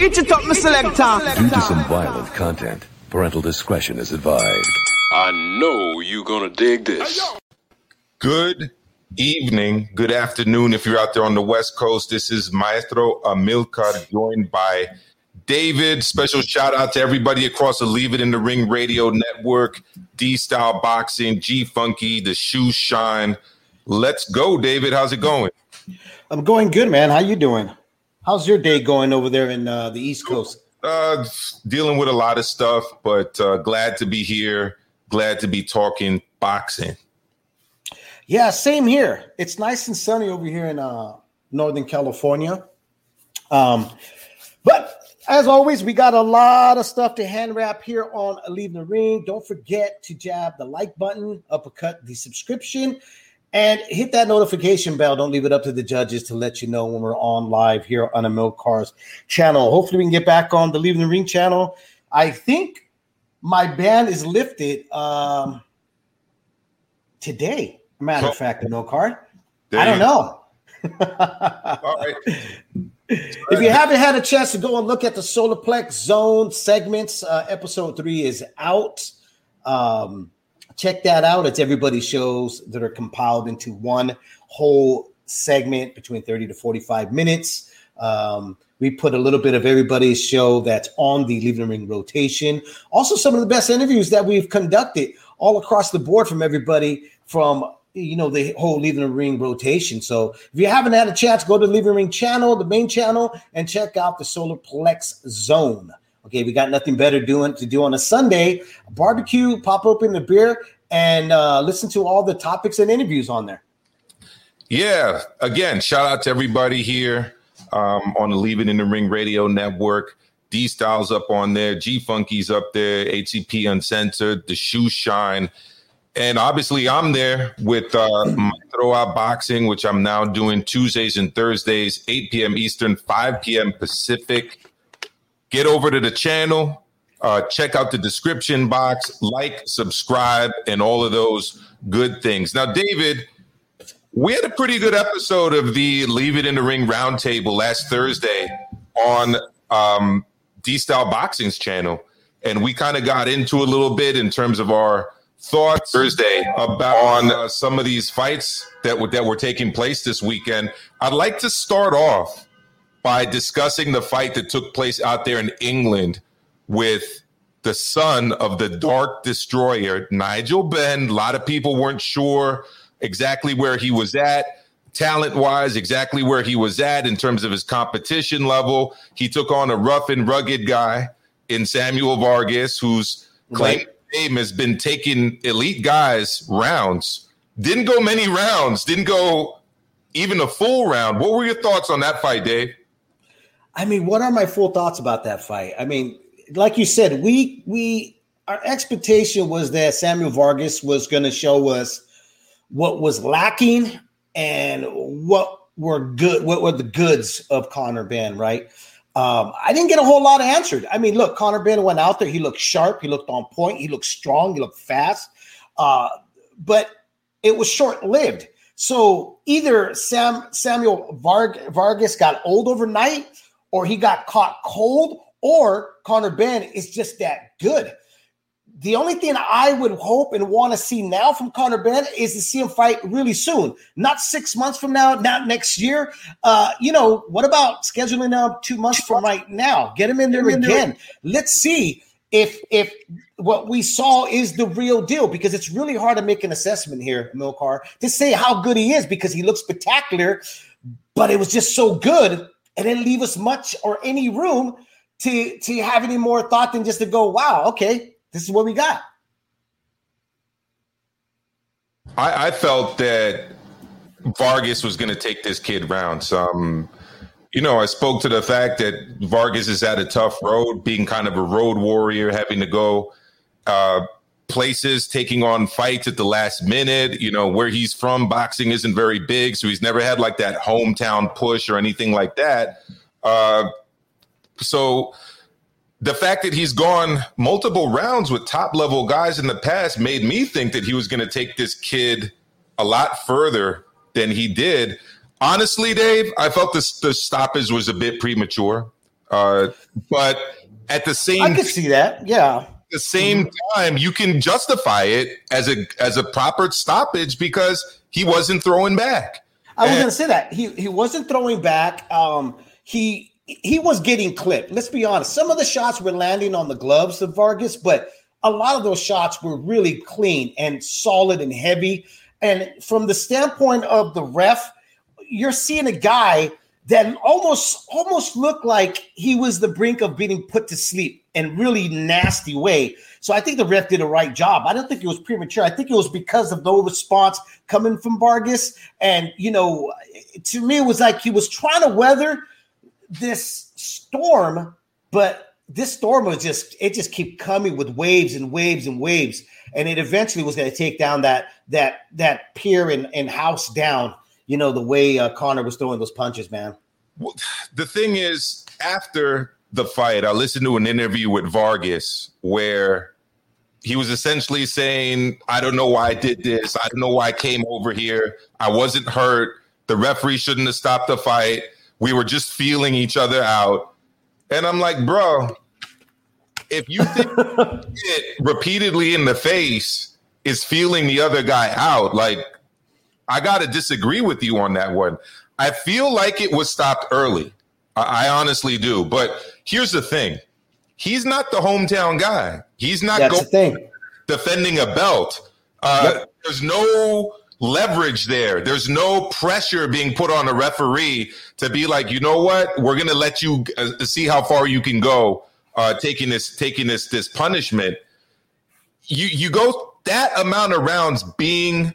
Itch it up, my selector. Due to some violent content, parental discretion is advised. I know you're gonna dig this. Good evening, good afternoon. If you're out there on the West Coast, this is Maestro Amilcar, joined by David. Special shout out to everybody across the Leave It in the Ring Radio Network, D Style Boxing, G Funky, The Shoe Shine. Let's go, David. How's it going? I'm going good, man. How you doing? How's your day going over there in uh, the East Coast? Uh, dealing with a lot of stuff, but uh, glad to be here. Glad to be talking boxing. Yeah, same here. It's nice and sunny over here in uh, Northern California. Um, but as always, we got a lot of stuff to hand wrap here on Leave the Ring. Don't forget to jab the like button, uppercut the subscription, and hit that notification bell. Don't leave it up to the judges to let you know when we're on live here on the Milcar's channel. Hopefully, we can get back on the Leaving the Ring channel. I think my ban is lifted um, today. Matter of fact, Amilcar. There I don't know. All right. If you haven't had a chance to go and look at the Solarplex Zone segments, uh, episode three is out. Um, check that out. It's everybody's shows that are compiled into one whole segment between 30 to 45 minutes. Um, we put a little bit of everybody's show that's on the Leaving the Ring rotation. Also, some of the best interviews that we've conducted all across the board from everybody from you know the whole Leaving the Ring rotation. So if you haven't had a chance, go to the Leaving the Ring channel, the main channel, and check out the Solarplex Zone. Okay, we got nothing better doing to do on a Sunday. Barbecue, pop open the beer, and uh, listen to all the topics and interviews on there. Yeah. Again, shout out to everybody here um, on the Leaving in the Ring Radio Network. D Styles up on there, G Funky's up there, HCP Uncensored, The Shoe Shine. And obviously, I'm there with uh, my Throwout Boxing, which I'm now doing Tuesdays and Thursdays, 8 p.m. Eastern, 5 p.m. Pacific. Get over to the channel, uh, check out the description box, like, subscribe, and all of those good things. Now, David, we had a pretty good episode of the Leave It in the Ring roundtable last Thursday on um, D Style Boxing's channel. And we kind of got into a little bit in terms of our thoughts Thursday about on uh, some of these fights that were, that were taking place this weekend. I'd like to start off by discussing the fight that took place out there in England with the son of the Dark Destroyer, Nigel Benn. A lot of people weren't sure exactly where he was at, talent wise, exactly where he was at in terms of his competition level. He took on a rough and rugged guy in Samuel Vargas, whose claim to fame has been taking elite guys rounds. Didn't go many rounds, didn't go even a full round. What were your thoughts on that fight, Dave? I mean, what are my full thoughts about that fight? I mean, like you said, we we our expectation was that Samuel Vargas was going to show us what was lacking and what were good, what were the goods of Conor Benn, right? Um, I didn't get a whole lot answered. I mean, look, Conor Benn went out there. He looked sharp. He looked on point. He looked strong. He looked fast. Uh, but it was short lived. So either Sam Samuel Varg, Vargas got old overnight, or he got caught cold, or Conor Benn is just that good. The only thing I would hope and want to see now from Conor Benn is to see him fight really soon, not six months from now, not next year. Uh, you know, what about scheduling out two months from right now? Get him in there again. Let's see if if what we saw is the real deal because it's really hard to make an assessment here, Milcar, to say how good he is because he looks spectacular, but it was just so good and didn't leave us much or any room to to have any more thought than just to go, wow, okay, this is what we got. I, I felt that Vargas was going to take this kid rounds. Um, you know, I spoke to the fact that Vargas is at a tough road, being kind of a road warrior, having to go uh, places, taking on fights at the last minute. You know, where he's from, boxing isn't very big, so he's never had like that hometown push or anything like that. Uh, so the fact that he's gone multiple rounds with top level guys in the past made me think that he was going to take this kid a lot further than he did. Honestly, Dave, I felt this the stoppage was a bit premature. Uh, but at the same, I could see that. Yeah. The same time, you can justify it as a as a proper stoppage because he wasn't throwing back. I was And- going to say that he he wasn't throwing back. Um, he he was getting clipped. Let's be honest. Some of the shots were landing on the gloves of Vargas, but a lot of those shots were really clean and solid and heavy. And from the standpoint of the ref, you're seeing a guy that almost almost looked like he was the brink of being put to sleep in really nasty way. So I think the ref did a right job. I don't think it was premature. I think it was because of no response coming from Vargas. And you know, to me, it was like he was trying to weather this storm, but this storm was just it just kept coming with waves and waves and waves, and it eventually was going to take down that that that pier and, and house down. You know the way uh, Conor was throwing those punches, man. the thing is, after the fight, I listened to an interview with Vargas where he was essentially saying, I don't know why I did this. I don't know why I came over here. I wasn't hurt. The referee shouldn't have stopped the fight. We were just feeling each other out. And I'm like, bro, if you think it repeatedly in the face is feeling the other guy out, like, I got to disagree with you on that one. I feel like it was stopped early. I, I honestly do. But here's the thing he's not the hometown guy. He's not That's going the thing. defending a belt. Uh, Yep. There's no leverage there. There's no pressure being put on a referee to be like, you know what, we're going to let you uh, see how far you can go, uh, taking this, taking this, this punishment. You you go that amount of rounds being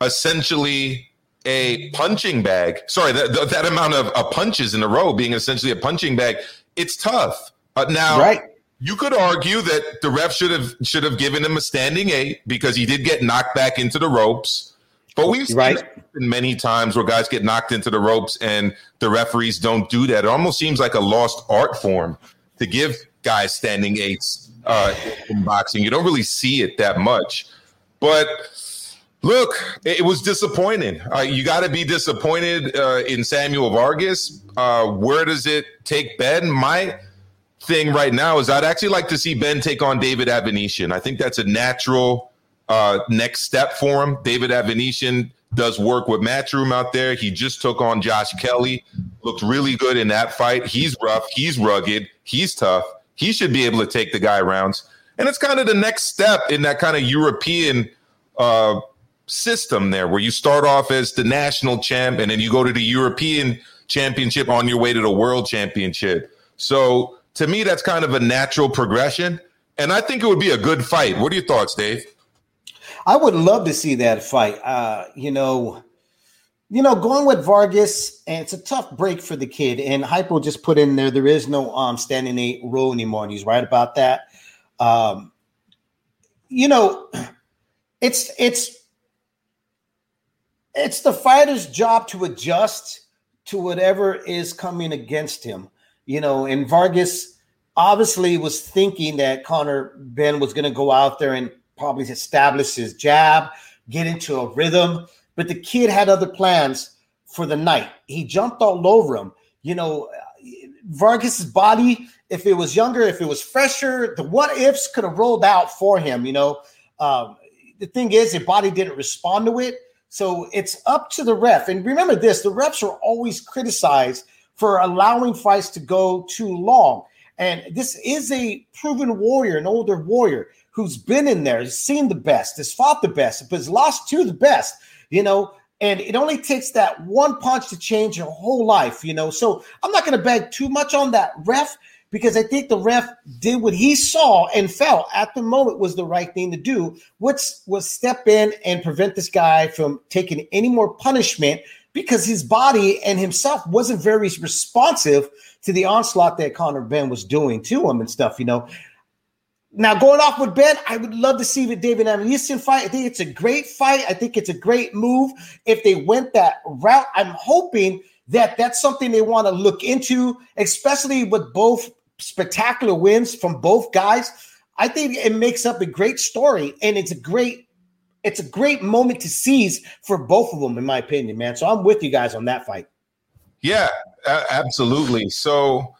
essentially a punching bag. Sorry, that that, amount of uh, punches in a row being essentially a punching bag. It's tough. Uh, now, Right. you could argue that the ref should have should have given him a standing eight because he did get knocked back into the ropes. But we've seen Right. many times where guys get knocked into the ropes and the referees don't do that. It almost seems like a lost art form to give guys standing eights uh, in boxing. You don't really see it that much. But look, it, was disappointing. Uh, you got to be disappointed uh, in Samuel Vargas. Uh, where does it take Benn? My thing right now is I'd actually like to see Benn take on David Avanesyan. I think that's a natural uh, next step for him. David Avanesyan does work with Matchroom out there. He just took on Josh Kelly, looked really good in that fight. He's rough, he's rugged, he's tough. He should be able to take the guy rounds. And it's kind of the next step in that kind of European uh, system there, where you start off as the national champ and then you go to the European championship on your way to the world championship. So to me, that's kind of a natural progression. And I think it would be a good fight. What are your thoughts, Dave? I would love to see that fight. Uh, you know, you know, going with Vargas, and it's a tough break for the kid. And Hypo just put in there, there is no um standing eight rule anymore, and he's right about that. Um, you know, it's it's it's the fighter's job to adjust to whatever is coming against him. You know, and Vargas obviously was thinking that Conor Benn was going to go out there and probably establish his jab, get into a rhythm, but the kid had other plans for the night. He jumped all over him. You know, Vargas's body, if it was younger, if it was fresher, the what ifs could have rolled out for him. You know, um, the thing is, the body didn't respond to it. So it's up to the ref. And remember this the refs are always criticized for allowing fights to go too long. And this is a proven warrior, an older warrior who's been in there, has seen the best, has fought the best, but has lost to the best, you know. And it only takes that one punch to change your whole life, you know. So I'm not going to beg too much on that ref because I think the ref did what he saw and felt at the moment was the right thing to do, which was step in and prevent this guy from taking any more punishment because his body and himself wasn't very responsive to the onslaught that Conor Benn was doing to him and stuff, you know. Now, going off with Ben, I would love to see the David Avanesyan fight. I think it's a great fight. I think it's a great move. If they went that route, I'm hoping that that's something they want to look into, especially with both spectacular wins from both guys. I think it makes up a great story, and it's a great, it's a great moment to seize for both of them, in my opinion, man. So I'm with you guys on that fight. Yeah, absolutely. So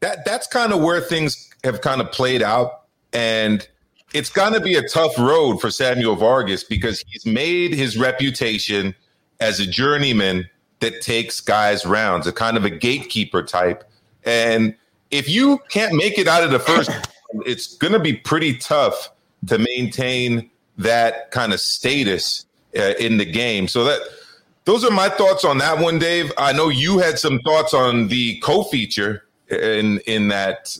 that that's kind of where things have kind of played out, and it's going to be a tough road for Samuel Vargas because he's made his reputation as a journeyman that takes guys rounds, a kind of a gatekeeper type, and if you can't make it out of the first, it's going to be pretty tough to maintain that kind of status uh, in the game. So that those are my thoughts on that one, Dave. I know you had some thoughts on the co-feature in in that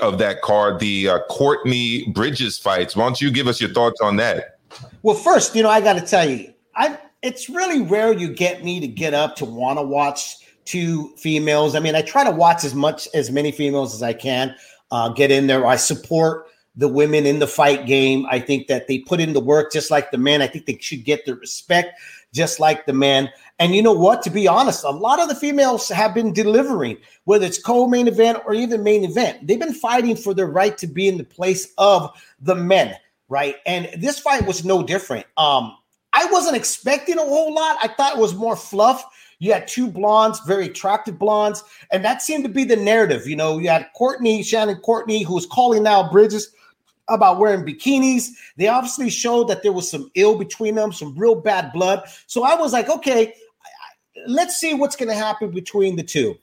of that card, the uh, Courtenay Bridges fights. Why don't you give us your thoughts on that? Well, first, you know, I got to tell you, I it's really rare you get me to get up to want to watch two females. I mean, I try to watch as much as many females as I can. Uh, get in there. I support the women in the fight game. I think that they put in the work just like the men. I think they should get the respect just like the men. And you know what? To be honest, a lot of the females have been delivering, whether it's co-main event or even main event. They've been fighting for their right to be in the place of the men, right? And this fight was no different. Um, I wasn't expecting a whole lot. I thought it was more fluff. You had two blondes, very attractive blondes, and that seemed to be the narrative. You know, you had Courtenay, Shannon Courtenay, who was calling out Bridges about wearing bikinis. They obviously showed that there was some ill between them, some real bad blood. So I was like, okay, let's see what's going to happen between the two.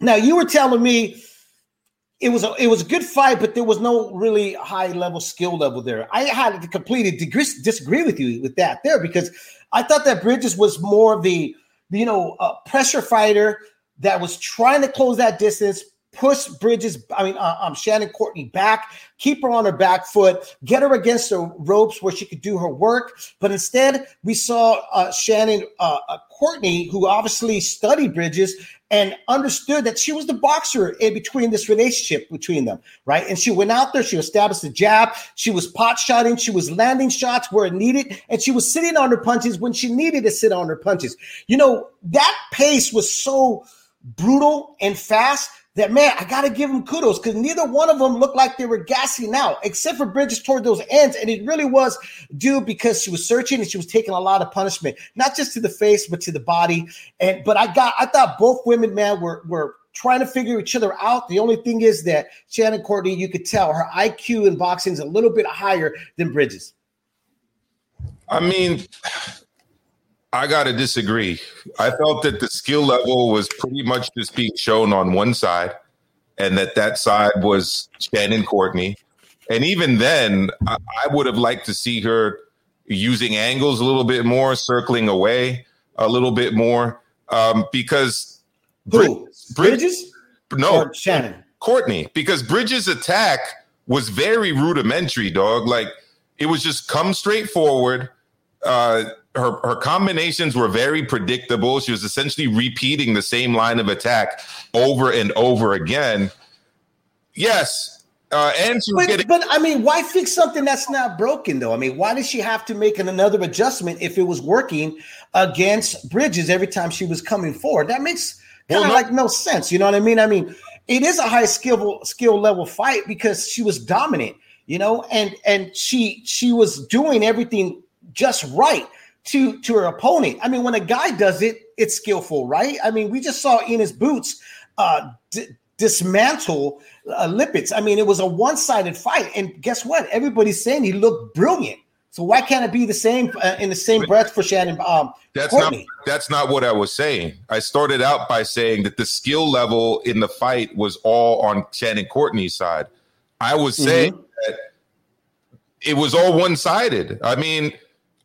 Now you were telling me it was a it was a good fight, but there was no really high level skill level there. I had to completely disagree with you with that there because I thought that Bridges was more of the you know a pressure fighter that was trying to close that distance, push Bridges, I mean, uh, um, Shannon Courtenay back, keep her on her back foot, get her against the ropes where she could do her work. But instead, we saw uh, Shannon uh, uh, Courtenay, who obviously studied Bridges and understood that she was the boxer in between this relationship between them, right? And she went out there, she established the jab, she was pot shotting, she was landing shots where it needed, and she was sitting on her punches when she needed to sit on her punches. You know, that pace was so brutal and fast that man, I got to give them kudos because neither one of them looked like they were gassing out, except for Bridges toward those ends. And it really was due because she was searching and she was taking a lot of punishment, not just to the face, but to the body. And but I got I thought both women, man, were were trying to figure each other out. The only thing is that Shannon Courtenay, you could tell her IQ in boxing is a little bit higher than Bridges. I mean, I got to disagree. I felt that the skill level was pretty much just being shown on one side, and that that side was Shannon Courtenay. And even then, I, I would have liked to see her using angles a little bit more, circling away a little bit more, um, because Who? Bridges, Bridges? no, Shannon Courtenay, because Bridges' attack was very rudimentary, dog. Like it was just come straight forward. Uh, her her combinations were very predictable. She was essentially repeating the same line of attack over and over again. Yes, uh, and she was but, getting. But I mean, why fix something that's not broken though? I mean, why did she have to make an, another adjustment if it was working against Bridges every time she was coming forward? That makes kind of well, no, like no sense. You know what I mean? I mean, it is a high skill skill level fight because she was dominant. You know, and and she she was doing everything just right to to her opponent. I mean, when a guy does it, it's skillful, right? I mean, we just saw Ennis Boots uh, d- dismantle uh, Lipinets. I mean, it was a one sided fight, and guess what? Everybody's saying he looked brilliant. So why can't it be the same uh, in the same breath for Shannon? Um, that's Courtenay? not that's not what I was saying. I started out by saying that the skill level in the fight was all on Shannon Courtenay's side. I was saying mm-hmm. that it was all one sided. I mean,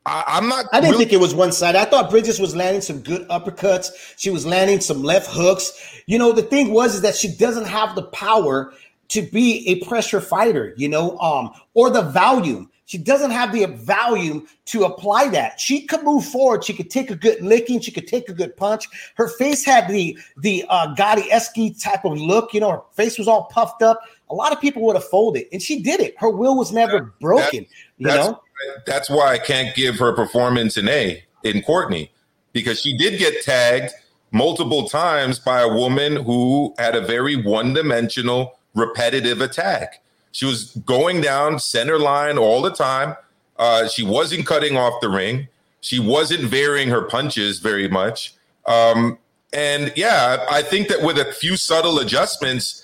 I, am not. I didn't really- think it was one side. I thought Bridges was landing some good uppercuts. She was landing some left hooks. You know, the thing was is that she doesn't have the power to be a pressure fighter. You know, um, or the volume. She doesn't have the volume to apply that. She could move forward. She could take a good licking. She could take a good punch. Her face had the the uh, Gatti Esky type of look. You know, her face was all puffed up. A lot of people would have folded, and she did it. Her will was never that, broken. That, you know, that's why I can't give her performance an A in Courtenay because she did get tagged multiple times by a woman who had a very one dimensional, repetitive attack. She was going down center line all the time. Uh, she wasn't cutting off the ring. She wasn't varying her punches very much. Um, And yeah, I think that with a few subtle adjustments,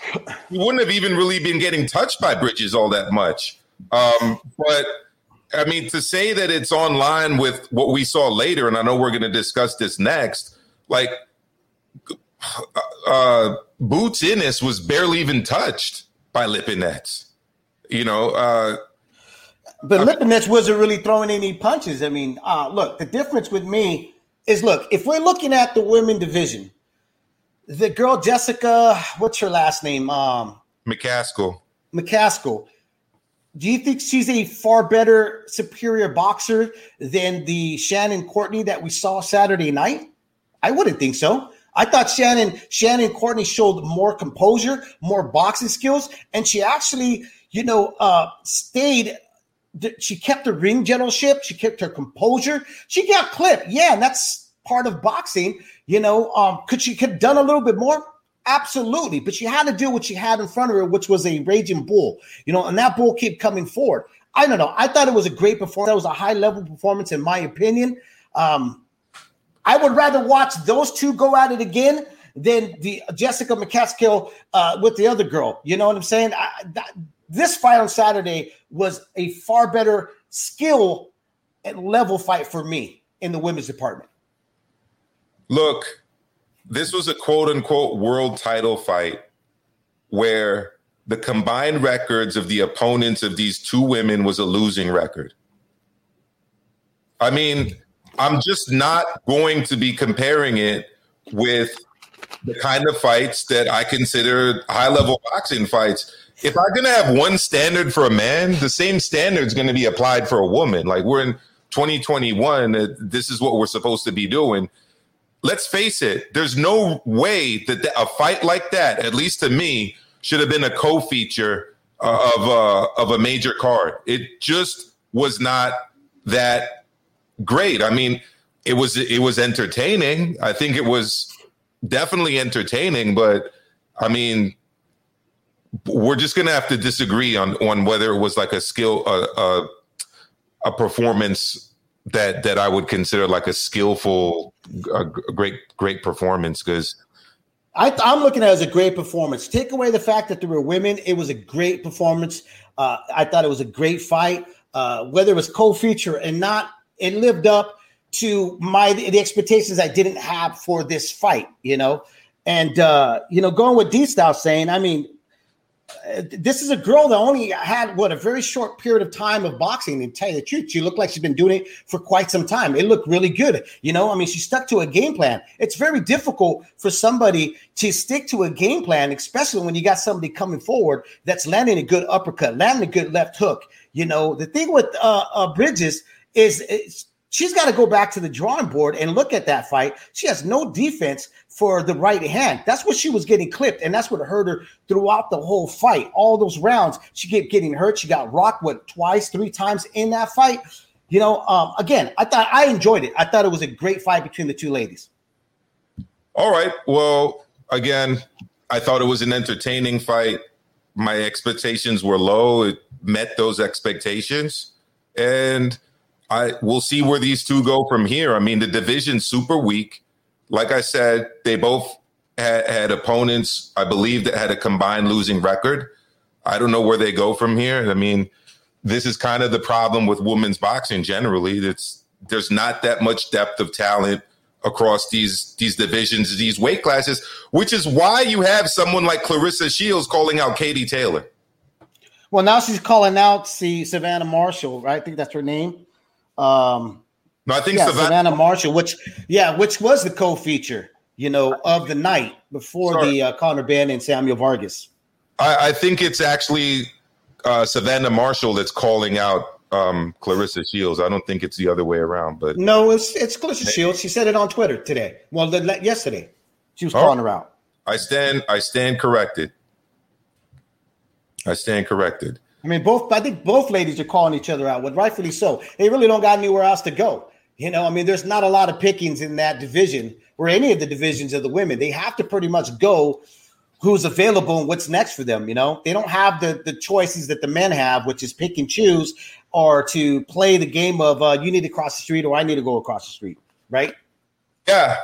he wouldn't have even really been getting touched by Bridges all that much. Um, but I mean, to say that it's online with what we saw later, and I know we're going to discuss this next, like uh, Boots Ennis was barely even touched by Lipinets. You know, uh, but Lipinets wasn't really throwing any punches. I mean, uh, look, the difference with me is look, if we're looking at the women division, the girl Jessica, what's her last name? Um, McCaskill. McCaskill. Do you think she's a far better, superior boxer than the Shannon Courtenay that we saw Saturday night? I wouldn't think so. I thought Shannon Shannon Courtenay showed more composure, more boxing skills, and she actually, you know, uh, stayed. She kept her ring generalship. She kept her composure. She got clipped, yeah, and that's part of boxing. You know, um, could she have done a little bit more? Absolutely, but she had to do what she had in front of her, which was a raging bull. You know, and that bull kept coming forward. I don't know. I thought it was a great performance. That was a high level performance, in my opinion. Um, I would rather watch those two go at it again than the Jessica McCaskill uh, with the other girl. You know what I'm saying? I, that, this fight on Saturday was a far better skill and level fight for me in the women's department. Look, this was a quote unquote world title fight where the combined records of the opponents of these two women was a losing record. I mean, I'm just not going to be comparing it with the kind of fights that I consider high level boxing fights. If I'm going to have one standard for a man, the same standard is going to be applied for a woman. Like we're in 2021, uh, this is what we're supposed to be doing. Let's face it, there's no way that a fight like that, at least to me, should have been a co-feature uh, of a, uh, of a major card. It just was not that great. I mean, it was it was entertaining. I think it was definitely entertaining, but I mean, we're just gonna have to disagree on on whether it was like a skill a a, a performance that that I would consider like a skillful, a great great performance because. I, am looking at it as a great performance. Take away the fact that there were women; it was a great performance. Uh, I thought it was a great fight. Uh, whether it was co-feature and not, it lived up to my the expectations I didn't have for this fight, you know. And uh, you know, going with D style saying, I mean, this is a girl that only had what a very short period of time of boxing. And tell you the truth, she looked like she's been doing it for quite some time. It looked really good. You know, I mean, she stuck to a game plan. It's very difficult for somebody to stick to a game plan, especially when you got somebody coming forward that's landing a good uppercut, landing a good left hook. You know, the thing with uh, uh Bridges is she's got to go back to the drawing board and look at that fight. She has no defense for the right hand. That's what she was getting clipped, and that's what hurt her throughout the whole fight. All those rounds, she kept getting hurt. She got rocked what twice, three times in that fight. You know, um, again, I thought I enjoyed it. I thought it was a great fight between the two ladies. All right. Well, again, I thought it was an entertaining fight. My expectations were low. It met those expectations. And I we'll see where these two go from here. I mean, the division's super weak. Like I said, they both had, had opponents, I believe, that had a combined losing record. I don't know where they go from here. I mean, this is kind of the problem with women's boxing generally. It's there's not that much depth of talent across these these divisions, these weight classes, which is why you have someone like Claressa Shields calling out Katie Taylor. Well, now she's calling out see Savannah Marshall, right? I think that's her name. Um, no, I think yeah, Savannah, Savannah Marshall, which yeah, which was the co-feature, you know, of the night before Sorry. the uh, Conor Benn and Samuel Vargas. I, I think it's actually uh, Savannah Marshall that's calling out um, Claressa Shields. I don't think it's the other way around. But no, it's it's Claressa Shields. She said it on Twitter today. Well, the, yesterday she was calling oh, her out. I stand. I stand corrected. I stand corrected. I mean, both I think both ladies are calling each other out, but rightfully so. They really don't got anywhere else to go. You know, I mean, there's not a lot of pickings in that division or any of the divisions of the women. They have to pretty much go who's available and what's next for them. You know, they don't have the the choices that the men have, which is pick and choose, or to play the game of uh, you need to cross the street or I need to go across the street, right? Yeah,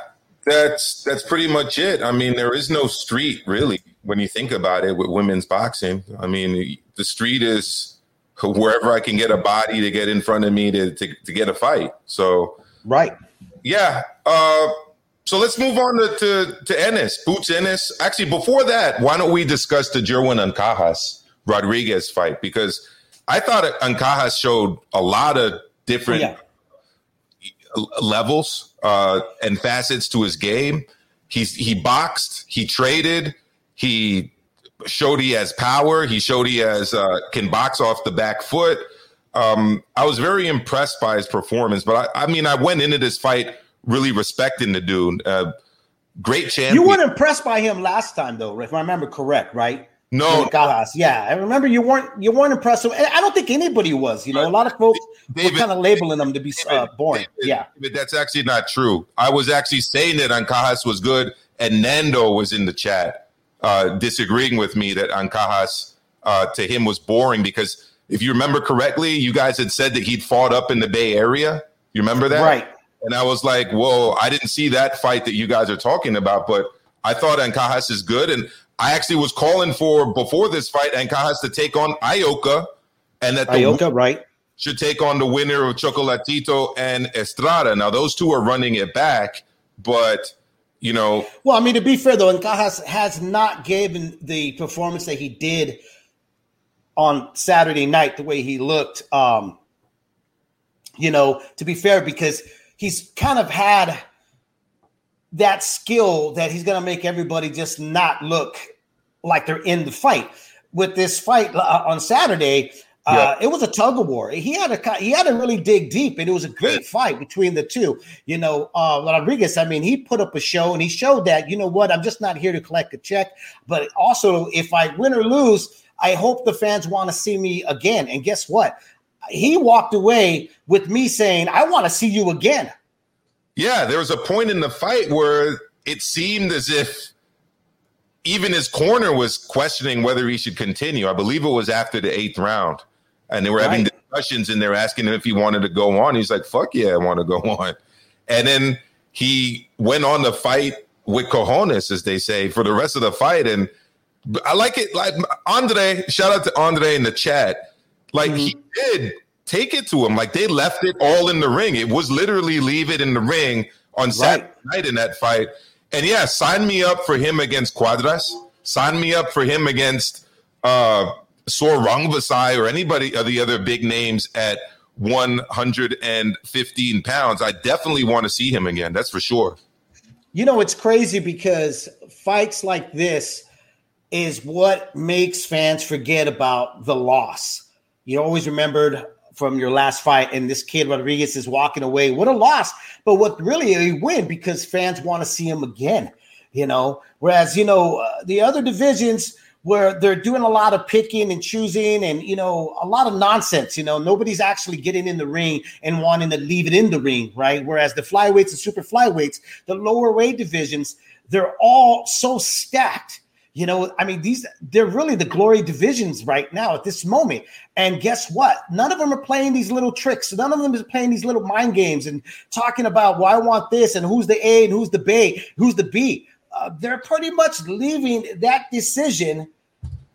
that's that's pretty much it. I mean, there is no street really when you think about it with women's boxing. I mean, the street is wherever I can get a body to get in front of me to to, to get a fight. So right, yeah. Uh, so let's move on to, to, to Ennis, Boots Ennis. Actually, before that, why don't we discuss the Jerwin Ancajas Rodriguez fight? Because I thought Ancajas showed a lot of different oh, yeah. levels uh, and facets to his game. He's he boxed, he traded, he showed he has power. He showed he has uh, can box off the back foot. Um, I was very impressed by his performance, but I, I mean, I went into this fight really respecting the dude. Uh, great champion. You weren't impressed by him last time, though, if I remember correct, right? No, Galas. Yeah, I remember you weren't you weren't impressed. I don't think anybody was. You know, a lot of folks David, were kind of labeling him to be uh, boring. David, yeah, but that's actually not true. I was actually saying that Ancajas was good, and Nando was in the chat uh, disagreeing with me that Ancajas uh, to him was boring because if you remember correctly, you guys had said that he'd fought up in the Bay Area. You remember that, right? And I was like, "Whoa, I didn't see that fight that you guys are talking about." But I thought Ancajas is good, and I actually was calling for before this fight Ancajas to take on Ioka, and that the Ioka, right, should take on the winner of Chocolatito and Estrada. Now those two are running it back, but you know. Well, I mean, to be fair though, Ancajas has not given the performance that he did on Saturday night, the way he looked. Um, you know, to be fair, because he's kind of had that skill that he's going to make everybody just not look like they're in the fight. With this fight uh, on Saturday, uh, it was a tug of war. He had a he had to really dig deep, and it was a great fight between the two. You know, uh, Rodriguez. I mean, he put up a show, and he showed that you know what, I'm just not here to collect a check, but also if I win or lose, I hope the fans want to see me again. And guess what? He walked away with me saying, "I want to see you again." Yeah, there was a point in the fight where it seemed as if even his corner was questioning whether he should continue. I believe it was after the eighth round, and they were right. having discussions and they're asking him if he wanted to go on. He's like, "Fuck yeah, I want to go on." And then he went on the fight with cojones, as they say, for the rest of the fight. And I like it. Like Andre, shout out to Andre in the chat. Like mm-hmm. he did take it to him. Like they left it all in the ring. It was literally leave it in the ring on Saturday night in that fight. And yeah, sign me up for him against Cuadras. Sign me up for him against uh Sor Rungvisai or anybody of the other big names at 115 pounds. I definitely want to see him again. That's for sure. You know, it's crazy because fights like this is what makes fans forget about the loss. You always remembered from your last fight, and this kid Rodriguez is walking away. What a loss, but what really a win because fans want to see him again. You know, whereas you know uh, the other divisions where they're doing a lot of picking and choosing and you know a lot of nonsense you know nobody's actually getting in the ring and wanting to leave it in the ring right whereas the flyweights and super flyweights the lower weight divisions they're all so stacked you know, I mean, these they're really the glory divisions right now at this moment. And guess what? None of them are playing these little tricks. None of them is playing these little mind games and talking about, well, I want this and who's the A and who's the B, who's the B. Uh, they're pretty much leaving that decision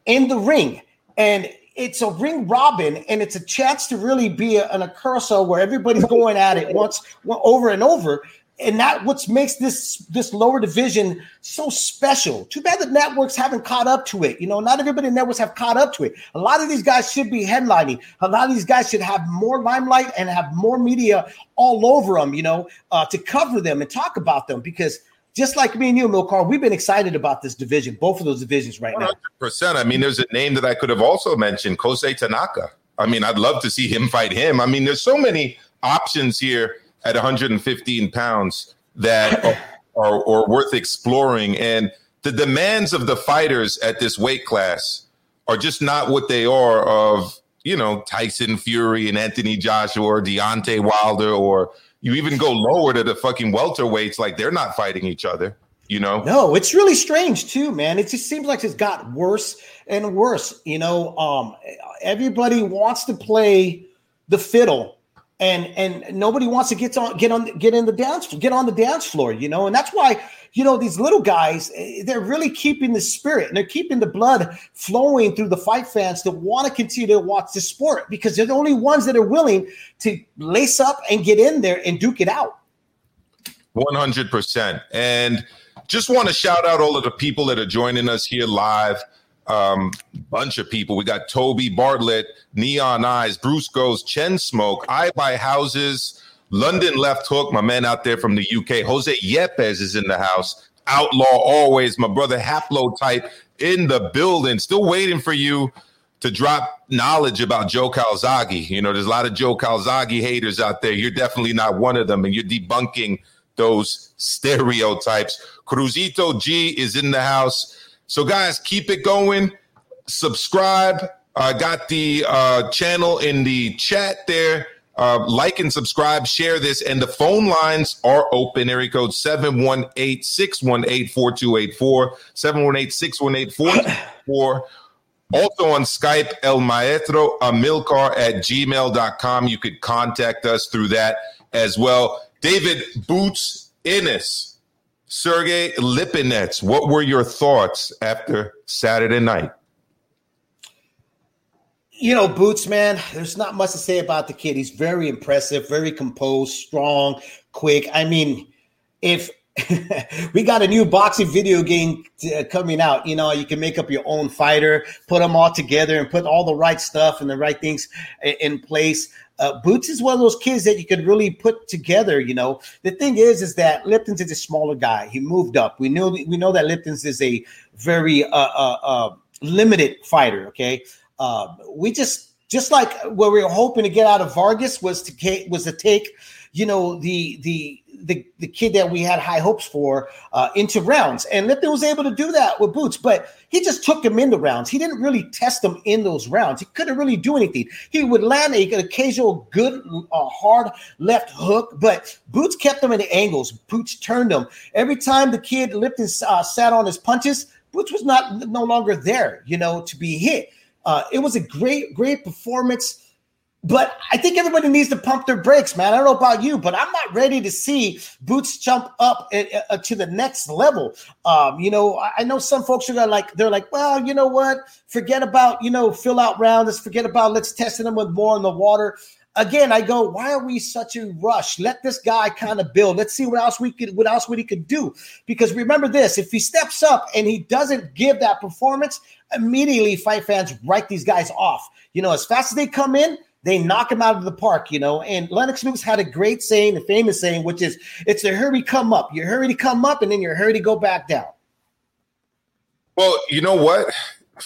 in the ring. And it's a ring robin and it's a chance to really be a, an accurso where everybody's going at it once over and over and that what makes this this lower division so special. Too bad the networks haven't caught up to it. You know, not everybody in networks have caught up to it. A lot of these guys should be headlining. A lot of these guys should have more limelight and have more media all over them. You know, uh, to cover them and talk about them because. Just like me and you, Milcar, we've been excited about this division, both of those divisions right 100%. now. Percent. I mean, there's a name that I could have also mentioned, Kosei Tanaka. I mean, I'd love to see him fight him. I mean, there's so many options here at 115 pounds that are, are, worth exploring. And the demands of the fighters at this weight class are just not what they are of, you know, Tyson Fury and Anthony Joshua or Deontay Wilder, or you even go lower to the fucking welterweights, like they're not fighting each other. You know? No, it's really strange too, man. It just seems like it's got worse and worse. You know, um, everybody wants to play the fiddle and and nobody wants to get on get on get in the dance get on the dance floor, you know, and that's why you know these little guys eh, they're really keeping the spirit and they're keeping the blood flowing through the fight fans to want to continue to watch the sport because they're the only ones that are willing to lace up and get in there and duke it out. One hundred percent, and just want to shout out all of the people that are joining us here live um, bunch of people. We got Toby Bartlett, Neon Eyes, Bruce Goes, Chen Smoke, I Buy Houses, London Left Hook, my man out there from the UK. Jose Yepes is in the house. Outlaw always, my brother Haplotype in the building. Still waiting for you to drop knowledge about Joe Calzaghe. You know, there's a lot of Joe Calzaghe haters out there. You're definitely not one of them, and you're debunking those stereotypes. Cruzito G is in the house. So, guys, keep it going. Subscribe. I got the uh, channel in the chat there. Uh, like and subscribe, share this, and the phone lines are open. Area code 718 618 4284. 718 618 4284. Also on Skype, El Maestro Amilcar at gmail.com. You could contact us through that as well. David Boots Ennis Sergey Lipinets, what were your thoughts after Saturday night? You know, Boots, man, there's not much to say about the kid. He's very impressive, very composed, strong, quick. I mean, if we got a new boxing video game uh, coming out. You know, you can make up your own fighter, put them all together, and put all the right stuff and the right things in place. Uh, Boots is one of those kids that you could really put together. You know, the thing is, is that Lipinets is a smaller guy. He moved up. We know we know that Lipinets is a very uh, uh, uh limited fighter. Okay, um, we just just like what we were hoping to get out of Vargas was to was to take, you know, the the the, the kid that we had high hopes for uh, into rounds. And Lipinets was able to do that with Boots, but he just took him into rounds. He didn't really test him in those rounds. He couldn't really do anything. He would land a, an occasional good, uh, hard left hook, but Boots kept him in the angles. Boots turned him. Every time the kid Lipinets uh, sat on his punches, Boots was not no longer there, you know, to be hit. Uh, it was a great, great performance. But I think everybody needs to pump their brakes, man. I don't know about you, but I'm not ready to see Boots jump up uh, to the next level. Um, you know, I know some folks are like, they're like, well, you know what? Forget about, you know, fill out rounds. Let's forget about let's test them with more in the water. Again, I go, why are we such a rush? Let this guy kind of build. Let's see what else we could, what else what he could do. Because remember this: if he steps up and he doesn't give that performance, immediately fight fans write these guys off. You know, as fast as they come in, they knock him out of the park, you know. And Lennox Lewis had a great saying, a famous saying, which is, "It's a hurry come up. You're hurry to come up, and then you're hurry to go back down." Well, you know what?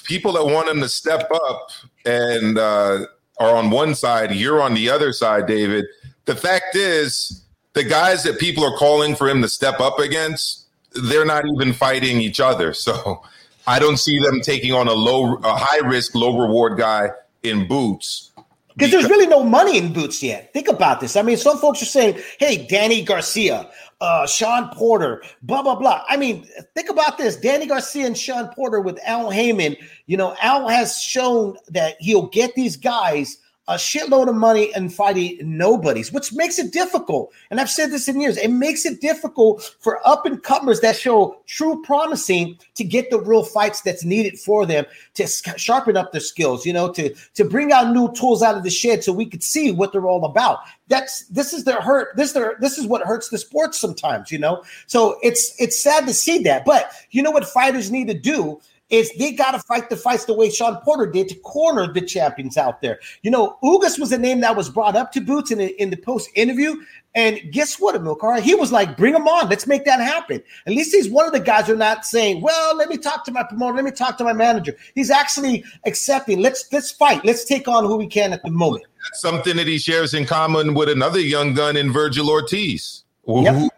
People that want him to step up and uh, are on one side, you're on the other side, David. The fact is, the guys that people are calling for him to step up against, they're not even fighting each other. So I don't see them taking on a low, a high risk, low reward guy in boots because there's really no money in boots yet. Think about this. I mean, some folks are saying, hey, Danny Garcia, uh, Shawn Porter, blah, blah, blah. I mean, think about this. Danny Garcia and Shawn Porter with Al Haymon. You know, Al has shown that he'll get these guys a shitload of money and fighting nobodies, which makes it difficult. And I've said this in years. It makes it difficult for up and comers that show true promising to get the real fights that's needed for them to sharpen up their skills. You know, to to bring out new tools out of the shed so we could see what they're all about. That's this is their hurt. This their this is what hurts the sport sometimes. You know, so it's it's sad to see that. But you know what fighters need to do is they got to fight the fights the way Shawn Porter did to corner the champions out there. You know, Ugas was a name that was brought up to Boots in the, in the post interview. And guess what, Amilcar? He was like, bring him on. Let's make that happen. At least he's one of the guys who are not saying, well, let me talk to my promoter. Let me talk to my manager. He's actually accepting. Let's let's fight. Let's take on who we can at the moment. That's something that he shares in common with another young gun in Vergil Ortiz, who yep.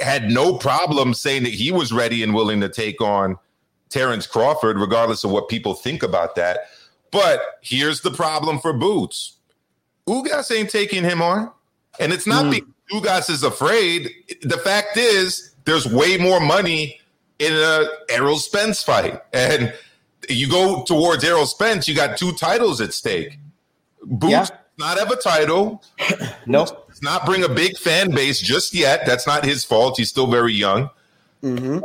had no problem saying that he was ready and willing to take on – Terrence Crawford, regardless of what people think about that. But here's the problem for Boots. Ugas ain't taking him on. And it's not mm. because Ugas is afraid. The fact is, there's way more money in a Errol Spence fight. And you go towards Errol Spence, you got two titles at stake. Boots, yeah. not have a title. Nope. Does not bring a big fan base just yet. That's not his fault. He's still very young. Mm-hmm.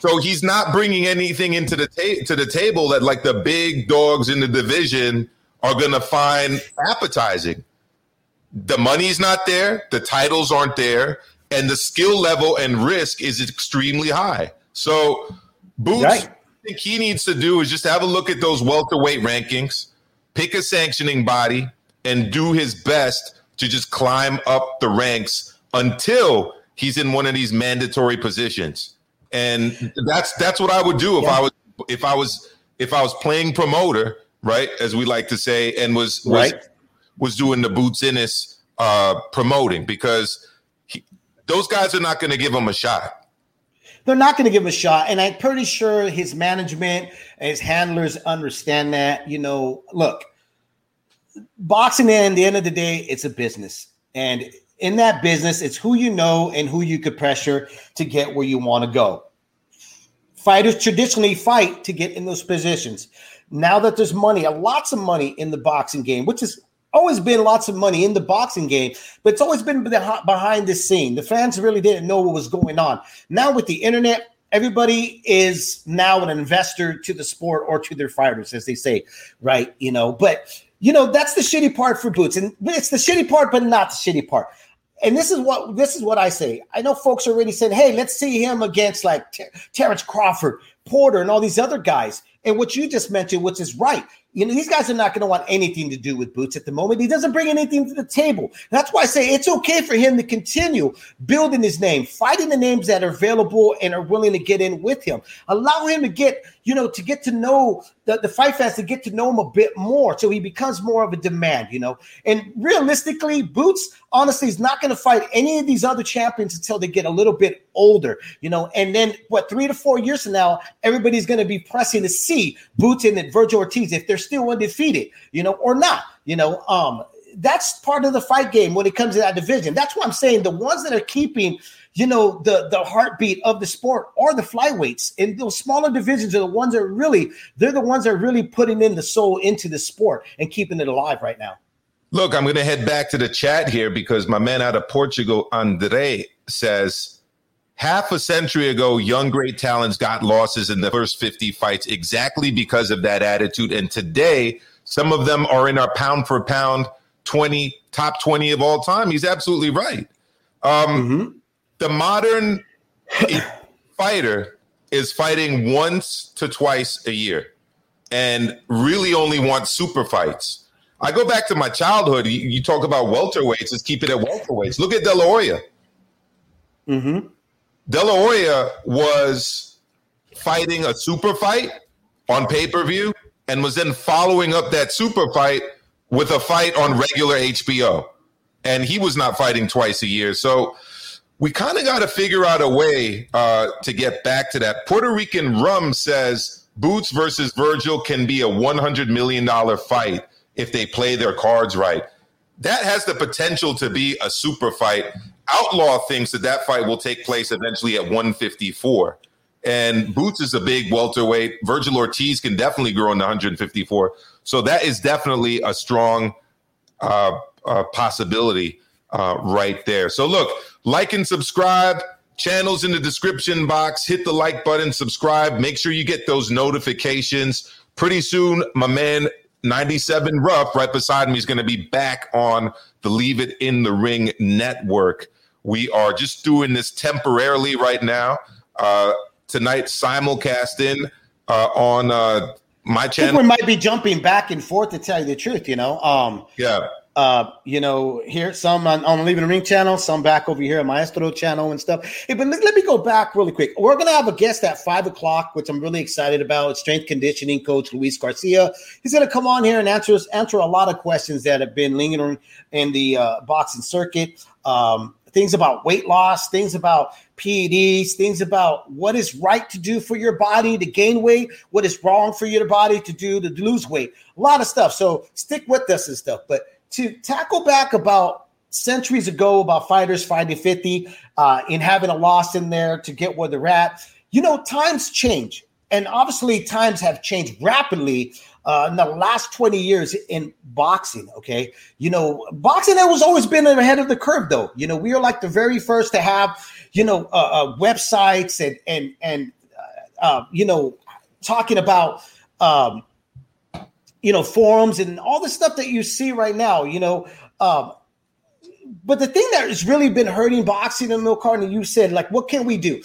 So he's not bringing anything into the ta- to the table that like the big dogs in the division are going to find appetizing. The money's not there, the titles aren't there, and the skill level and risk is extremely high. So Boots, Right. I think he needs to do is just have a look at those welterweight rankings, pick a sanctioning body, and do his best to just climb up the ranks until he's in one of these mandatory positions. And that's that's what I would do if Yeah. I was if I was if I was playing promoter, right, as we like to say, and was was Right. was doing the Boots Ennis uh, promoting because he, those guys are not going to give him a shot. They're not going to give him a shot, and I'm pretty sure his management his handlers understand that. You know, look, boxing. At the end of the day, it's a business, and in that business, it's who you know and who you could pressure to get where you want to go. Fighters traditionally fight to get in those positions. Now that there's money, a lots of money in the boxing game, which has always been lots of money in the boxing game, but it's always been behind the scene. The fans really didn't know what was going on. Now with the internet, everybody is now an investor to the sport or to their fighters, as they say, right? You know, but you know that's the shitty part for Boots, and it's the shitty part, but not the shitty part. And this is what this is what I say. I know folks already saying, "Hey, let's see him against like Ter- Terrence Crawford, Porter, and all these other guys." And what you just mentioned, which is right, you know, these guys are not going to want anything to do with Boots at the moment. He doesn't bring anything to the table. That's why I say it's okay for him to continue building his name, fighting the names that are available and are willing to get in with him. Allow him to get, you know, to get to know the, the fight fans to get to know him a bit more, so he becomes more of a demand, you know. And realistically, Boots honestly is not going to fight any of these other champions until they get a little bit older, you know. And then what three to four years from now, everybody's going to be pressing to see Boots and Vergil Ortiz if they're still undefeated, you know, or not, you know. Um, that's part of the fight game when it comes to that division. That's why I'm saying the ones that are keeping, you know, the the heartbeat of the sport are the flyweights. And those smaller divisions are the ones that really they're the ones that are really putting in the soul into the sport and keeping it alive right now. Look, I'm going to head back to the chat here because my man out of Portugal, Andre, says half a century ago, young great talents got losses in the first 50 fights exactly because of that attitude. And today, some of them are in our pound for pound 20 top 20 of all time. He's absolutely right. Um, The modern fighter is fighting once to twice a year and really only wants super fights. I go back to my childhood. You, you talk about welterweights, let's keep it at welterweights. Look at De La Hoya. Mm-hmm. De La Hoya was fighting a super fight on pay per view and was then following up that super fight with a fight on regular HBO. And he was not fighting twice a year. So we kind of got to figure out a way uh, to get back to that. Puerto Rican Rum says Boots versus Vergil can be a $100 million fight if they play their cards right. That has the potential to be a super fight. Outlaw thinks that that fight will take place eventually at 154. And Boots is a big welterweight. Vergil Ortiz can definitely grow into 154. So that is definitely a strong uh, uh, possibility uh, right there. So look, like and subscribe. Channels in the description box. Hit the like button, subscribe. Make sure you get those notifications. Pretty soon, my man 97 Rough right beside me is going to be back on the Leave It in the Ring network. We are just doing this temporarily right now. Uh, tonight, simulcast in uh, on uh, my channel. we might be jumping back and forth to tell you the truth, you know. Um Yeah. Uh, you know, here some on, on Leaving the Ring channel, some back over here on Maestro channel and stuff. Hey, but let, let me go back really quick. We're gonna have a guest at five o'clock, which I'm really excited about. Strength conditioning coach Luis Garcia. He's gonna come on here and answer us answer a lot of questions that have been lingering in the uh, boxing circuit. Um, things about weight loss, things about PEDs, things about what is right to do for your body to gain weight, what is wrong for your body to do to lose weight. A lot of stuff. So stick with us and stuff. But to tackle back about centuries ago about fighters fighting 50 uh, and having a loss in there to get where they're at, you know, times change. And obviously, times have changed rapidly uh, in the last 20 years in boxing. Okay. You know, boxing has always been ahead of the curve, though. You know, we are like the very first to have, you know, uh, uh, websites and, and, and, uh, uh, you know, talking about, um, you know, forums and all the stuff that you see right now, you know, um, but the thing that has really been hurting boxing and Milk Carton, you said, like, what can we do?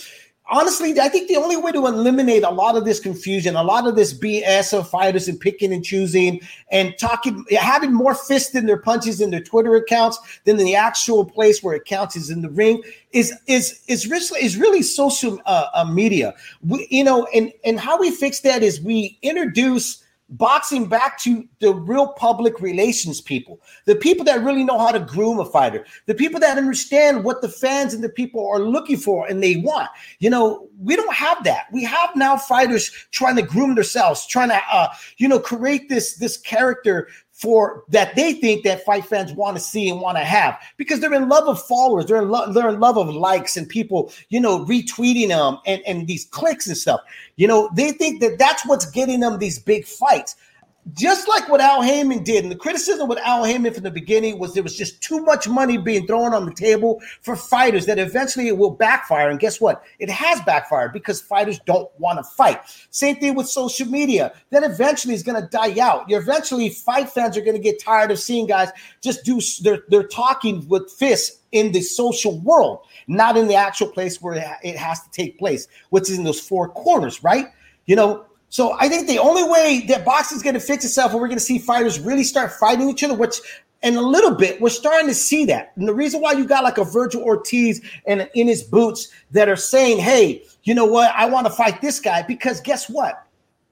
honestly, I think the only way to eliminate a lot of this confusion, a lot of this BS of fighters and picking and choosing and talking, having more fists in their punches in their Twitter accounts than the actual place where it counts is in the ring is is is really is really social uh, uh, media. We, you know, and and how we fix that is we introduce boxing back to the real public relations people, the people that really know how to groom a fighter, the people that understand what the fans and the people are looking for and they want. You know, we don't have that. We have now fighters trying to groom themselves, trying to, uh, you know, create this this character for that they think that fight fans want to see and want to have because they're in love of followers, they're in, lo- they're in love of likes and people, you know, retweeting them and, and these clicks and stuff. You know, they think that that's what's getting them these big fights just like what Al Haymon did, and the criticism with Al Haymon from the beginning was there was just too much money being thrown on the table for fighters that eventually it will backfire. And guess what? It has backfired because fighters don't want to fight. Same thing with social media. That eventually is going to die out. You're eventually fight fans are going to get tired of seeing guys just do they're they're talking with fists in the social world, not in the actual place where it has to take place, which is in those four corners, right? You know, so I think the only way that boxing is going to fix itself, and we're going to see fighters really start fighting each other, which in a little bit we're starting to see that. And the reason why you got like a Vergil Ortiz and in his boots that are saying, "Hey, you know what? I want to fight this guy," because guess what?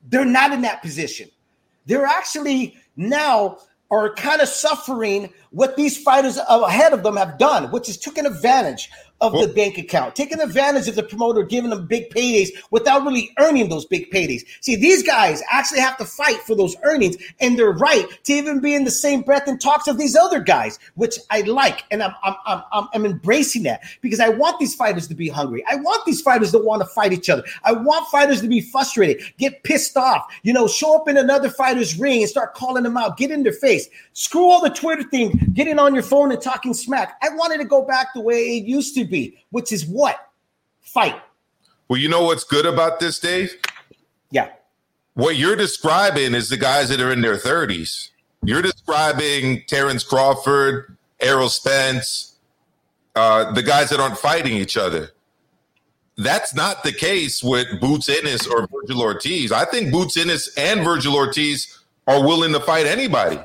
They're not in that position. They're actually now are kind of suffering what these fighters ahead of them have done, which is taken advantage of well, the bank account, taking advantage of the promoter giving them big paydays without really earning those big paydays. See, these guys actually have to fight for those earnings, and they're right to even be in the same breath and talks of these other guys, which I like, and I'm I'm I'm, I'm embracing that because I want these fighters to be hungry. I want these fighters to want to fight each other. I want fighters to be frustrated, get pissed off, you know, show up in another fighter's ring and start calling them out, get in their face, screw all the Twitter thing, getting on your phone and talking smack. I wanted to go back the way it used to be, which is what? Fight. Well, you know what's good about this, Dave? Yeah. What you're describing is the guys that are in their 30s. You're describing Terrence Crawford, Errol Spence, uh, the guys that aren't fighting each other. That's not the case with Boots Ennis or Vergil Ortiz. I think Boots Ennis and Vergil Ortiz are willing to fight anybody.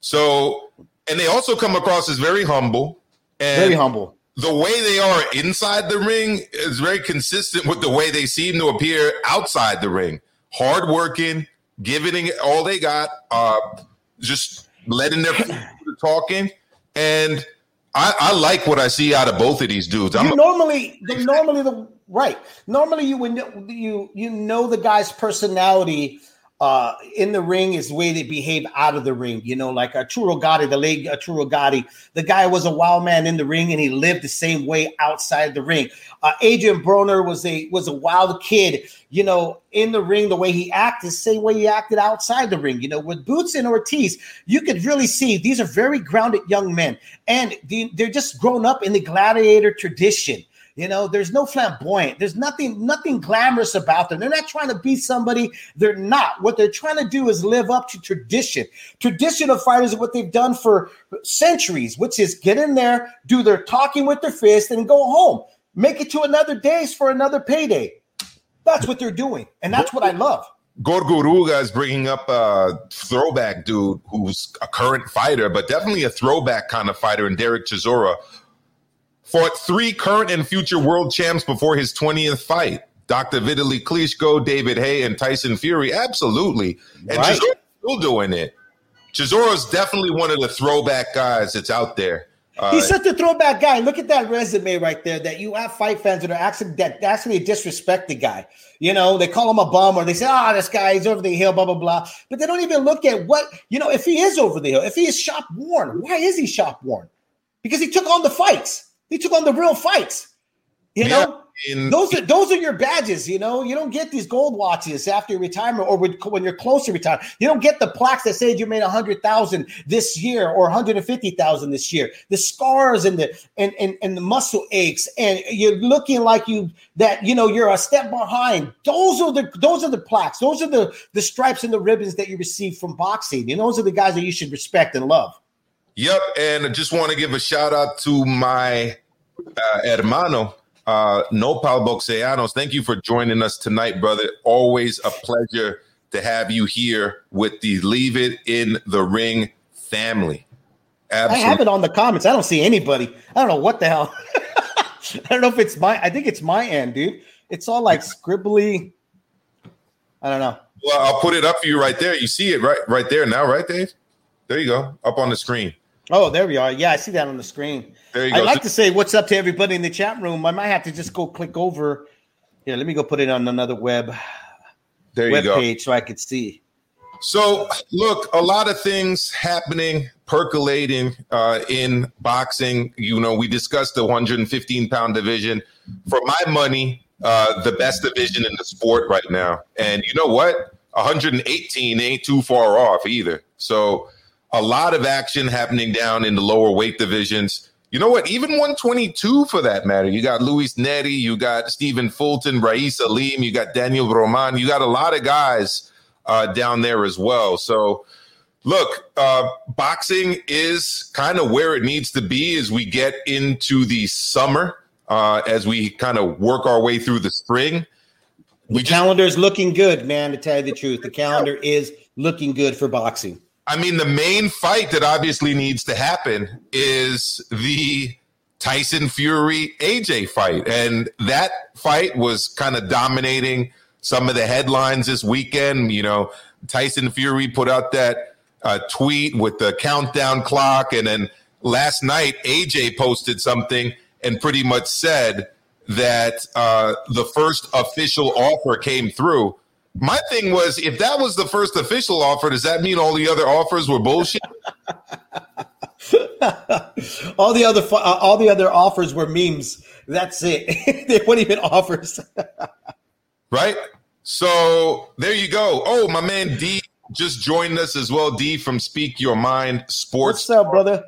So, and they also come across as very humble. And very humble the way they are inside the ring is very consistent with the way they seem to appear outside the ring. Hardworking, giving all they got, uh, just letting their talking, and I, I, like what I see out of both of these dudes. I'm normally, the, normally the right. Normally, you would you you know the guy's personality uh, in the ring is the way they behave out of the ring. You know, like Arturo Gatti, the late Arturo Gatti, the guy was a wild man in the ring and he lived the same way outside the ring. Uh, Adrian Broner was a was a wild kid, you know, in the ring, the way he acted, same way he acted outside the ring. You know, with Boots and Ortiz, you could really see these are very grounded young men, and they're just grown up in the gladiator tradition. You know, there's no flamboyant. There's nothing, nothing glamorous about them. They're not trying to be somebody. They're not. What they're trying to do is live up to tradition. Tradition of fighters is what they've done for centuries, which is get in there, do their talking with their fist, and go home. Make it to another days for another payday. That's what they're doing, and that's what I love. Gorgoruga is bringing up a throwback dude who's a current fighter, but definitely a throwback kind of fighter in Derek Chisora, fought three current and future world champs before his 20th fight. Dr. Vitaly Klitschko, David Haye, and Tyson Fury. Absolutely. And right. still doing it. Chisora's definitely one of the throwback guys that's out there. Uh, He's such a throwback guy. Look at that resume right there. That you have fight fans that are actually that actually disrespect the guy. You know, they call him a bum or they say, "Ah, oh, this guy is over the hill," blah blah blah. But they don't even look at what you know. If he is over the hill, if he is shop worn, why is he shop worn? Because he took on the fights. He took on the real fights. You yeah. know, mean, those are those are your badges. You know, you don't get these gold watches after retirement or when you're close to retirement. You don't get the plaques that say you made a hundred thousand this year or one hundred and fifty thousand this year. The scars and the and, and and the muscle aches, and you're looking like you that you know you're a step behind. Those are the those are the plaques. Those are the the stripes and the ribbons that you receive from boxing. And those are the guys that you should respect and love. Yep, and I just want to give a shout out to my uh, hermano uh, Nopal Boxeanos, thank you for joining us tonight, brother. Always a pleasure to have you here with the Leave It in the Ring family. Absolutely. I have it on the comments. I don't see anybody. I don't know what the hell. I don't know if it's my. I think it's my end, dude. It's all like scribbly. I don't know. Well, I'll put it up for you right there. You see it right, right there now, right, Dave? There you go, up on the screen. Oh, there we are. Yeah, I see that on the screen. There you. I'd like to say what's up to everybody in the chat room. I might have to just go click over. Here, let me go put it on another web there you web go. page so I could see. So, look, a lot of things happening, percolating uh, in boxing. You know, we discussed the 115 pound division. For my money, uh, the best division in the sport right now. And you know what? 118 ain't too far off either. So, a lot of action happening down in the lower weight divisions. You know what? Even 122 for that matter. You got Luis Nery, you got Stephen Fulton, Raeese Aleem, you got Daniel Roman. You got a lot of guys uh, down there as well. So, look, uh, boxing is kind of where it needs to be as we get into the summer, uh, as we kind of work our way through the spring. We the calendar is looking good, man. To tell you the truth, the calendar is looking good for boxing. I mean, the main fight that obviously needs to happen is the Tyson Fury AJ fight. And that fight was kind of dominating some of the headlines this weekend. You know, Tyson Fury put out that uh, tweet with the countdown clock. And then last night, AJ posted something and pretty much said that uh, the first official offer came through my thing was, if that was the first official offer, does that mean all the other offers were bullshit? all the other uh, all the other offers were memes. That's it. they weren't even offers. right. So there you go. Oh, my man D just joined us as well. D from Speak Your Mind Sports. What's up, brother?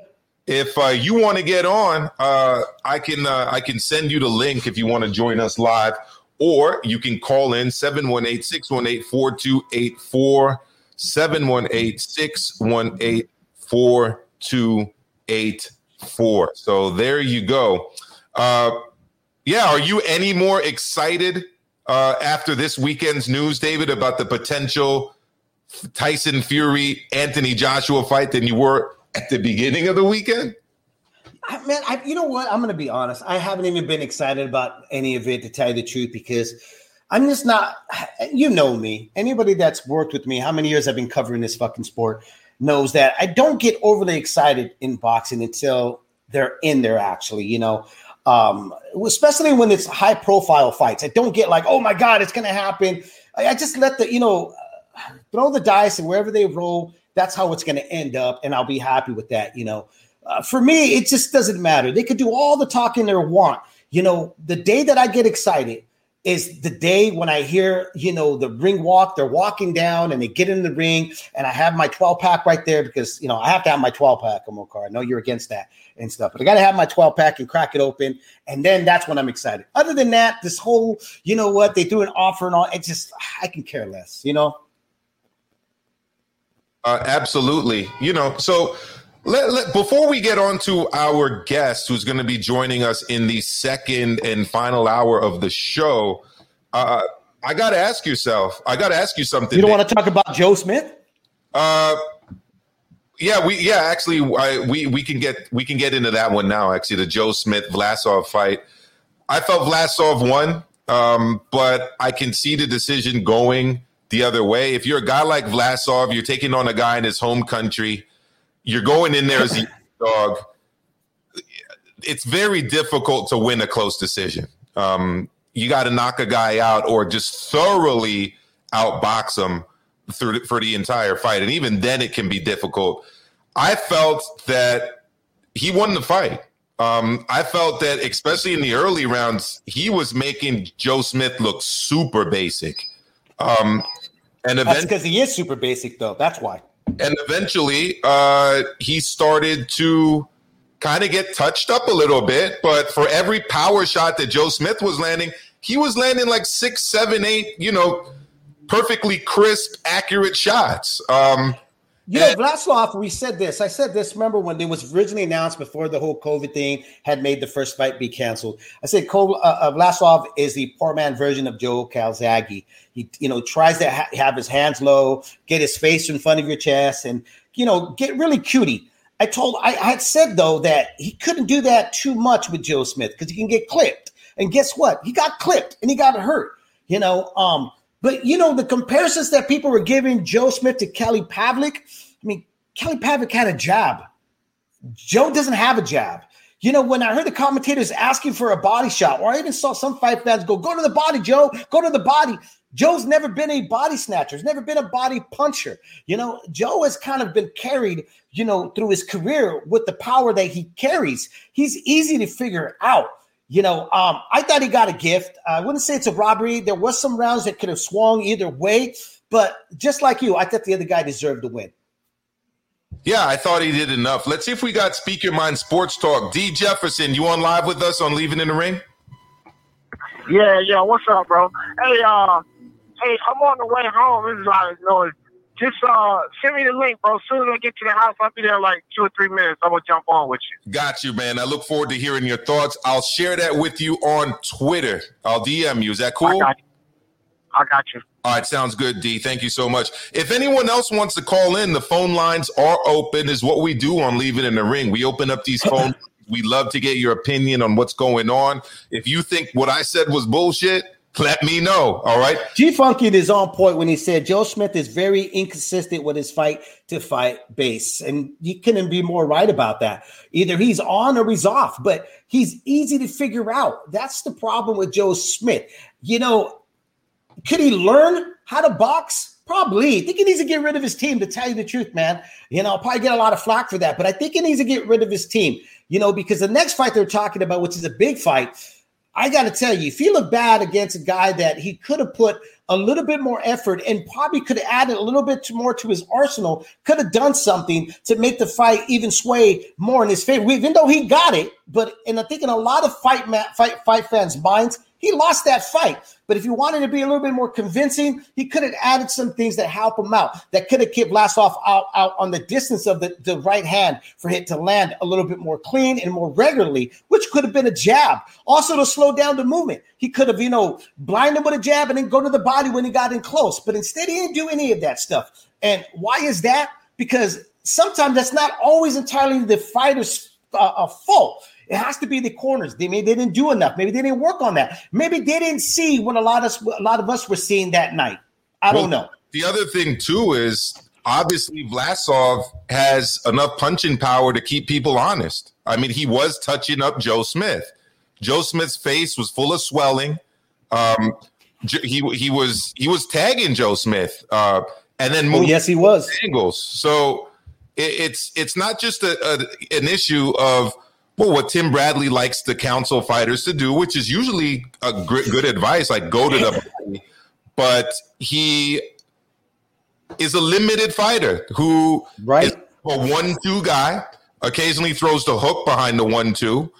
If uh, you want to get on, uh, I can uh, I can send you the link if you want to join us live or you can call in 718 618 4284. 718 618 4284. So there you go. Uh, yeah, are you any more excited uh, after this weekend's news, David, about the potential Tyson Fury Anthony Joshua fight than you were at the beginning of the weekend? I, man, I, you know what? I'm going to be honest. I haven't even been excited about any of it, to tell you the truth, because I'm just not. You know me. Anybody that's worked with me, how many years I've been covering this fucking sport, knows that I don't get overly excited in boxing until they're in there. Actually, you know, um, especially when it's high profile fights. I don't get like, oh my god, it's going to happen. I, I just let the you know throw the dice and wherever they roll, that's how it's going to end up, and I'll be happy with that. You know. Uh, for me, it just doesn't matter. They could do all the talking they want. You know, the day that I get excited is the day when I hear, you know, the ring walk, they're walking down and they get in the ring, and I have my 12 pack right there because, you know, I have to have my 12 pack, Omokar. I know you're against that and stuff, but I got to have my 12 pack and crack it open. And then that's when I'm excited. Other than that, this whole, you know what, they do an offer and all, it just, I can care less, you know? Uh, absolutely. You know, so let, let, before we get on to our guest who's going to be joining us in the second and final hour of the show, uh, I got to ask yourself. I got to ask you something. You don't want to talk about Joe Smith? Uh, yeah, we yeah actually I, we we can get we can get into that one now. Actually, the Joe Smith Vlasov fight. I felt Vlasov won, um, but I can see the decision going the other way. If you're a guy like Vlasov, you're taking on a guy in his home country you're going in there as a dog. It's very difficult to win a close decision. Um, you got to knock a guy out or just thoroughly outbox him through for the entire fight, and even then, it can be difficult. I felt that he won the fight. Um, I felt that, especially in the early rounds, he was making Joe Smith look super basic. Um, and That's because he is super basic, though. That's why. And eventually, uh, he started to kind of get touched up a little bit. But for every power shot that Joe Smith was landing, he was landing like six, seven, eight, you know, perfectly crisp, accurate shots. Um, You know, Vlasov, we said this. I said this, remember when it was originally announced before the whole COVID thing had made the first fight be canceled. I said Cole, uh, uh, is the poor man version of Joe Calzaghe. He, you know, tries to ha- have his hands low, get his face in front of your chest, and, you know, get really cutie. I told, I, I had said, though, that he couldn't do that too much with Joe Smith because he can get clipped. And guess what? He got clipped and he got hurt, you know. Um, but you know, the comparisons that people were giving Joe Smith to Kelly Pavlik, I mean, Kelly Pavlik had a jab. Joe doesn't have a jab. You know, when I heard the commentators asking for a body shot, or I even saw some fight fans go, go to the body, Joe, go to the body. Joe's never been a body snatcher. He's never been a body puncher. You know, Joe has kind of been carried, you know, through his career with the power that he carries. He's easy to figure out. You know, um, I thought he got a gift. I wouldn't say it's a robbery. There was some rounds that could have swung either way, but just like you, I thought the other guy deserved to win. Yeah, I thought he did enough. Let's see if we got Speak Your Mind Sports Talk. D Jefferson, you on live with us on Leaving in the Ring? Yeah, yeah. What's up, bro? Hey, uh, hey, I'm on the way home. This is out of noise. Just uh, send me the link, bro. As soon as I get to the house, I'll be there in like two or three minutes. I'm gonna jump on with you. Got you, man. I look forward to hearing your thoughts. I'll share that with you on Twitter. I'll DM you. Is that I cool? got you. I got you. All right, sounds good, D. Thank you so much. If anyone else wants to call in, the phone lines are open, is what we do on Leave It in the Ring. We open up these phones. we love to get your opinion on what's going on. If you think what I said was bullshit, let me know. All right. G Funky is on point when he said Joe Smith is very inconsistent with his fight to fight base. And you couldn't be more right about that. Either he's on or he's off, but he's easy to figure out. That's the problem with Joe Smith. You know, could he learn how to box? Probably. I think he needs to get rid of his team, to tell you the truth, man. You know, I'll probably get a lot of flack for that, but I think he needs to get rid of his team, you know, because the next fight they're talking about, which is a big fight, I got to tell you, if he looked bad against a guy that he could have put a little bit more effort and probably could have added a little bit more to his arsenal, could have done something to make the fight even sway more in his favor. Even though he got it, but and I think in a lot of fight ma- fight fight fans' minds, he lost that fight. But if he wanted to be a little bit more convincing, he could have added some things that help him out, that could have kept Vlasov out, out on the distance of the, the right hand for him to land a little bit more clean and more regularly, which could have been a jab. Also to slow down the movement. He could have, you know, blind him with a jab and then go to the body when he got in close. But instead, he didn't do any of that stuff. And why is that? Because sometimes that's not always entirely the fighter's uh, uh, fault. It has to be the corners. They maybe they didn't do enough. Maybe they didn't work on that. Maybe they didn't see what a lot of a lot of us were seeing that night. I don't know. The other thing too is obviously Vlasov has enough punching power to keep people honest. I mean, he was touching up Joe Smith. Joe Smith's face was full of swelling. Um, he he was he was tagging Joe Smith, uh, and then Oh, yes, he was. angles. So it, it's it's not just a, a an issue of well what Tim Bradley likes to counsel fighters to do, which is usually a gr- good advice, like go to the body. But he is a limited fighter who Right. is a one-two guy. Occasionally throws the hook behind the one-two.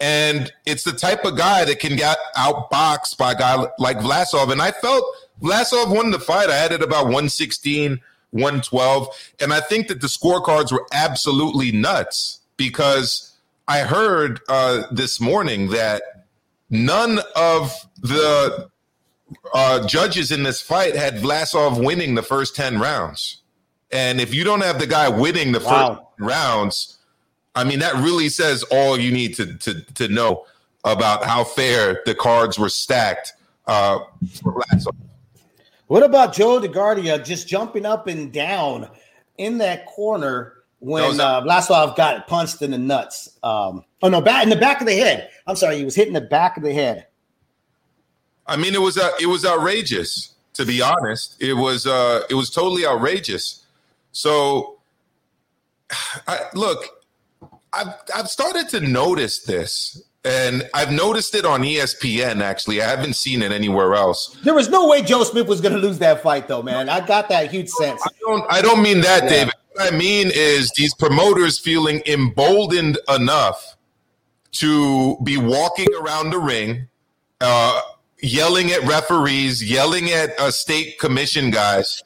And it's the type of guy that can get outboxed by a guy like Vlasov. And I felt Vlasov won the fight. I had it about 116, 112. And I think that the scorecards were absolutely nuts because I heard uh, this morning that none of the uh, judges in this fight had Vlasov winning the first 10 rounds. And if you don't have the guy winning the first Wow. rounds, I mean, that really says all you need to to to know about how fair the cards were stacked uh, for Vlasov. What about Joe DeGuardia just jumping up and down in that corner when uh, Vlasov got punched in the nuts? Um, oh no, back in the back of the head. I'm sorry, he was hitting the back of the head. I mean, it was uh, it was outrageous to be honest. It was uh, it was totally outrageous. So, I, look, I've I've started to notice this, and I've noticed it on ESPN. Actually, I haven't seen it anywhere else. There was no way Joe Smith was going to lose that fight, though, man. I got that huge sense. I don't I don't mean that, Yeah. David. What I mean is these promoters feeling emboldened enough to be walking around the ring, uh, yelling at referees, yelling at uh, state commission guys,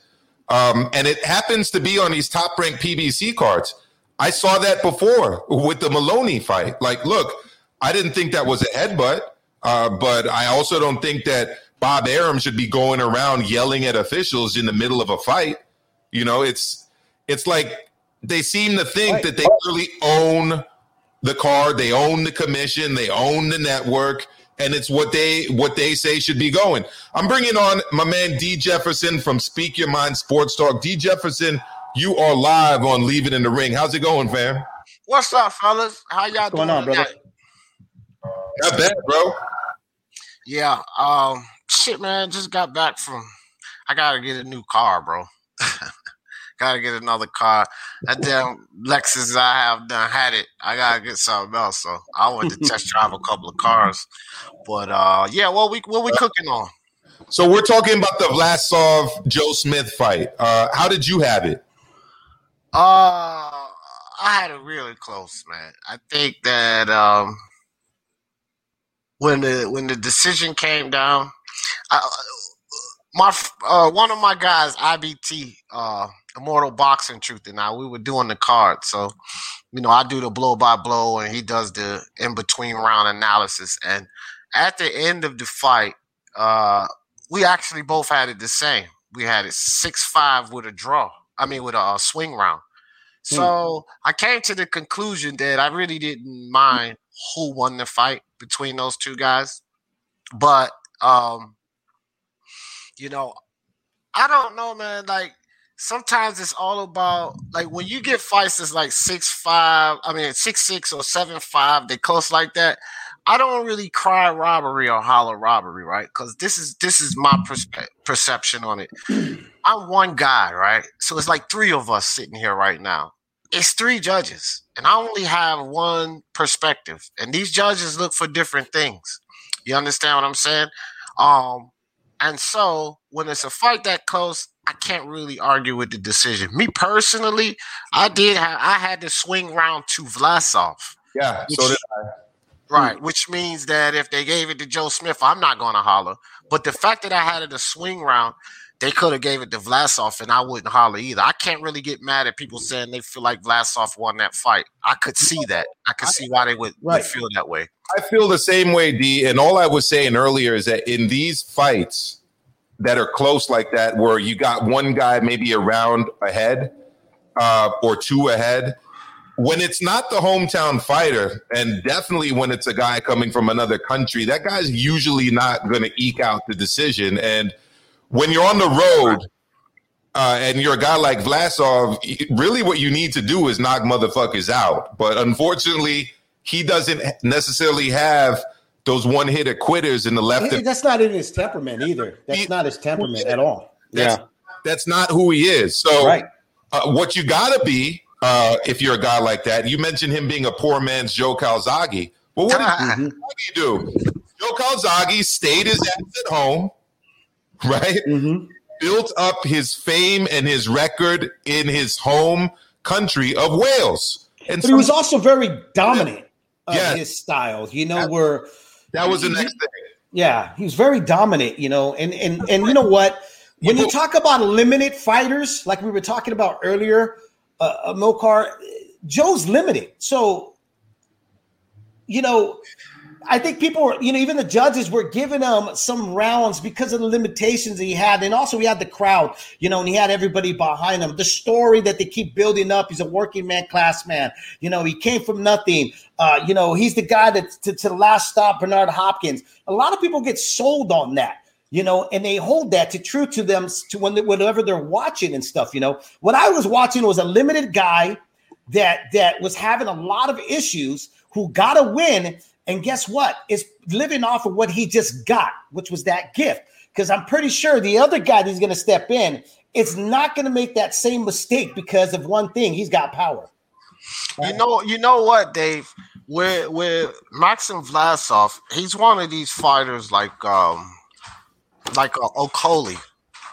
um, and it happens to be on these top ranked PBC cards. I saw that before with the Moloney fight. Like, look, I didn't think that was a headbutt, uh, but I also don't think that Bob Arum should be going around yelling at officials in the middle of a fight. You know, it's it's like they seem to think Right. that they really own the card, they own the commission, they own the network, and it's what they what they say should be going. I'm bringing on my man D Jefferson from Speak Your Mind Sports Talk. D Jefferson, you are live on Leave It in the Ring. How's it going, fam? What's up, fellas? How y'all What's going doing on, brother? Not bad, bro. Yeah. Um. Shit, man. Just got back from. I gotta get a new car, bro. gotta get another car. That damn Lexus I have done had it. I gotta get something else. So I went to test drive a couple of cars. But uh, yeah. What we what we cooking on? So we're talking about the Vlasov Joe Smith fight. Uh, how did you have it? Uh, I had it really close, man. I think that um, when the when the decision came down, I, my uh, one of my guys, IBT, uh, Immortal Boxing Truth, and I, we were doing the card. So, you know, I do the blow by blow, and he does the in between round analysis. And at the end of the fight, uh, we actually both had it the same. We had it six five with a draw. I mean, with a, uh swing round. So I came to the conclusion that I really didn't mind who won the fight between those two guys, but um, you know, I don't know, man. Like sometimes it's all about like when you get fights that's like six five, I mean six six or seven five, they close like that. I don't really cry robbery or holler robbery, right? Because this is this is my perspe- perception on it. I'm one guy, right? So it's like three of us sitting here right now. It's three judges, and I only have one perspective, and these judges look for different things. You understand what I'm saying? Um, and so when it's a fight that close, I can't really argue with the decision. Me personally, I did have I had to swing round to Vlasov. Yeah, so did I. Right, which means that if they gave it to Joe Smith, I'm not going to holler. But the fact that I had it a swing round, they could have gave it to Vlasov, and I wouldn't holler either. I can't really get mad at people saying they feel like Vlasov won that fight. I could see that. I could see why they would, would feel that way. I feel the same way, D. And all I was saying earlier is that in these fights that are close like that, where you got one guy maybe a round ahead uh, or two ahead, when it's not the hometown fighter, and definitely when it's a guy coming from another country, that guy's usually not going to eke out the decision. And when you're on the road, uh, and you're a guy like Vlasov, really what you need to do is knock motherfuckers out. But unfortunately, he doesn't necessarily have those one hit quitters in the left. He- That's not in his temperament either. That's He- not his temperament at all. that's, that's not who he is. So, Right. uh, what you got to be uh, if you're a guy like that, you mentioned him being a poor man's Joe Calzaghe. Well, what did, what did he do? Joe Calzaghe stayed his ass at home, right? Mhm. built up his fame and his record in his home country of Wales. And But he was also very dominant of Yeah. his style. You know, where that was the next thing. yeah, he was very dominant. You know, and and and you know what? When you talk about limited fighters, like we were talking about earlier, uh, uh, Mokar, Joe's limited. So, you know, I think people were, you know, even the judges were giving him some rounds because of the limitations he had. And also, he had the crowd, you know, and he had everybody behind him. The story that they keep building up he's a working man, class man. You know, he came from nothing. Uh, you know, he's the guy that to, to the last stop, Bernard Hopkins. A lot of people get sold on that you know, and they hold that to true to them to when whatever they're watching and stuff. You know, what I was watching was a limited guy that that was having a lot of issues who got a win, and guess what? Is living off of what he just got, which was that gift. Because I'm pretty sure the other guy that's going to step in is not going to make that same mistake because of one thing: he's got power. You know, you know what, Dave? With with Maxim Vlasov, he's one of these fighters like um like uh, Okolie,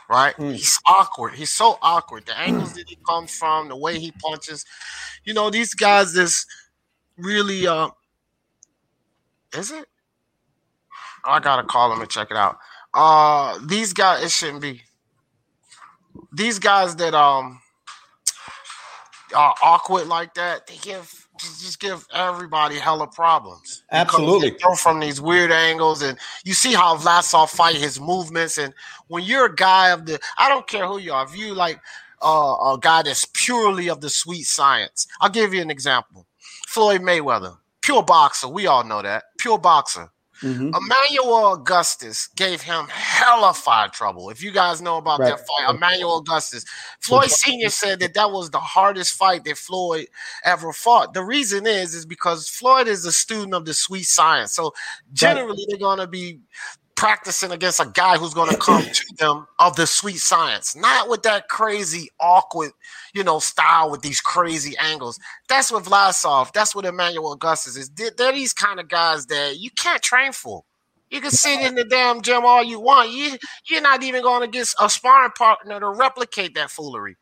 right? Mm. He's awkward. He's so awkward. The angles that he comes from, the way he punches. You know, these guys this really uh is it? I gotta call him and check it out. Uh these guys it shouldn't be. These guys that um are awkward like that, they give just give everybody hella problems. Absolutely. they from these weird angles, and you see how Vlasov fight his movements. And when you're a guy of the, I don't care who you are, if you like uh, a guy that's purely of the sweet science, I'll give you an example. Floyd Mayweather, pure boxer, we all know that, pure boxer. Mhm. Emmanuel Augustus gave him hella fight trouble. If you guys know about Right. that fight, Emmanuel Augustus, Floyd Senior said that that was the hardest fight that Floyd ever fought. The reason is is because Floyd is a student of the sweet science, so generally they're gonna be practicing against a guy who's gonna come to them of the sweet science, not with that crazy awkward, you know, style with these crazy angles. That's what Vlasov. That's what Emmanuel Augustus is. They're, they're these kind of guys that you can't train for. You can sit in the damn gym all you want. You you're not even going to get a sparring partner to replicate that foolery.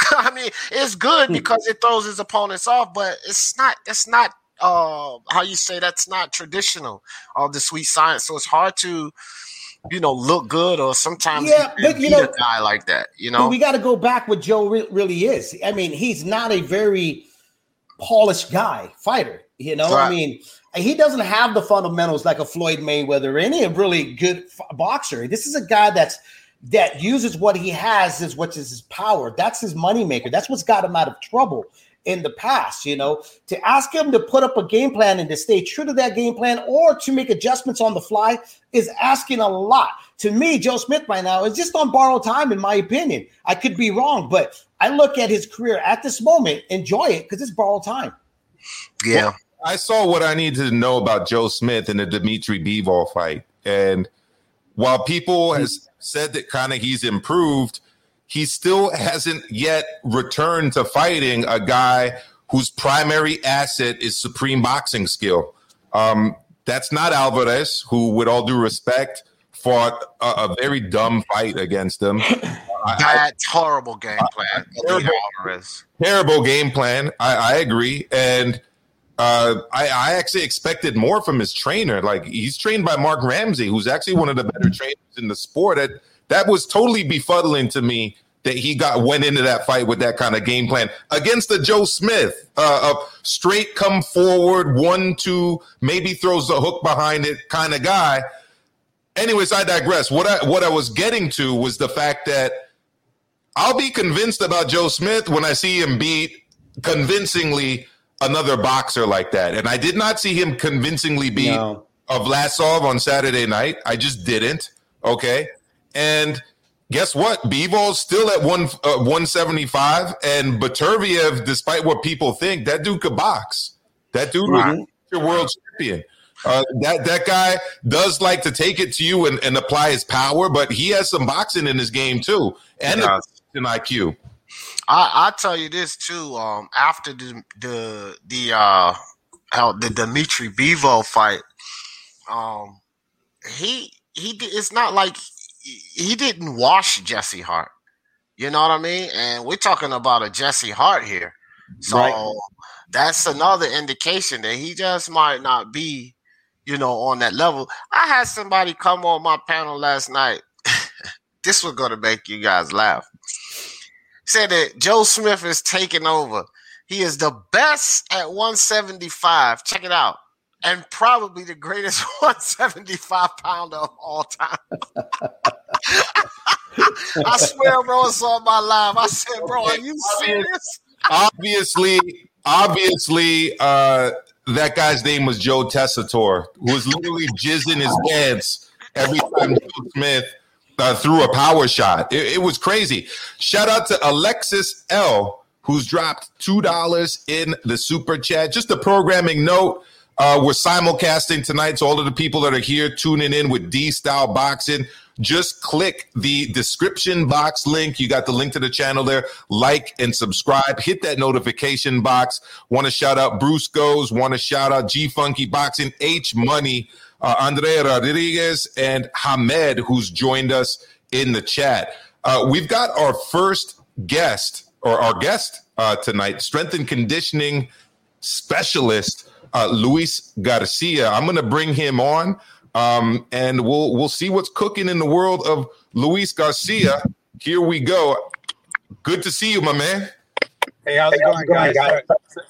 I mean, it's good hmm. because it throws his opponents off, but it's not. It's not. Uh, how you say that's not traditional of the sweet science. So it's hard to, you know, look good or sometimes Yeah, but you know- a guy like that. You know, we got to go back what Joe re- really is. I mean, he's not a very polished guy, fighter. You know, I mean, he doesn't have the fundamentals like a Floyd Mayweather or any really good f- boxer. This is a guy that's that uses what he has is what is his power. That's his moneymaker. That's what's got him out of trouble in the past. You know, to ask him to put up a game plan and to stay true to that game plan or to make adjustments on the fly is asking a lot. To me, Joe Smith by now is just on borrowed time, in my opinion. I could be wrong, but I look at his career at this moment, enjoy it because it's borrowed time. yeah, I saw what I needed to know about Joe Smith in the Dimitri Bivol fight, and while people has said that kind of he's improved, he still hasn't yet returned to fighting a guy whose primary asset is supreme boxing skill. Um, that's not Alvarez, who, with all due respect, fought a, a very dumb fight against him. I- I- that's horrible game plan. terrible. Alvarez. terrible game plan. I, I agree, and uh, I, I actually expected more from his trainer. Like he's trained by Marc Ramsay, who's actually one of the better trainers in the sport. That that was totally befuddling to me that he got went into that fight with that kind of game plan against the Joe Smith, uh, a straight come forward, one two, maybe throws the hook behind it kind of guy. Anyways, I digress. What I what I was getting to was the fact that I'll be convinced about Joe Smith when I see him beat convincingly another boxer like that. And I did not see him convincingly beat No. of Vlasov on Saturday night. I just didn't. Okay. And guess what? Bivol's still at one uh, 175, and Beterbiev, despite what people think, that dude could box. That dude Right. was your world champion. Uh, that that guy does like to take it to you and, and apply his power, but he has some boxing in his game too, and an IQ. I I tell you this too. Um, after the the the uh how the Dimitri Bevo fight, um, he he it's not like he- didn't wash Jesse Hart. You know what I mean? And we're talking about a Jesse Hart here, so Right. that's another indication that he just might not be, you know, on that level. I had somebody come on my panel last night. this was gonna make you guys laugh said that Joe Smith is taking over. He is the best at 175. Check it out. And probably the greatest 175 pounder of all time. I swear, bro, it's on my live. I said, bro, are you serious? obviously, obviously, uh, that guy's name was Joe Tessitore, who was literally jizzing his pants every time Joe Smith uh, threw a power shot. It, it was crazy. Shout out to Alexis L, who's dropped two dollars in the super chat. Just a programming note. Uh, we're simulcasting tonight. So all of the people that are here tuning in with D Style Boxing, just click the description box link. You got the link to the channel there. Like and subscribe. Hit that notification box. Want to shout out Bruce Goes. Want to shout out G Funky Boxing, H Money, uh, Andrea Rodriguez, and Hamed, who's joined us in the chat. Uh, we've got our first guest or our guest uh, tonight, strength and conditioning specialist uh, Luis Garcia. I'm going to bring him on, um, and we'll we'll see what's cooking in the world of Luis Garcia. Here we go. Good to see you, my man. Hey, how's it going, guys? Sorry,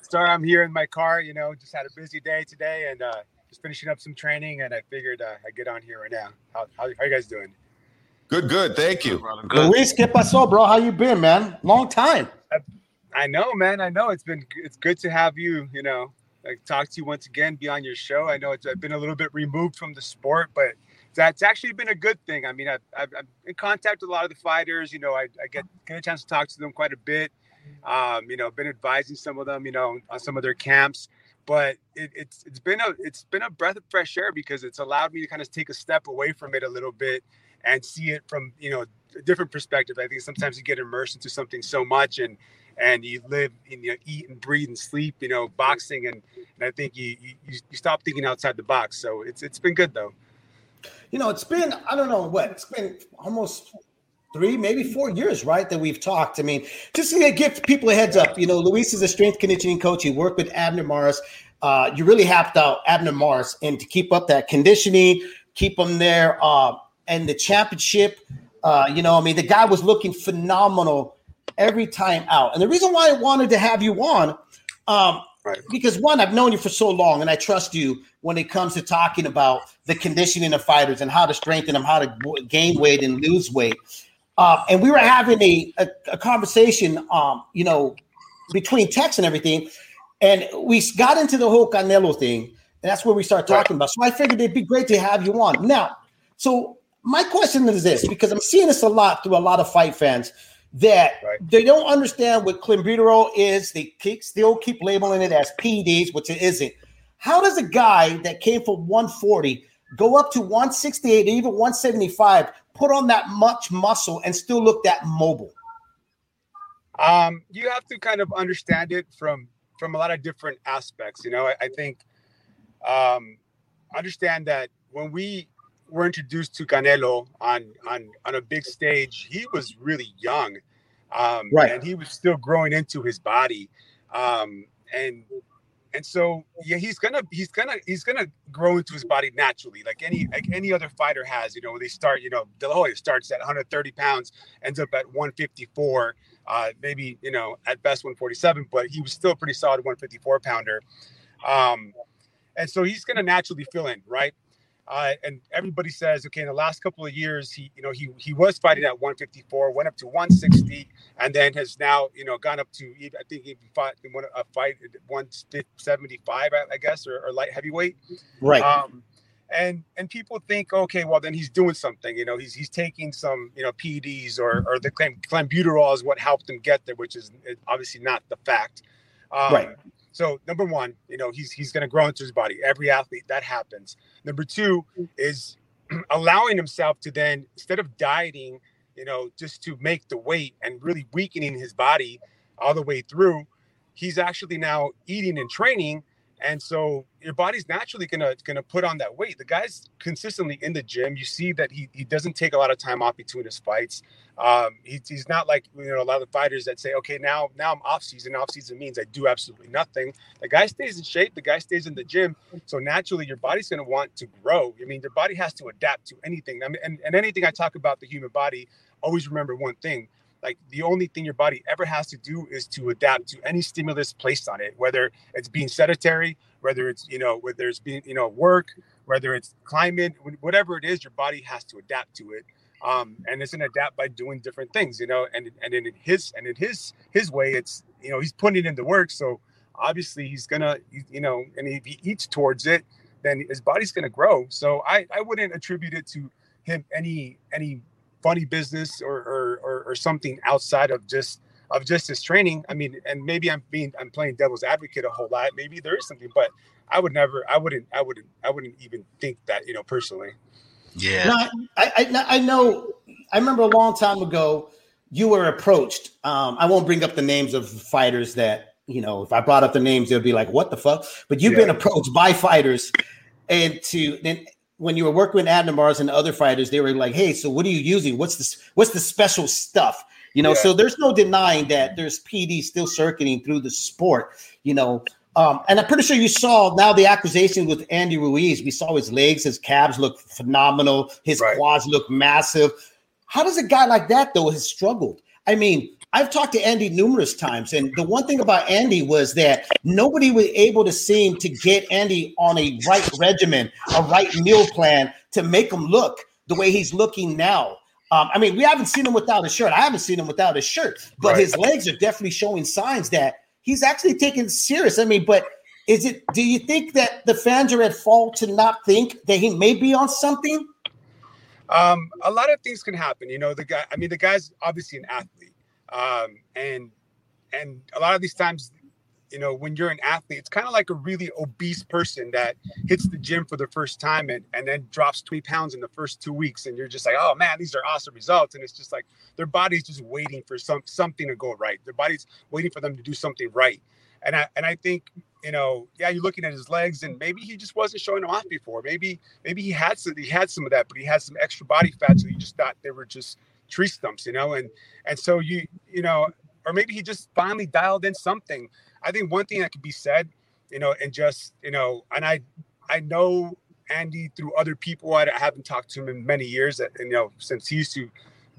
sorry, I'm here in my car. You know, just had a busy day today, and uh, just finishing up some training, and I figured uh, I'd get on here right now. How, how, how you guys doing? Good, good. Thank you. Good. Luis, ¿qué pasó, bro? How you been, man? Long time. I, I know, man. I know. It's been it's good to have you. You know, like talk to you once again, be on your show. I know it's I've been a little bit removed from the sport, but that's actually been a good thing. I mean, I've, I've, I'm in contact with a lot of the fighters. You know, I, I get get a chance to talk to them quite a bit. Um, you know, I've been advising some of them. You know, on some of their camps. But it, it's it's been a it's been a breath of fresh air because it's allowed me to kind of take a step away from it a little bit and see it from you know a different perspective. I think sometimes you get immersed into something so much and and you live and you eat and breathe and sleep, you know, boxing, and, and I think you, you you stop thinking outside the box. So it's it's been good though. You know, it's been I don't know what it's been almost three, maybe four years, right? That we've talked. I mean, just to give people a heads up, you know, Luis is a strength conditioning coach. He worked with Abner Mares. Uh, you really helped out Abner Mares and to keep up that conditioning, keep him there, uh, and the championship. Uh, you know, I mean, the guy was looking phenomenal every time out. And the reason why I wanted to have you on, um, right. because one, I've known you for so long, and I trust you when it comes to talking about the conditioning of fighters and how to strengthen them, how to gain weight and lose weight. Uh, and we were having a, a, a conversation, um, you know, between text and everything, and we got into the whole Canelo thing, and that's where we started talking right. about. So I figured it'd be great to have you on. Now, so my question is this, because I'm seeing this a lot through a lot of fight fans that right. they don't understand what clenbuterol is. They keep, still keep labeling it as PEDs, which it isn't. How does a guy that came from 140 go up to 168, even 175, put on that much muscle and still look that mobile? Um, you have to kind of understand it from from a lot of different aspects. You know, I, I think um, understand that when we were introduced to Canelo on on on a big stage, he was really young, um, right? And he was still growing into his body, um, and and so yeah, he's gonna he's gonna he's gonna grow into his body naturally, like any like any other fighter has. You know, they start. You know, De La Hoya starts at 130 pounds, ends up at 154. Uh, maybe you know at best 147, but he was still pretty solid 154 pounder. Um, and so he's going to naturally fill in, right? Uh, and everybody says, okay, in the last couple of years, he, you know, he he was fighting at 154, went up to 160, and then has now, you know, gone up to, I think he fought in one a fight at 175, I guess, or, or light heavyweight. Right. Um, and and people think, okay, well then he's doing something, you know, he's he's taking some, you know, PEDs or or the clenbuterol is what helped him get there, which is obviously not the fact. Um, right. So number one, you know, he's he's going to grow into his body. Every athlete that happens. Number two is allowing himself to then instead of dieting, you know, just to make the weight and really weakening his body all the way through, he's actually now eating and training and so your body's naturally gonna gonna put on that weight. The guy's consistently in the gym. You see that he, he doesn't take a lot of time off between his fights. Um, he, he's not like you know a lot of fighters that say, okay, now now I'm off season. Off season means I do absolutely nothing. The guy stays in shape. The guy stays in the gym. So naturally, your body's gonna want to grow. I mean, your body has to adapt to anything. I mean, and, and anything I talk about the human body, always remember one thing like the only thing your body ever has to do is to adapt to any stimulus placed on it whether it's being sedentary whether it's you know whether it's being you know work whether it's climate whatever it is your body has to adapt to it. Um, and it's gonna adapt by doing different things you know and and in his and in his his way it's you know he's putting in the work. So obviously he's gonna you know and if he eats towards it then his body's gonna grow. So i i wouldn't attribute it to him any any funny business or, or, or, or something outside of just of just his training. I mean, and maybe I'm being I'm playing devil's advocate a whole lot. Maybe there is something, but I would never, I wouldn't, I wouldn't, I wouldn't even think that, you know, personally. Yeah. No, I, I, I know. I remember a long time ago, you were approached. Um, I won't bring up the names of fighters that you know. If I brought up the names, they'll be like, "What the fuck?" But you've Yeah. been approached by fighters, and to then when you were working with Abner Mares and other fighters, they were like, "Hey, so what are you using? What's this? What's the special stuff?" You know. Yeah. So there's no denying that there's PD still circulating through the sport. You know. Um, and I'm pretty sure you saw now the accusation with Andy Ruiz. We saw his legs, his calves look phenomenal, his Right. quads look massive. How does a guy like that though has struggled? I mean, I've talked to Andy numerous times, and the one thing about Andy was that nobody was able to seem to get Andy on a right regimen, a right meal plan to make him look the way he's looking now. Um, I mean, we haven't seen him without a shirt. I haven't seen him without a shirt, but Right. his legs are definitely showing signs that he's actually taken serious. I mean, but is it? Do you think that the fans are at fault to not think that he may be on something? Um, a lot of things can happen. You know, the guy. I mean, the guy's obviously an athlete, um, and and a lot of these times, you know, when you're an athlete, it's kind of like a really obese person that hits the gym for the first time and and then drops 20 pounds in the first two weeks, and you're just like, oh man, these are awesome results, and it's just like their body's just waiting for some something to go right. Their body's waiting for them to do something right, and I and I think you know, yeah, you're looking at his legs, and maybe he just wasn't showing them off before. Maybe maybe he had some he had some of that, but he had some extra body fat, so he just thought they were just tree stumps, you know, and and so you you know, or maybe he just finally dialed in something. I think one thing that could be said, you know, and just you know, and I I know Andy through other people. I haven't talked to him in many years, that you know, since he used to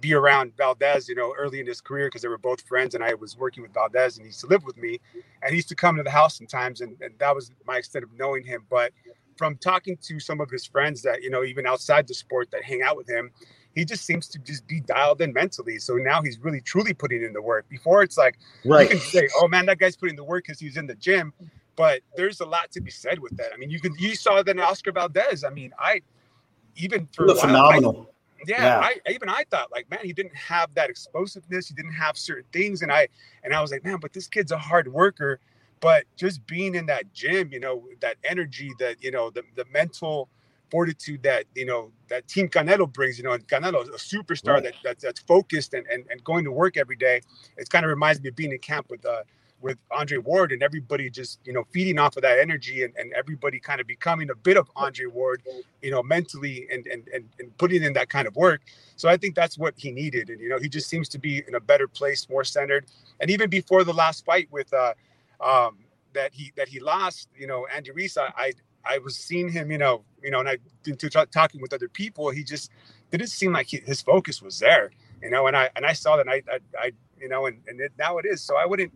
be around Valdez, you know, early in his career because they were both friends, and I was working with Valdez, and he used to live with me, and he used to come to the house sometimes, and, and that was my extent of knowing him. But from talking to some of his friends that you know, even outside the sport that hang out with him, he just seems to just be dialed in mentally. So now he's really truly putting in the work. Before it's like you can say, "Oh man, that guy's putting the work because he's in the gym," but there's a lot to be said with that. I mean, you can you saw that in Oscar Valdez. I mean, I even for He a looked while, I- phenomenal. yeah, Yeah. I even I thought like, man, he didn't have that explosiveness. He didn't have certain things, and I and I was like, man, but this kid's a hard worker. But just being in that gym, you know, that energy, that you know, the the mental fortitude that you know that Team Canelo brings, you know, and Canelo a superstar Right. that, that that's focused and, and and going to work every day. It kind of reminds me of being in camp with uh with Andre Ward and everybody just you know feeding off of that energy and, and everybody kind of becoming a bit of Andre Ward, you know, mentally and, and and and putting in that kind of work. So I think that's what he needed, and you know, he just seems to be in a better place, more centered. And even before the last fight with uh, um, that he that he lost, you know, Andy Ruiz, I, I I was seeing him, you know, you know, and I to talk, talking with other people, he just didn't seem like he, his focus was there, you know, and I and I saw that, I I, I you know, and and it, now it is. So I wouldn't.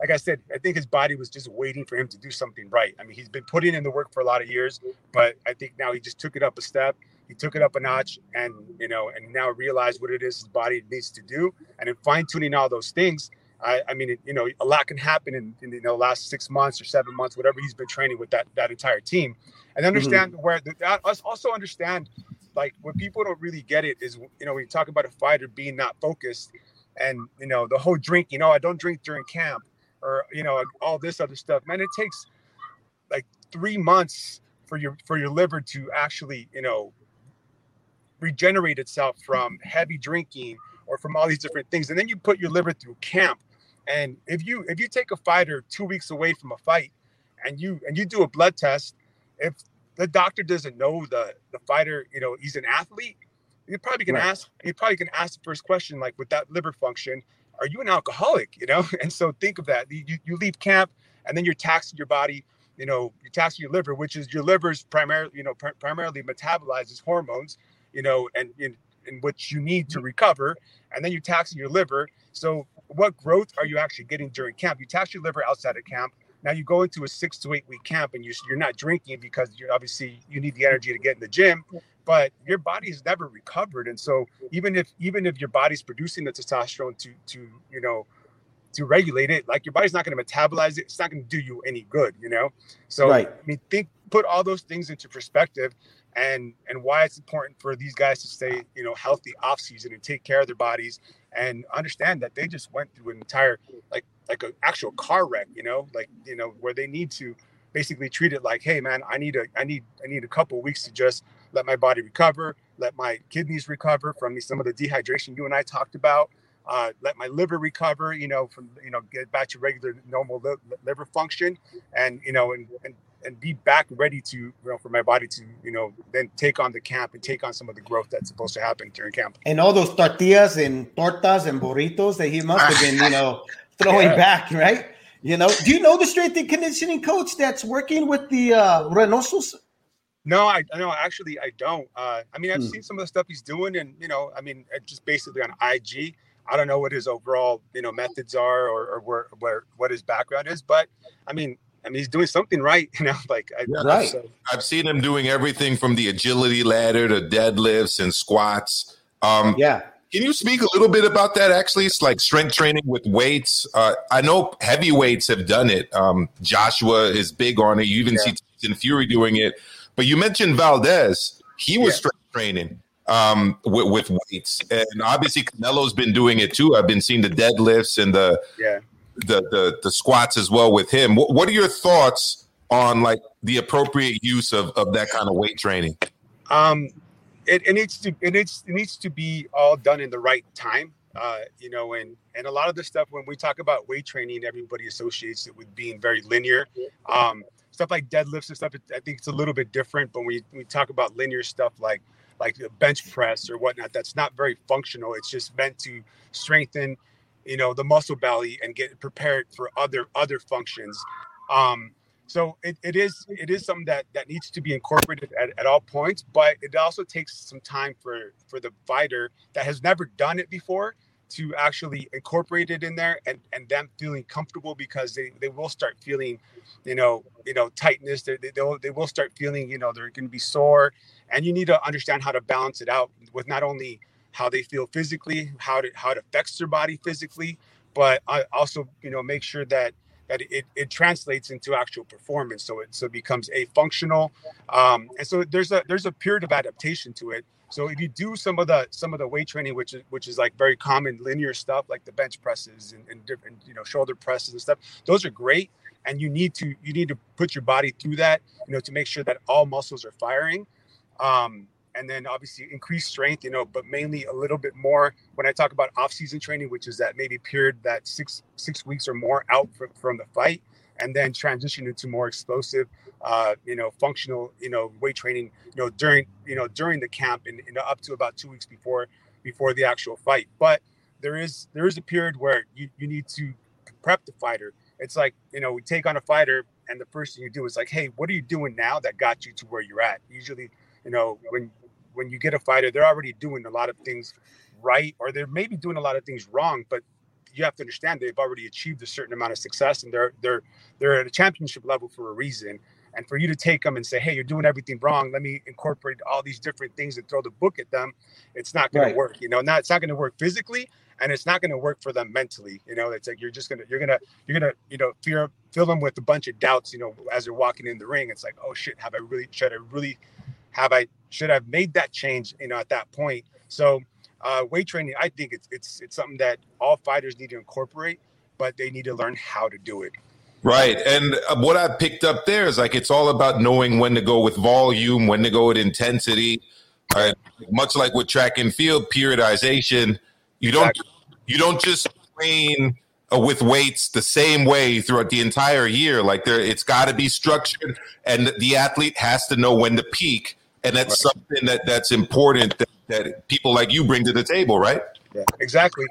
Like I said, I think his body was just waiting for him to do something right. I mean, he's been putting in the work for a lot of years, but I think now he just took it up a step. He took it up a notch, and you know, and now realized what it is his body needs to do, and in fine tuning all those things. I, I mean, you know, a lot can happen in, in you know last six months or seven months, whatever he's been training with that that entire team, and mm-hmm. understand where the, that- us also understand like what people don't really get it is you know when you talk about a fighter being not focused, and you know the whole drink, you know, I don't drink during camp, or you know all this other stuff. Man, it takes like three months for your for your liver to actually you know regenerate itself from heavy drinking or from all these different things. And then you put your liver through camp and if you if you take a fighter two weeks away from a fight and you and you do a blood test if the doctor doesn't know the the fighter you know he's an athlete you're probably gonna Right. ask you're probably gonna ask the first question like with that liver function are you an alcoholic? You know? And so think of that. You, you leave camp and then you're taxing your body you know you're taxing your liver which is your liver's primarily you know pr- primarily metabolizes hormones you know and in, in which you need to recover and then you're taxing your liver. So what growth are you actually getting during camp? You tax your liver outside of camp. Now you go into a six to eight week camp and you, you're not drinking because you're obviously you need the energy to get in the gym but your body's never recovered. And so even if even if your body's producing the testosterone to to you know to regulate it like your body's not going to metabolize it it's not going to do you any good you know? So Right. i mean think put all those things into perspective and and why it's important for these guys to stay you know healthy off season and take care of their bodies and understand that they just went through an entire like like an actual car wreck, you know, like you know where they need to basically treat it like, hey man, I need a I need I need a couple weeks to just let my body recover, let my kidneys recover from some of the dehydration you and I talked about, uh, let my liver recover, you know, from you know get back to regular normal li- liver function, and you know and, and and be back ready to you know for my body to you know then take on the camp and take on some of the growth that's supposed to happen during camp. And all those tortillas and tortas and burritos that he must have been you know throwing yeah. back, right? You know, do you know the strength and conditioning coach that's working with the uh, Reynosos? No, I no actually I don't. Uh, I mean, I've hmm. seen some of the stuff he's doing, and you know, I mean, just basically on IG. I don't know what his overall you know methods are or, or where where what his background is, but I mean, I mean, he's doing something right, you know. Like, I, yeah, right. So. I've seen him doing everything from the agility ladder to deadlifts and squats. Um, yeah. Can you speak a little bit about that? Actually, it's like strength training with weights. Uh, I know heavyweights have done it. Um, Joshua is big on it. You even yeah. see Tyson Fury doing it. But you mentioned Valdez. He was yeah. strength training um, with, with, weights, and obviously Canelo's been doing it too. I've been seeing the deadlifts and the yeah the the, the squats as well with him. What, what are your thoughts on like the appropriate use of, of that kind of weight training? Um, it, it needs to it needs it needs to be all done in the right time. Uh, you know, and and a lot of the stuff when we talk about weight training, everybody associates it with being very linear. Um, stuff like deadlifts and stuff, I think it's a little bit different. But when we, we talk about linear stuff like like bench press or whatnot, that's not very functional. It's just meant to strengthen you know the muscle belly and get prepared for other other functions. Um so it, it is it is something that that needs to be incorporated at, at all points but it also takes some time for for the fighter that has never done it before to actually incorporate it in there and and them feeling comfortable because they they will start feeling you know you know tightness. They, they, will they will start feeling you know they're going to be sore. And you need to understand how to balance it out with not only how they feel physically, how it, how it affects their body physically, but I also you know make sure that that it, it translates into actual performance so it so it becomes a functional um, and so there's a there's a period of adaptation to it. So if you do some of the some of the weight training which is which is like very common linear stuff like the bench presses and, and different you know shoulder presses and stuff those are great. And you need to you need to put your body through that you know to make sure that all muscles are firing. Um, and then obviously increase strength, you know, but mainly a little bit more when I talk about off-season training, which is that maybe period that six six weeks or more out from, from the fight, and then transition into more explosive, uh, you know, functional, you know, weight training, you know, during you know during the camp and you know, up to about two weeks before before the actual fight. But there is there is a period where you, you need to prep the fighter. It's like you know we take on a fighter and the first thing you do is like, hey, what are you doing now that got you to where you're at? Usually, you know, when when you get a fighter, they're already doing a lot of things right, or they're maybe doing a lot of things wrong, but you have to understand they've already achieved a certain amount of success and they're they're they're at a championship level for a reason. And for you to take them and say, "Hey, you're doing everything wrong. Let me incorporate all these different things and throw the book at them," it's not going right. to work. You know, not it's not going to work physically, and it's not going to work for them mentally. You know, it's like you're just gonna you're gonna you're gonna you know fear fill them with a bunch of doubts. You know, as they're walking in the ring, it's like, oh shit, have I really should I really have I should have made that change, you know, at that point. So uh, weight training, I think it's it's it's something that all fighters need to incorporate, but they need to learn how to do it. Right. And uh, what I picked up there is like it's all about knowing when to go with volume, when to go with intensity. Right? Much like with track and field periodization, you don't exactly. you don't just train uh, with weights the same way throughout the entire year. Like there, it's got to be structured, and the athlete has to know when to peak and that's right. something that that's important that, that people like you bring to the table, right? Yeah, exactly.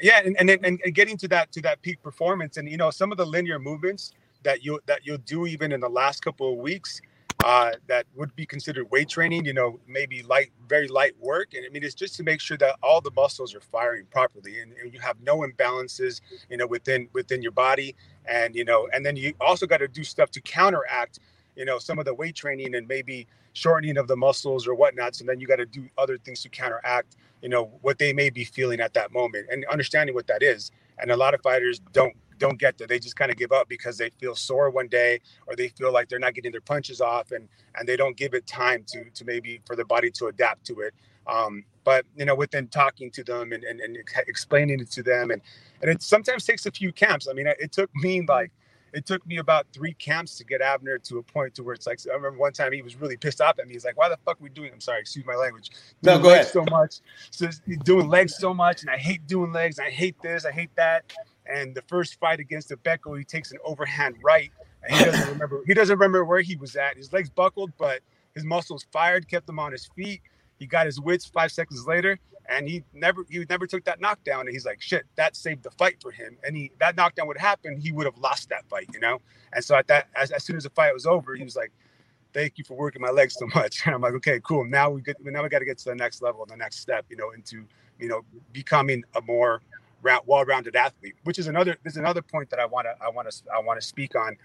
Yeah, and, and and getting to that to that peak performance, and you know some of the linear movements that you that you'll do even in the last couple of weeks, uh, that would be considered weight training. You know, maybe light, very light work, and I mean it's just to make sure that all the muscles are firing properly, and, and you have no imbalances, you know, within within your body, and you know, and then you also got to do stuff to counteract, you know, some of the weight training and maybe shortening of the muscles or whatnot. So then you got to do other things to counteract, you know, what they may be feeling at that moment and understanding what that is. And a lot of fighters don't don't get there. They just kind of give up because they feel sore one day or they feel like they're not getting their punches off and and they don't give it time to to maybe for the body to adapt to it. Um, but you know, within talking to them and, and, and explaining it to them and and it sometimes takes a few camps. I mean, it took me like it took me about three camps to get Abner to a point to where it's like I remember one time he was really pissed off at me. He's like, "Why the fuck are we doing?" I'm sorry, excuse my language. Doing no, go ahead. So much, so doing legs so much, and I hate doing legs. I hate this. I hate that. And the first fight against Agbeko, he takes an overhand right, and he doesn't remember. He doesn't remember where he was at. His legs buckled, but his muscles fired, kept him on his feet. He got his wits five seconds later, and he never he never took that knockdown. And he's like, shit, that saved the fight for him. And he that knockdown would happen, he would have lost that fight, you know. And so at that, as, as soon as the fight was over, he was like, thank you for working my legs so much. And I'm like, okay, cool. Now we get now we got to get to the next level, the next step, you know, into you know becoming a more round, well-rounded athlete. Which is another there's another point that I want to I want to I want to speak on.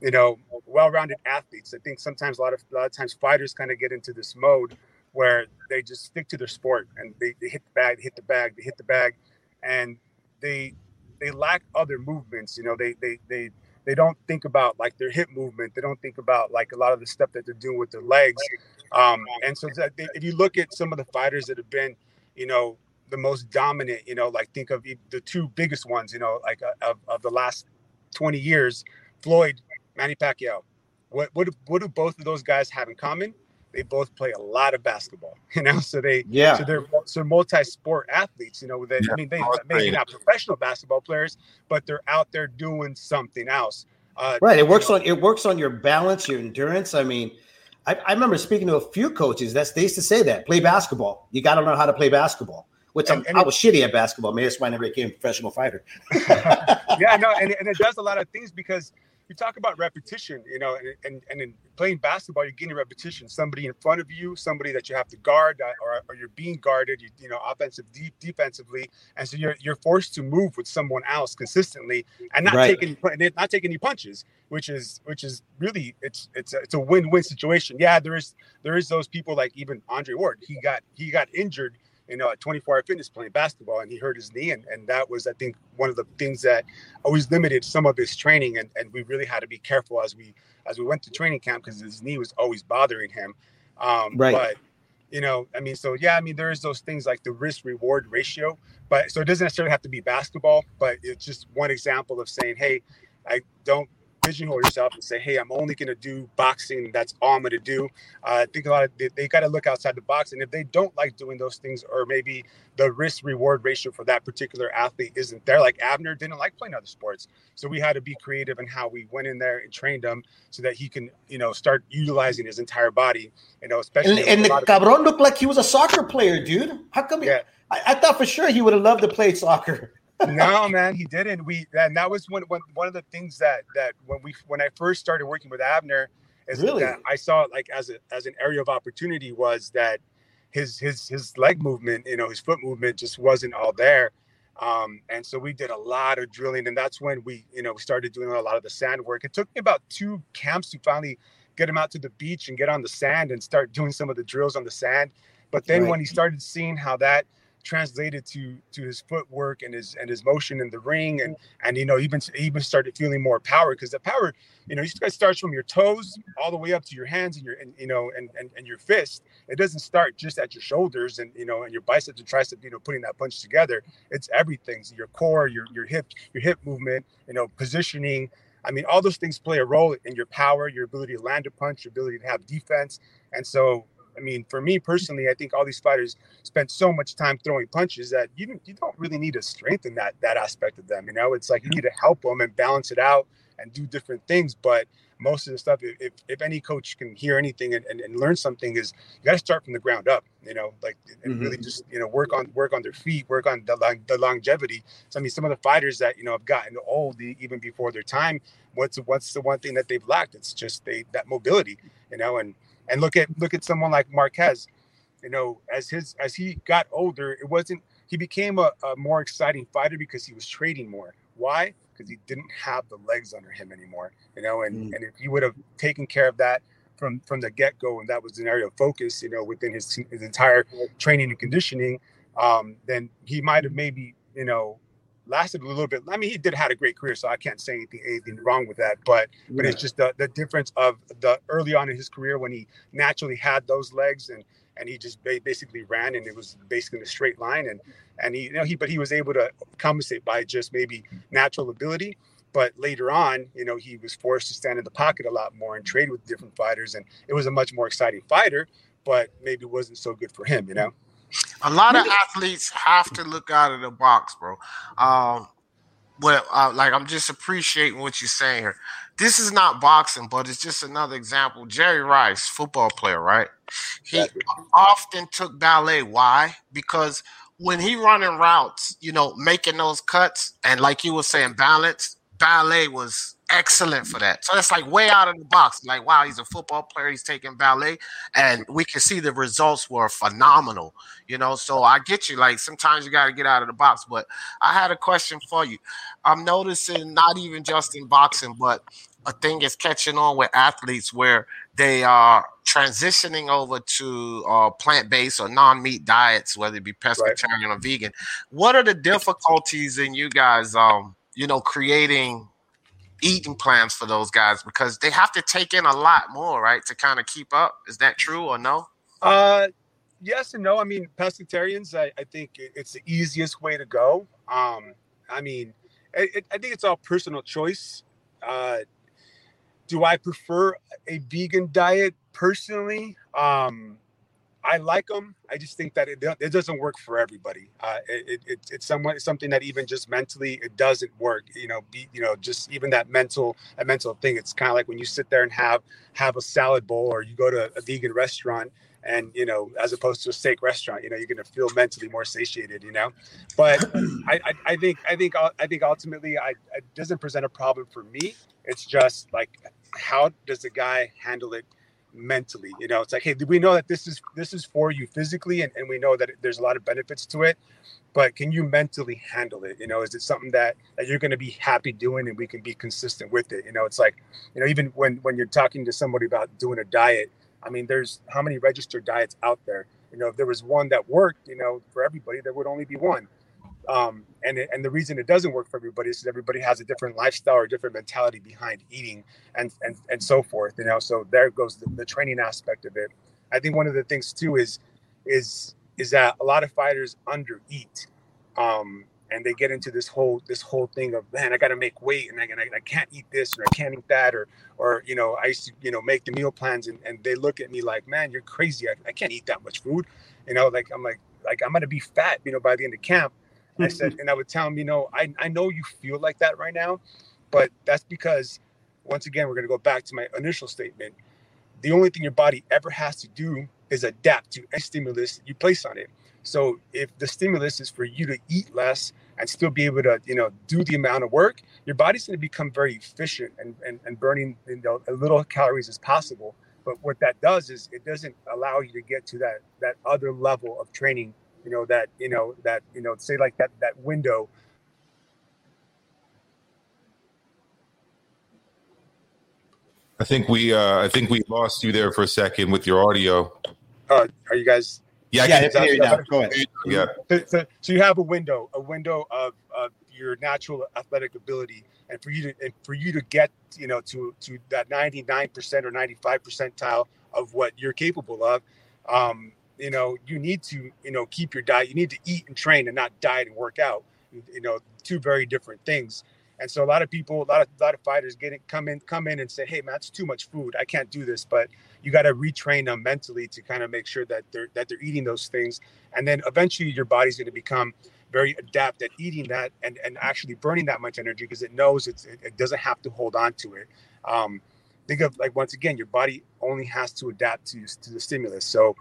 You know, well-rounded athletes. I think sometimes a lot of a lot of times fighters kind of get into this mode where they just stick to their sport and they, they hit the bag, they hit the bag, they hit the bag, and they they lack other movements. You know, they they they they don't think about like their hip movement. They don't think about like a lot of the stuff that they're doing with their legs. Um, and so they, if you look at some of the fighters that have been, you know, the most dominant, you know, like think of the two biggest ones, you know, like uh, of, of the last 20 years, Floyd, Manny Pacquiao. What what what do both of those guys have in common? They both play a lot of basketball, you know. So they yeah. So they're so multi-sport athletes, you know. That yeah. I mean, they maybe not professional basketball players, but they're out there doing something else. Uh, right. It works know. on it works on your balance, your endurance. I mean, I, I remember speaking to a few coaches that they used to say that play basketball. You got to learn how to play basketball. Which and, and I was shitty at basketball. Maybe that's why I never became a professional fighter. yeah, no, and, and it does a lot of things because you talk about repetition, you know, and, and, and in playing basketball, you're getting repetition. Somebody in front of you, somebody that you have to guard, or, or you're being guarded, you, you know, offensive, deep, defensively, and so you're you're forced to move with someone else consistently and not right. taking not taking any punches, which is which is really it's it's a, it's a win-win situation. Yeah, there is there is those people like even Andre Ward. He got he got injured you know, at 24 Hour Fitness playing basketball, and he hurt his knee, and, and that was, I think, one of the things that always limited some of his training, and, and we really had to be careful as we as we went to training camp because his knee was always bothering him. Um, right. But you know, I mean, so yeah, I mean, there is those things like the risk reward ratio, but so it doesn't necessarily have to be basketball, but it's just one example of saying, hey, I don't pigeonhole yourself and say, "Hey, I'm only going to do boxing. That's all I'm going to do." Uh, I think a lot of they, they got to look outside the box, and if they don't like doing those things, or maybe the risk reward ratio for that particular athlete isn't there, like Abner didn't like playing other sports, so we had to be creative in how we went in there and trained him so that he can, you know, start utilizing his entire body. You know, especially and, and the cabron looked like he was a soccer player, dude. How come? Yeah. I, I thought for sure he would have loved to play soccer no, man, he didn't. We and that was one, one one of the things that that when we when I first started working with Abner, is really? that I saw it like as a as an area of opportunity was that his his his leg movement, you know, his foot movement just wasn't all there. Um, and so we did a lot of drilling, and that's when we, you know, we started doing a lot of the sand work. It took me about two camps to finally get him out to the beach and get on the sand and start doing some of the drills on the sand. But then right. when he started seeing how that translated to to his footwork and his and his motion in the ring and and you know even even started feeling more power because the power you know it starts from your toes all the way up to your hands and your and you know and, and and your fist. It doesn't start just at your shoulders and you know and your biceps and triceps you know putting that punch together. It's everything so your core your your hip your hip movement you know positioning. I mean, all those things play a role in your power, your ability to land a punch, your ability to have defense. And so I mean, for me personally, I think all these fighters spend so much time throwing punches that you don't, you don't really need to strengthen that that aspect of them. You know, it's like you need to help them and balance it out and do different things. But most of the stuff, if if any coach can hear anything and, and, and learn something, is you got to start from the ground up. You know, like and mm-hmm. really just you know work on work on their feet, work on the the longevity. So I mean, some of the fighters that you know have gotten old even before their time, what's what's the one thing that they've lacked? It's just they that mobility. You know, and and look at look at someone like Marquez. You know, as his as he got older, it wasn't he became a, a more exciting fighter because he was trading more. Why? Because he didn't have the legs under him anymore. You know, and mm. and if he would have taken care of that from from the get go, and that was an area of focus, you know, within his his entire training and conditioning, um, then he might have maybe you know lasted a little bit. I mean, he did had a great career, so I can't say anything anything wrong with that. But but it's just the, the difference of the early on in his career when he naturally had those legs and and he just basically ran and it was basically in a straight line and and he you know he but he was able to compensate by just maybe natural ability. But later on, you know, he was forced to stand in the pocket a lot more and trade with different fighters, and it was a much more exciting fighter. But maybe wasn't so good for him, you know. A lot of athletes have to look out of the box, bro. Um, well, uh, like I'm just appreciating what you're saying here. This is not boxing, but it's just another example. Jerry Rice, football player, right? He exactly. often took ballet. Why? Because when he running routes, you know, making those cuts and like you were saying, balance, ballet was excellent for that. So that's like way out of the box. Like, wow, he's a football player. He's taking ballet, and we can see the results were phenomenal. You know, so I get you. Like sometimes you got to get out of the box. But I had a question for you. I'm noticing not even just in boxing, but a thing is catching on with athletes where they are transitioning over to uh, plant-based or non-meat diets, whether it be pescatarian right. or vegan. What are the difficulties in you guys, um, you know, creating eating plans for those guys because they have to take in a lot more, right, to kind of keep up. Is that true or no? Uh, yes and no. I mean, pescatarians, I, I think it's the easiest way to go. Um, I mean, it, I think it's all personal choice. Uh, do I prefer a vegan diet personally? Um, I like them. I just think that it, it doesn't work for everybody. Uh, it, it, it's somewhat something that even just mentally it doesn't work. You know, be, you know, just even that mental a mental thing. It's kind of like when you sit there and have have a salad bowl, or you go to a vegan restaurant, and you know, as opposed to a steak restaurant, you know, you're going to feel mentally more satiated. You know, but I, I, I think I think I think ultimately, I it doesn't present a problem for me. It's just like how does the guy handle it mentally you know it's like hey do we know that this is this is for you physically and, and we know that there's a lot of benefits to it but can you mentally handle it? You know is it something that, that you're going to be happy doing and we can be consistent with it? You know it's like you know even when when you're talking to somebody about doing a diet i mean there's how many registered diets out there? You know if there was one that worked you know for everybody there would only be one um, and and the reason it doesn't work for everybody is everybody has a different lifestyle or different mentality behind eating and and and so forth. You know, so there goes the, the training aspect of it. I think one of the things too is is is that a lot of fighters undereat, um, and they get into this whole this whole thing of man, I got to make weight and I, I, I can't eat this or I can't eat that or or you know I used to you know make the meal plans and, and they look at me like man, you're crazy. I, I can't eat that much food. You know, like I'm like like I'm gonna be fat. You know, by the end of camp I said, and I would tell him, you know, I, I know you feel like that right now, but that's because, once again, we're going to go back to my initial statement. The only thing your body ever has to do is adapt to any stimulus you place on it. So if the stimulus is for you to eat less and still be able to, you know, do the amount of work, your body's going to become very efficient and, and, and burning, you know, as little calories as possible. But what that does is it doesn't allow you to get to that that other level of training you know that you know that you know say like that that window I think we uh I think we lost you there for a second with your audio. Uh, are you guys? Yeah, yeah, I hear you now. Go ahead. Yeah. So, so, so, you have a window, a window of, of your natural athletic ability, and for you to and for you to get you know to to that ninety nine percent or ninety five percentile of what you're capable of, um, you know, you need to, you know, keep your diet. You need to eat and train and not diet and work out. You know, two very different things. And so a lot of people, a lot of a lot of fighters get getting come in, come in and say, "Hey, man, that's too much food. I can't do this." But you got to retrain them mentally to kind of make sure that they're that they're eating those things, and then eventually your body's going to become very adept at eating that and and actually burning that much energy because it knows it, it, doesn't have to hold on to it. Um, think of like once again, your body only has to adapt to to the stimulus. So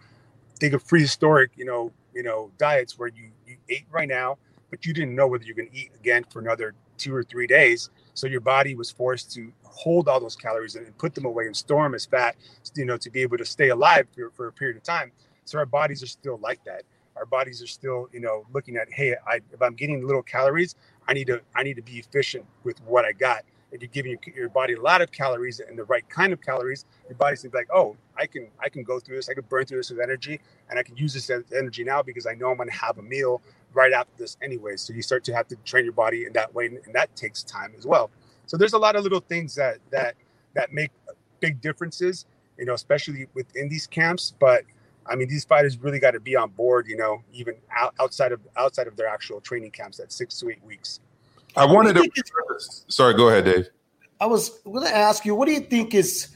think of prehistoric, you know, you know, diets where you, you ate right now, but you didn't know whether you're going to eat again for another two or three days. So your body was forced to hold all those calories and put them away and store them as fat, you know, to be able to stay alive for, for a period of time. So our bodies are still like that. Our bodies are still, you know, looking at, hey, I, if I'm getting little calories, I need to, I need to be efficient with what I got. If you're giving your, your body a lot of calories and the right kind of calories, your body's like, oh, I can I can go through this, I can burn through this with energy, and I can use this energy now because I know I'm gonna have a meal right after this anyway. So you start to have to train your body in that way, and that takes time as well. So there's a lot of little things that that that make big differences, you know, especially within these camps. But I mean, these fighters really got to be on board, you know, even out, outside of outside of their actual training camps at six to eight weeks. I wanted to. Sorry, go ahead, Dave. I was going to ask you, what do you think is,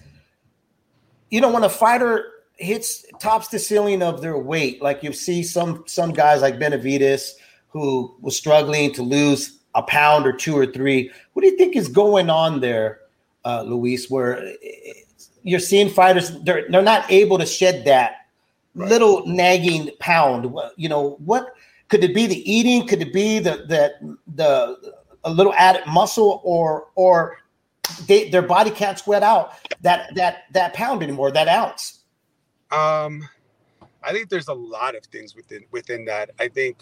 you know, when a fighter hits tops the ceiling of their weight, like you see some some guys like Benavidez who was struggling to lose a pound or two or three. What do you think is going on there, uh, Luis? Where you're seeing fighters they're they're not able to shed that right. little nagging pound. You know what? Could it be the eating? Could it be the the the a little added muscle, or or they, their body can't sweat out that that that pound anymore, that ounce? Um, I think there's a lot of things within within that. I think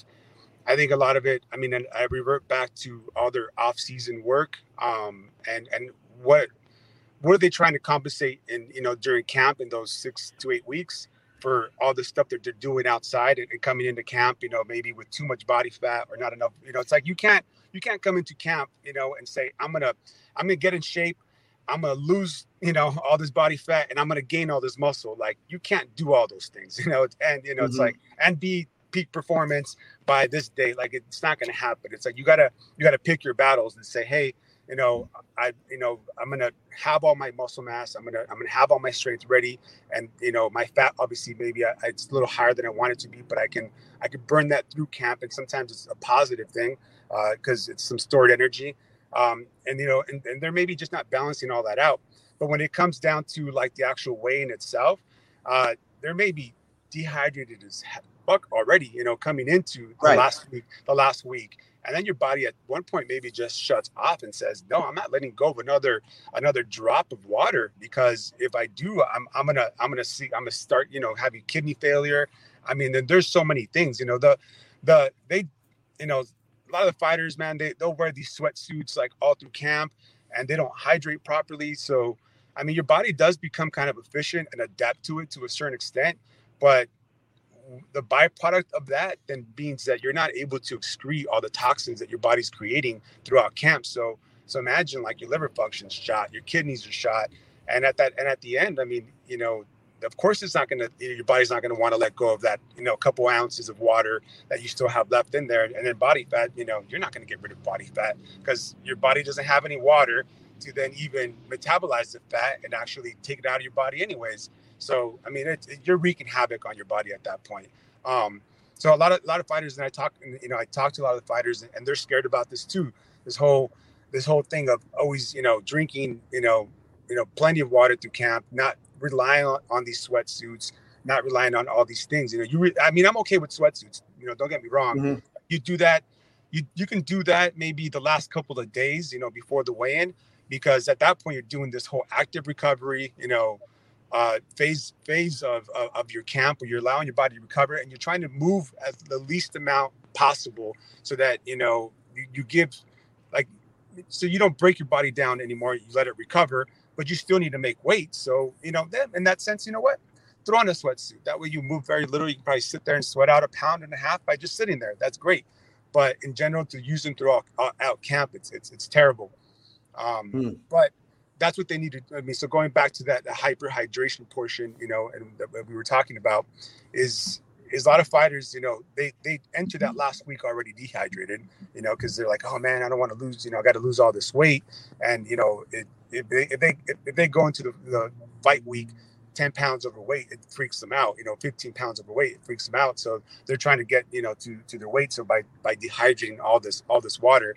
I think a lot of it. I mean, and I revert back to all their off-season work, um, and and what what are they trying to compensate in you know during camp in those six to eight weeks for all the stuff that they're doing outside and, and coming into camp, you know, maybe with too much body fat or not enough. You know, it's like you can't you can't come into camp, you know, and say I'm gonna I'm gonna get in shape. I'm gonna lose, you know, all this body fat and I'm gonna gain all this muscle. Like you can't do all those things, you know. And you know, mm-hmm. it's like and be peak performance by this day. Like it's not gonna happen. It's like you gotta you gotta pick your battles and say, hey, you know, I you know, I'm gonna have all my muscle mass. I'm gonna I'm gonna have all my strength ready, and you know, my fat obviously maybe I, it's a little higher than I want it to be, but I can I can burn that through camp, and sometimes it's a positive thing because uh, it's some stored energy. Um, and you know, and, and they're maybe just not balancing all that out. But when it comes down to like the actual weighing itself, uh, there may be dehydrated as fuck already, you know, coming into the right. last week, the last week. And then your body at one point maybe just shuts off and says, "No, I'm not letting go of another another drop of water because if I do, I'm I'm gonna I'm gonna see I'm gonna start you know having kidney failure. I mean, then there's so many things. You know, the the they you know a lot of the fighters, man, they they'll wear these sweatsuits like all through camp, and they don't hydrate properly. So, I mean, your body does become kind of efficient and adapt to it to a certain extent, but the byproduct of that then means that you're not able to excrete all the toxins that your body's creating throughout camp. So, so imagine like your liver function's shot, your kidneys are shot, and at that and at the end, I mean, you know, of course it's not going to your body's not going to want to let go of that you know a couple ounces of water that you still have left in there. And then body fat you know you're not going to get rid of body fat because your body doesn't have any water to then even metabolize the fat and actually take it out of your body anyways. So i mean it, you're wreaking havoc on your body at that point. Um, so a lot of a lot of fighters and i talk you know i talk to a lot of the fighters and they're scared about this too. This whole this whole thing of always you know drinking you know you know plenty of water through camp not relying on, on these sweatsuits, not relying on all these things. You know, you re- I mean, I'm okay with sweatsuits. You know, don't get me wrong. Mm-hmm. You do that. You you can do that maybe the last couple of days. You know, before the weigh-in, because at that point you're doing this whole active recovery. You know. Uh, phase phase of, of, of your camp where you're allowing your body to recover and you're trying to move as the least amount possible so that you know you, you give like so you don't break your body down anymore you let it recover but you still need to make weight. So, you know, then in that sense, you know what? Throw on a sweatsuit. That way you move very little. You can probably sit there and sweat out a pound and a half by just sitting there. That's great. But in general, to use them throughout uh, out camp, it's it's it's terrible. Um, hmm. But that's what they need to. I mean, so going back to that hyperhydration portion, you know, and that we were talking about, is is a lot of fighters, you know, they they enter that last week already dehydrated, you know, because they're like, oh man, I don't want to lose, you know, I got to lose all this weight, and you know, it, if they if they if they go into the, the fight week 10 pounds overweight, it freaks them out. You know, 15 pounds overweight, it freaks them out. So they're trying to get, you know, to, to their weight. So by, by dehydrating all this, all this water,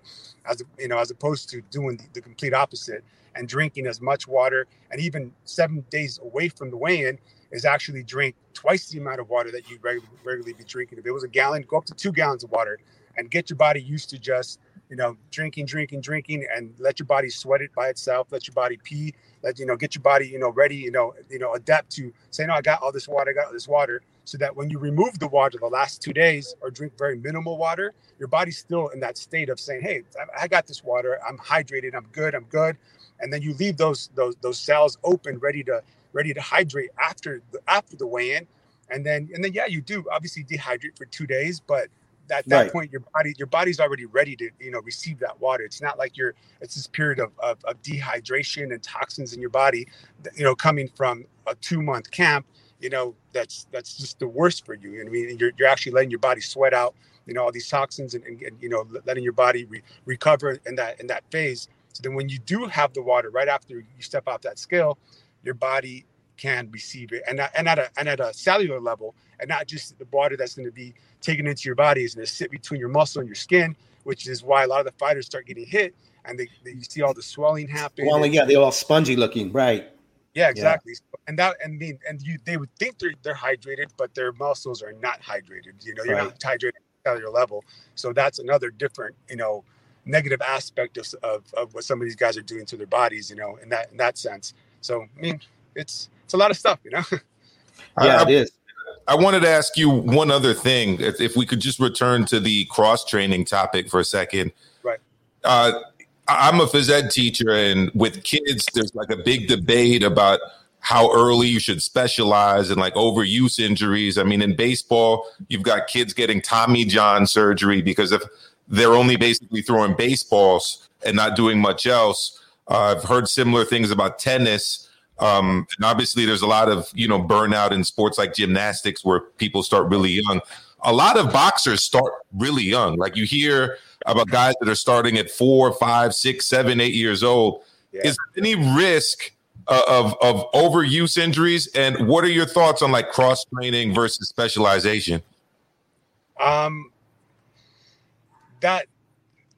as, you know, as opposed to doing the, the complete opposite and drinking as much water and even seven days away from the weigh-in is actually drink twice the amount of water that you regularly, regularly be drinking. If it was a gallon, go up to two gallons of water and get your body used to just you know, drinking, drinking, drinking, and let your body sweat it by itself. Let your body pee. Let you know, get your body, you know, ready. You know, you know, adapt to say, no, oh, I got all this water. I got all this water. so that when you remove the water the last two days or drink very minimal water, your body's still in that state of saying, "Hey, I got this water. I'm hydrated. I'm good. I'm good." And then you leave those those those cells open, ready to ready to hydrate after the after the weigh-in, and then and then yeah, you do obviously dehydrate for two days, but at that right. point your body your body's already ready to you know receive that water it's not like you're it's this period of, of, of dehydration and toxins in your body you know coming from a two month camp you know that's that's just the worst for you. I mean, you're, you're actually letting your body sweat out, you know, all these toxins and, and, and you know letting your body re- recover in that in that phase. So then, when you do have the water right after you step off that scale, your body can receive it, and and at a and at a cellular level, and not just the water that's going to be taken into your body is going to sit between your muscle and your skin, which is why a lot of the fighters start getting hit, and they, they you see all the swelling happen. Swelling, yeah, they're all spongy looking, right? Yeah, exactly. Yeah. And that and mean and you they would think they're they're hydrated, but their muscles are not hydrated. You know, you're right. not hydrated at cellular level. So that's another different, you know, negative aspect of, of, of what some of these guys are doing to their bodies, you know, in that in that sense. So I mean, it's it's a lot of stuff, you know. yeah, I, it is. I wanted to ask you one other thing. If, if we could just return to the cross training topic for a second. Right. Uh, I'm a phys ed teacher, and with kids, there's like a big debate about how early you should specialize and like overuse injuries. I mean, in baseball, you've got kids getting Tommy John surgery because if they're only basically throwing baseballs and not doing much else. Uh, I've heard similar things about tennis. Um, and obviously, there's a lot of you know burnout in sports like gymnastics where people start really young. A lot of boxers start really young. Like you hear about guys that are starting at four, five, six, seven, eight years old. Yeah. Is there any risk uh, of of overuse injuries? And what are your thoughts on like cross training versus specialization? Um, that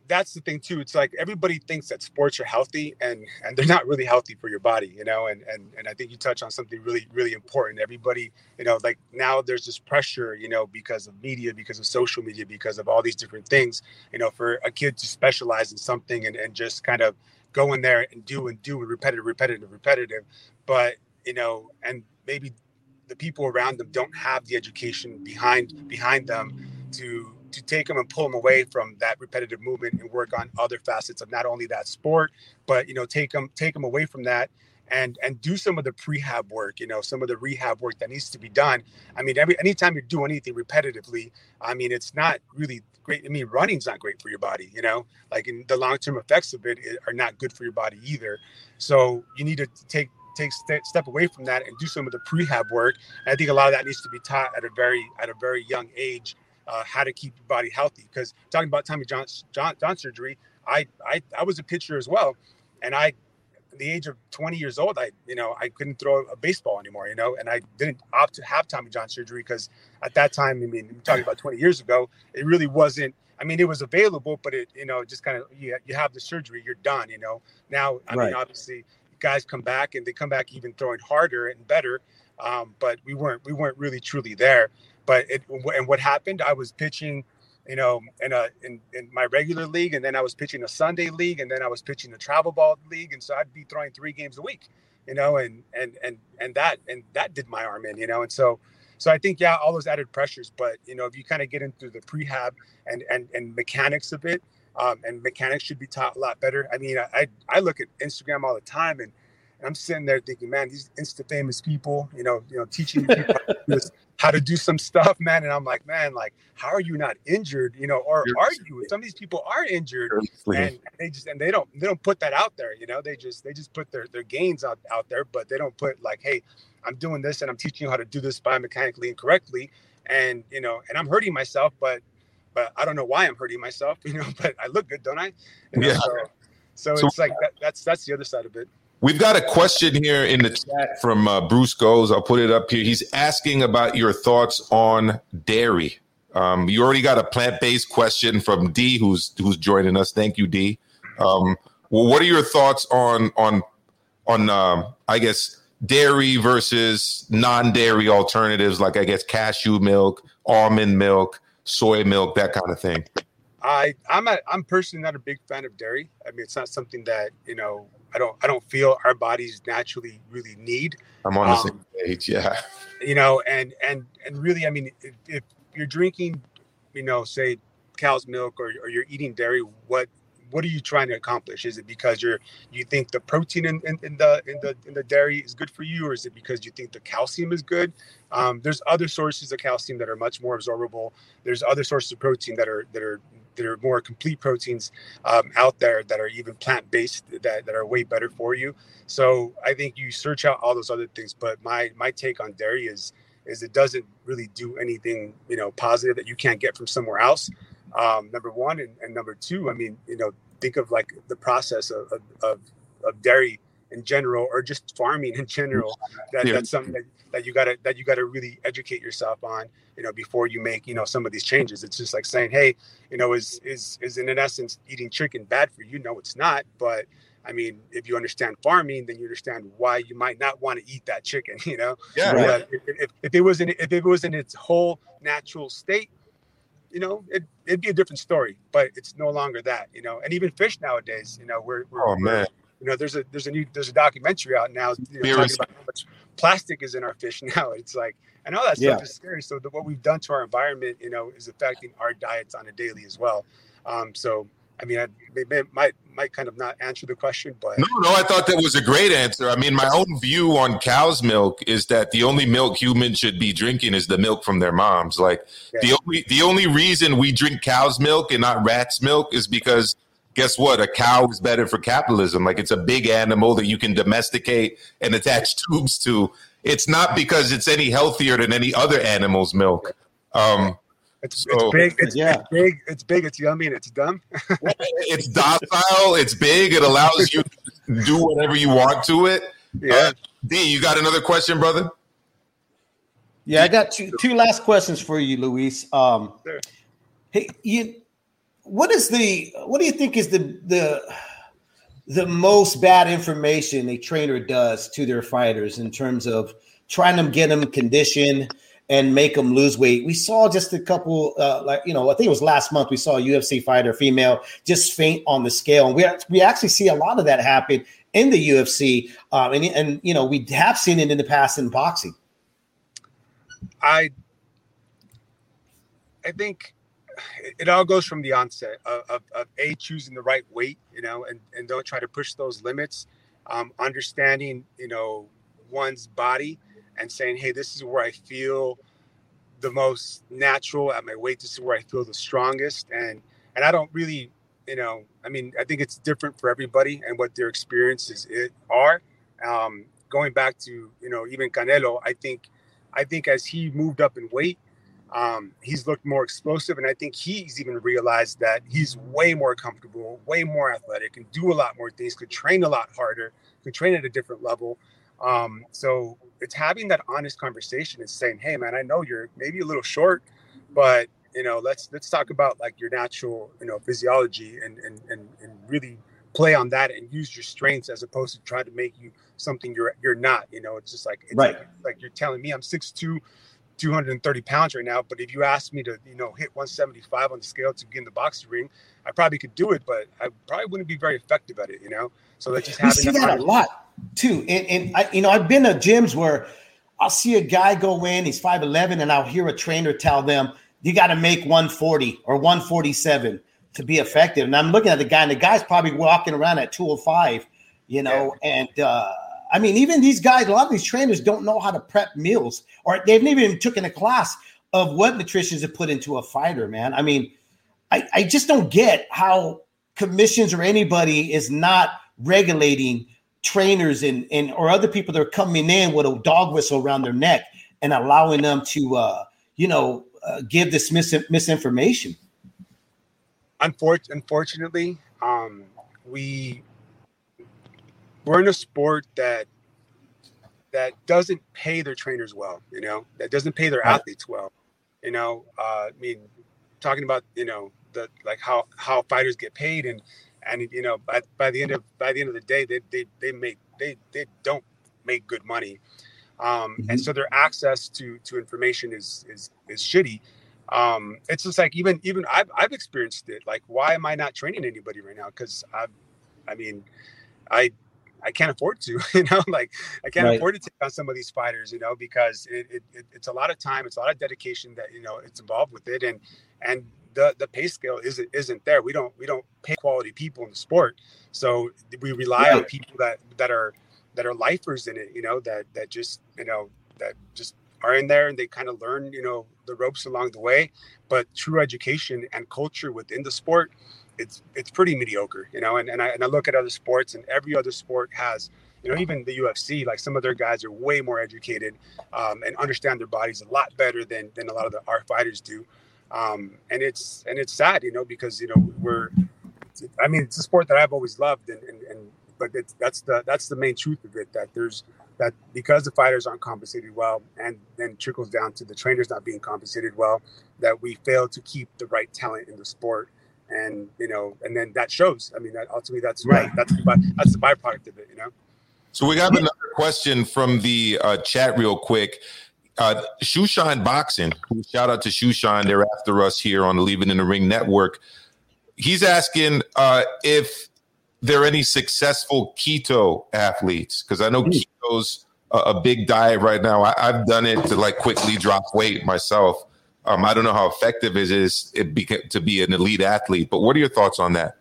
that's the thing too. It's like everybody thinks that sports are healthy and and they're not really healthy for your body, you know. And and and I think you touch on something really really important. Everybody, you know, like now there's this pressure, you know, because of media, because of social media, because of all these different things, you know, for a kid to specialize in something and and just kind of go in there and do and do and repetitive, repetitive, repetitive. But you know, and maybe the people around them don't have the education behind behind them to to take them and pull them away from that repetitive movement and work on other facets of not only that sport, but you know, take them take them away from that and and do some of the prehab work you know some of the rehab work that needs to be done. I mean every anytime you do anything repetitively i mean it's not really great. I mean running's not great for your body you know? Like in the long-term effects of it are not good for your body either. So you need to take take st- step away from that and do some of the prehab work. And i think a lot of that needs to be taught at a very at a very young age uh, how to keep your body healthy. Because talking about Tommy John, John, John surgery, I, I I was a pitcher as well, and I, at the age of 20 years old, I you know I couldn't throw a baseball anymore, you know, and I didn't opt to have Tommy John surgery because at that time, I mean, I'm talking about 20 years ago, it really wasn't. I mean, it was available, but it you know just kind of you, you have the surgery, you're done, you know. Now, I right. mean, obviously, guys come back and they come back even throwing harder and better. Um, but we weren't we weren't really truly there. But it and what happened? I was pitching, you know, in a in, in my regular league, and then I was pitching a Sunday league, and then I was pitching a travel ball league, and so I'd be throwing three games a week, you know, and and and and that and that did my arm in, you know, and so so I think yeah, all those added pressures, but you know, if you kind of get into the prehab and and and mechanics of it, um, and mechanics should be taught a lot better. I mean, I I look at Instagram all the time and I'm sitting there thinking, man, these insta famous people, you know, you know, teaching people how to do some stuff, man. And I'm like, man, like, how are you not injured? You know, or are you? Some of these people are injured, and they just and they don't they don't put that out there. You know, they just they just put their their gains out out there, but they don't put like, hey, I'm doing this and I'm teaching you how to do this biomechanically and correctly, and you know, and I'm hurting myself, but but I don't know why I'm hurting myself. You know, but I look good, don't I? You know, yeah. So, so, so it's like that, that's that's the other side of it. We've got a question here in the chat from uh, Bruce Goes. I'll put it up here. He's asking about your thoughts on dairy. Um, you already got a plant-based question from D, who's who's joining us. Thank you, D. Um, well, what are your thoughts on on on um, I guess dairy versus non-dairy alternatives like I guess cashew milk, almond milk, soy milk, that kind of thing? I I'm a, I'm personally not a big fan of dairy. I mean, it's not something that you know I don't I don't feel our bodies naturally really need. I'm on the Um, same page. Yeah. you know and and and really i mean if, if you're drinking you know say cow's milk or, or you're eating dairy what what are you trying to accomplish is it because you're you think the protein in, in, in the in the in the dairy is good for you or is it because you think the calcium is good um, there's other sources of calcium that are much more absorbable there's other sources of protein that are that are that are more complete proteins um, out there that are even plant-based that, that are way better for you so I think you search out all those other things. But my my take on dairy is is it doesn't really do anything you know positive that you can't get from somewhere else. Um, number one and, and number two, I mean, you know, think of like the process of, of, of dairy in general or just farming in general. That, Yeah. That's something that, that you gotta that you gotta really educate yourself on, you know, before you make, you know, some of these changes. It's just like saying, hey, you know, is is is in essence eating chicken bad for you? No, it's not. But I mean, if you understand farming, then you understand why you might not want to eat that chicken. You know, Yeah. But if, if, if it was in if it was in its whole natural state, you know, it, it'd be a different story. But it's no longer that. You know, and even fish nowadays, you know, we're, we're Oh man. You know, there's a there's a new there's a documentary out now you know, talking about how much plastic is in our fish now. It's like and all that Yeah. stuff is scary. So the, what we've done to our environment, you know, is affecting our diets on a daily as well. Um, so I mean, I it may- might might kind of not answer the question, but No, no, I thought that was a great answer. I mean, my own view on cow's milk is that the only milk humans should be drinking is the milk from their moms. Like Yeah. the only the only reason we drink cow's milk and not rat's milk is because guess what? A cow is better for capitalism. Like it's a big animal that you can domesticate and attach tubes to. It's not because it's any healthier than any other animal's milk. Um, it's, So- it's big, it's, Yeah. it's big, it's big, it's yummy, and it's dumb. it's docile. It's big. It allows you to do whatever you want to it. Yeah. Uh, D, you got another question, brother? Yeah, I got two two last questions for you, Luis. Um, Sure. hey, you, what is the what do you think is the the the most bad information a trainer does to their fighters in terms of trying to get them conditioned and make them lose weight? We saw just a couple, uh, like you know, I think it was last month. We saw a UFC fighter, female, just faint on the scale, and we we actually see a lot of that happen in the UFC, um, and and you know we have seen it in the past in boxing. I I think it- all goes from the onset of, of, of a choosing the right weight, you know, and, and don't try to push those limits. Um, understanding, you know, one's body and saying, hey, this is where I feel the most natural at my weight. This is where I feel the strongest. And and I don't really, you know, I mean, I think it's different for everybody and what their experiences it are. Um, going back to, you know, even Canelo, I think I think as he moved up in weight, um, he's looked more explosive, and I think he's even realized that he's way more comfortable, way more athletic, and do a lot more things. Could train a lot harder, could train at a different level. Um, so it's having that honest conversation and saying, "Hey, man, I know you're maybe a little short, but you know, let's let's talk about like your natural, you know, physiology and and and, and really play on that and use your strengths as opposed to trying to make you something you're you're not. You know, it's just like it's Right. like, like you're telling me I'm six 6'2", 230 pounds right now, but if you asked me to, you know, hit 175 on the scale to get in the boxing ring, I probably could do it, but I probably wouldn't be very effective at it. You know, so that's just We having see that a lot too. And, and I, you know, I've been to gyms where I'll see a guy go in, he's 5'11, and I'll hear a trainer tell them, you got to make 140 or 147 to be effective. And I'm looking at the guy, and the guy's probably walking around at 205, you know, and uh, I mean, even these guys, a lot of these trainers don't know how to prep meals, or they've never even taken a class of what nutrition is put into a fighter, man. I mean, I, I just don't get how commissions or anybody is not regulating trainers and, and or other people that are coming in with a dog whistle around their neck and allowing them to uh, you know uh, give this mis- misinformation. Unfor- unfortunately, um, we we're in a sport that that doesn't pay their trainers well. You know, that doesn't pay their Right. athletes well. You know, uh, I mean, talking about you know the like how how fighters get paid and and you know by, by the end of by the end of the day they they they make they they don't make good money. Um, and so their access to to information is is is shitty um it's just like even even I've, I've experienced it like why am i not training anybody right now because i've i mean i I can't afford to, you know, like I can't Right. afford to take on some of these fighters, you know, because it, it, it, it's a lot of time, it's a lot of dedication that you know it's involved with it, and and the the pay scale isn't isn't there. We don't we don't pay quality people in the sport, so we rely on people that that are that are lifers in it, you know, that that just you know that just are in there and they kind of learn you know the ropes along the way, but true education and culture within the sport it's it's pretty mediocre, you know. And and I, and I look at other sports, and every other sport has, you know, even the UFC. Like some of their guys are way more educated um, and understand their bodies a lot better than than a lot of the our fighters do. Um, and it's and it's sad, you know, because you know we're. I mean, it's a sport that I've always loved, and and, and but that's the that's the main truth of it. That there's that because the fighters aren't compensated well, and then trickles down to the trainers not being compensated well, that we fail to keep the right talent in the sport and you know, and then that shows. I mean, that ultimately that's Right. That's the that's the byproduct of it. You know. So we got another question from the uh, chat, real quick. Uh, Shoeshine Boxing, shout out to Shoeshine. They're after us here on the Leave It in the Ring Network. He's asking uh, if there are any successful keto athletes because I know keto's a, a big diet right now. I, I've done it to like quickly drop weight myself. Um, I don't know how effective it is it beca- to be an elite athlete, but what are your thoughts on that?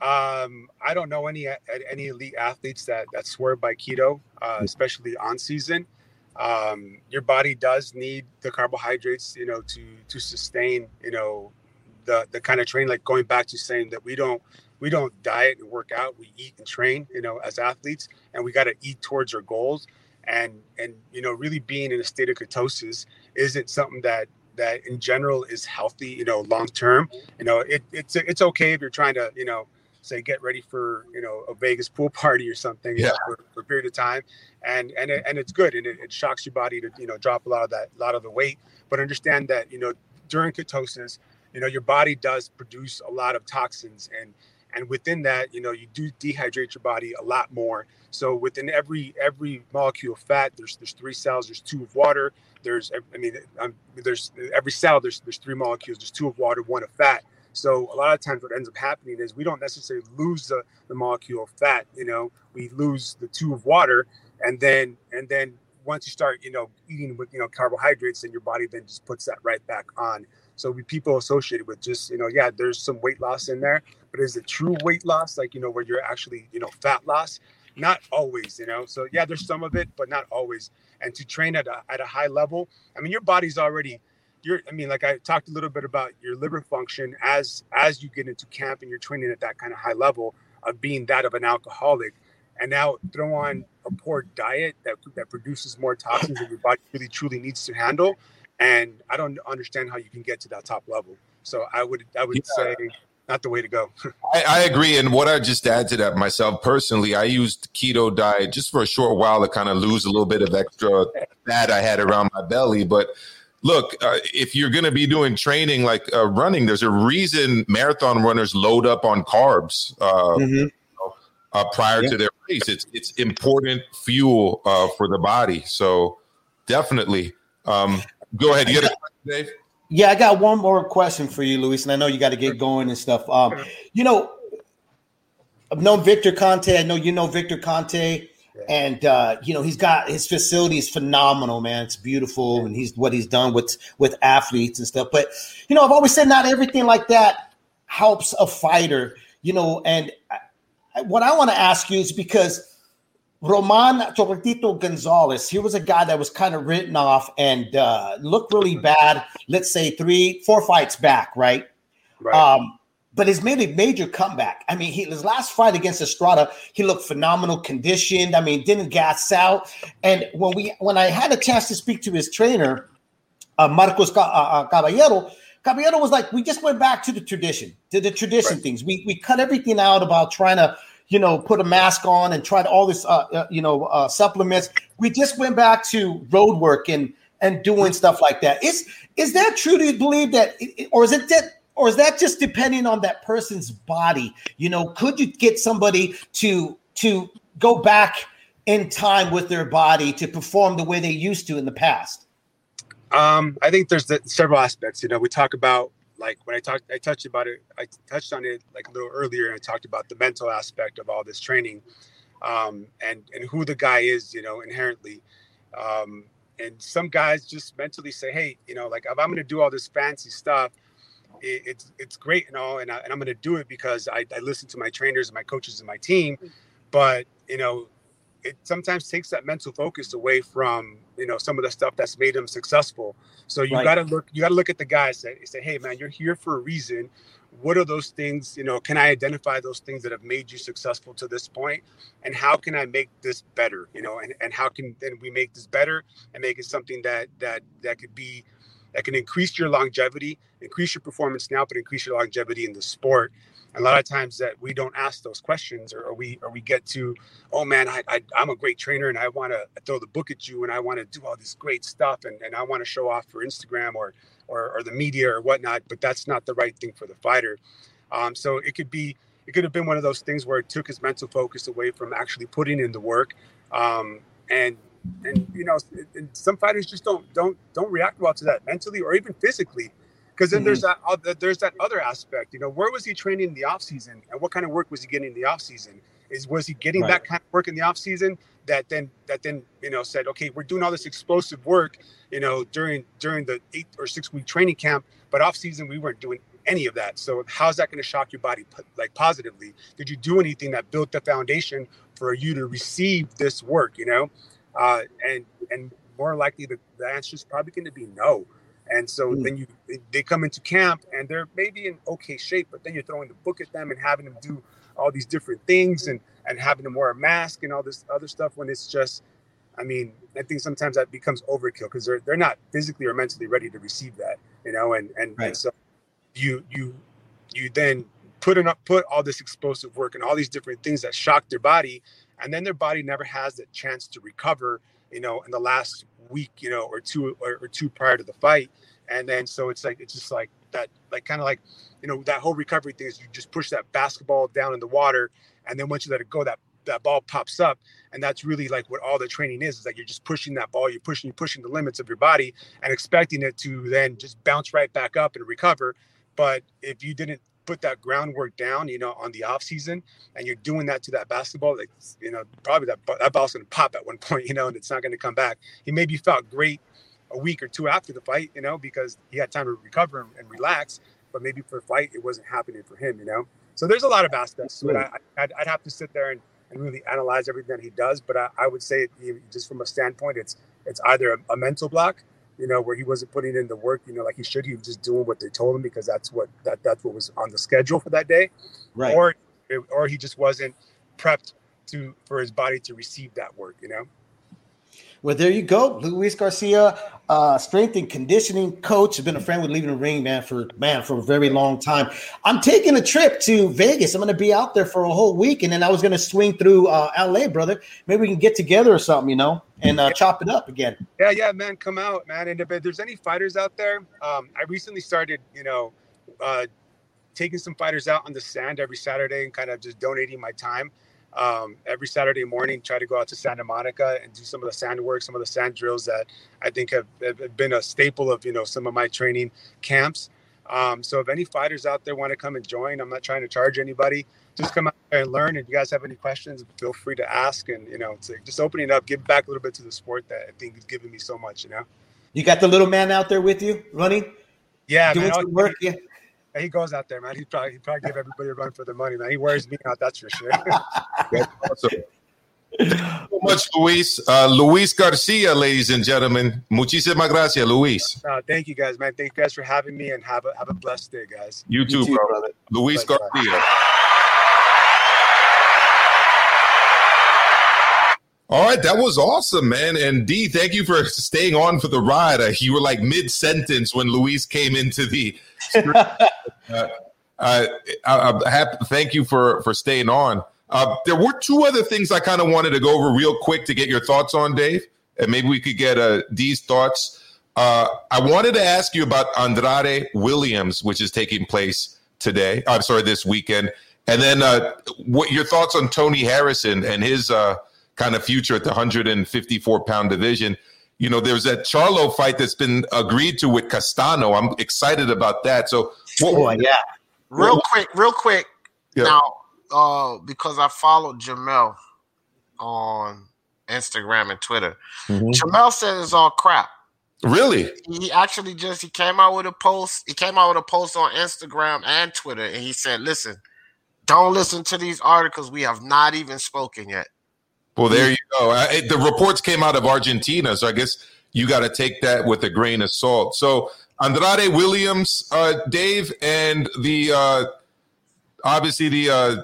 Um, I don't know any any elite athletes that that swear by keto, uh, especially on season. Um, your body does need the carbohydrates, you know, to to sustain, you know, the the kind of training. Like going back to saying that we don't we don't diet and work out, we eat and train, you know, as athletes, and we got to eat towards our goals. And and you know, really being in a state of ketosis isn't something that that in general is healthy, you know, long term. You know, it, it's it's okay if you're trying to, you know, say get ready for you know a Vegas pool party or something you know, for, for a period of time, and and it, and it's good and it, it shocks your body to you know drop a lot of that a lot of the weight. But understand that you know during ketosis, you know your body does produce a lot of toxins and and within that you know you do dehydrate your body a lot more. So within every every molecule of fat, there's there's three cells. There's two of water. There's I mean um, there's every cell there's there's three molecules. There's two of water, one of fat. So a lot of times what ends up happening is we don't necessarily lose the, the molecule of fat, you know, we lose the two of water and then and then once you start, you know, eating with, you know, carbohydrates, then your body then just puts that right back on. So we people associated with just, you know, yeah, there's some weight loss in there, but is it true weight loss? Like, you know, where you're actually, you know, fat loss? Not always, you know. So yeah, there's some of it, but not always. And to train at a at a high level, I mean, your body's already you're i mean like i talked a little bit about your liver function as as you get into camp and you're training at that kind of high level of being that of an alcoholic and now throw on a poor diet that, that produces more toxins than your body really truly needs to handle and i don't understand how you can get to that top level so i would i would Yeah. say not the way to go I, I agree. And what I just add to that myself personally, I used keto diet just for a short while to kind of lose a little bit of extra fat I had around my belly. But look, uh, if you're going to be doing training like uh, running, there's a reason marathon runners load up on carbs uh, Mhm. uh, prior Yeah. to their race. It's it's important fuel uh, for the body. So definitely, um, go ahead. You got a question, Dave? Yeah, I got one more question for you, Luis, and I know you got to get going and stuff. Um, you know, I've known Victor Conte. I know you know Victor Conte, and uh, you know he's got his facility is phenomenal, man. It's beautiful, and he's what he's done with with athletes and stuff. But you know, I've always said not everything like that helps a fighter. You know, and I, what I want to ask you is because Roman Chocolatito Gonzalez, he was a guy that was kind of written off and uh, looked really bad. Let's say three, four fights back, right? right Um, but he's made a major comeback. I mean, he, his last fight against Estrada, he looked phenomenal, conditioned. I mean, didn't gas out. And when we, when I had a chance to speak to his trainer, uh, Marcos uh, uh, Caballero, Caballero was like, we just went back to the tradition, to the tradition Right. things. We we cut everything out about trying to, you know, put a mask on and tried all this, uh, uh, you know, uh, supplements. We just went back to road work and and doing stuff like that. Is is that true? Do you believe that, or is it that? Or is that just depending on that person's body? You know, could you get somebody to to go back in time with their body to perform the way they used to in the past? Um, I think there's the, several aspects. You know, we talk about like when I talked, I touched about it. I touched on it like a little earlier, and I talked about the mental aspect of all this training. um, and and who the guy is, you know, inherently. Um, and some guys just mentally say, hey, you know, like if I'm going to do all this fancy stuff, it, it's it's great and all, and, I, and I'm going to do it because I, I listen to my trainers and my coaches and my team. But you know, it sometimes takes that mental focus away from you know some of the stuff that's made them successful. So you right. got to look you got to look at the guys that say, hey man, you're here for a reason. What are those things? You know, can I identify those things that have made you successful to this point, and how can I make this better? You know, and, and how can then we make this better and make it something that that that could be that can increase your longevity, increase your performance now, but increase your longevity in the sport a lot of times that we don't ask those questions or, or we or we get to oh man I, I am a great trainer and i want to throw the book at you and i want to do all this great stuff and, and i want to show off for instagram or, or or the media or whatnot but that's not the right thing for the fighter. Um, so it could be it could have been one of those things where it took his mental focus away from actually putting in the work um, and and you know and some fighters just don't don't don't react well to that mentally or even physically because then mm-hmm. there's that other, there's that other aspect. You know, where was he training in the off season, and what kind of work was he getting in the off season? Is was he getting right. that kind of work in the off season that then that then you know said, okay, we're doing all this explosive work, you know, during during the eight or six week training camp, but off season we weren't doing any of that. So how's that going to shock your body like positively? Did you do anything that built the foundation for you to receive this work? You know, uh, and and more likely the, the answer is probably going to be no. And so mm. then you they come into camp and they're maybe in okay shape, but then you're throwing the book at them and having them do all these different things and and having them wear a mask and all this other stuff when it's just I mean, I think sometimes that becomes overkill because they're they're not physically or mentally ready to receive that, you know, and and, right. and so you you you then put in, put all this explosive work and all these different things that shock their body, and then their body never has the chance to recover, you know, in the last week, you know, or two or, or two prior to the fight. And then so it's like it's just like that, like kind of like, you know, that whole recovery thing is you just push that basketball down in the water, and then once you let it go, that that ball pops up, and that's really like what all the training is. Is that you're just pushing that ball, you're pushing, you're pushing the limits of your body, and expecting it to then just bounce right back up and recover. But if you didn't put that groundwork down, you know, on the off season, and you're doing that to that basketball, like you know, probably that that ball's gonna pop at one point, you know, and it's not gonna come back. He maybe felt great a week or two after the fight, you know, because he had time to recover and, and relax. But maybe for a fight, it wasn't happening for him, you know. So there's a lot of aspects to it. I, I'd, I'd have to sit there and, and really analyze everything that he does. But I, I would say, just from a standpoint, it's it's either a, a mental block you know, where he wasn't putting in the work, you know, like he should. He was just doing what they told him because that's what that that's what was on the schedule for that day, right? Or or he just wasn't prepped to for his body to receive that work, you know. Well, there you go, Luis Garcia, uh, strength and conditioning coach. Has been a friend with leaving the ring, man, for man for a very long time. I'm taking a trip to Vegas. I'm going to be out there for a whole week, and then I was going to swing through uh, LA, brother. Maybe we can get together or something, you know, and uh, chop it up again. Yeah, yeah, man, come out, man. And if there's any fighters out there, um, I recently started, you know, uh, taking some fighters out on the sand every Saturday and kind of just donating my time um, every Saturday morning, try to go out to Santa Monica and do some of the sand work, some of the sand drills that I think have, have been a staple of you know some of my training camps. Um, so if any fighters out there want to come and join, I'm not trying to charge anybody. Just come out and learn. If you guys have any questions, feel free to ask. And you know, it's like just opening up, give back a little bit to the sport that I think is giving me so much. You know. You got the little man out there with you running. Yeah, doing man, some work. Yeah he goes out there, man. He probably he probably give everybody a run for their money, man. He wears me out, that's for sure. that's awesome. so much, Luis. Uh, Luis Garcia, ladies and gentlemen. Muchísimas gracias, Luis. Uh, thank you, guys, man. Thank you guys for having me, and have a have a blessed day, guys. You too, you too bro. brother. Luis Bye, Garcia. All right, that was awesome, man. And D, thank you for staying on for the ride. Uh, you were like mid sentence when Luis came into the. uh, I, I, have thank you for for staying on. Uh, there were two other things I kind of wanted to go over real quick to get your thoughts on, Dave, and maybe we could get uh, thoughts. Uh, I wanted to ask you about Andrade Williams, which is taking place today. I'm sorry, this weekend, and then uh, what your thoughts on Tony Harrison and his uh, kind of future at the 154 pound division. You know, there's that Charlo fight that's been agreed to with Castano. I'm excited about that. So, what, oh, yeah. Real quick, real quick. Yeah. Now, uh, because I followed Jermell, on Instagram and Twitter. mm Jermell said it's all crap. Really? He actually just he came out with a post. He came out with a post on Instagram and Twitter, and he said, "Listen, don't listen to these articles. We have not even spoken yet." Well, there you go. I, the reports came out of Argentina, so I guess you got to take that with a grain of salt. So Andrade Williams, uh, Dave, and the uh, obviously the uh,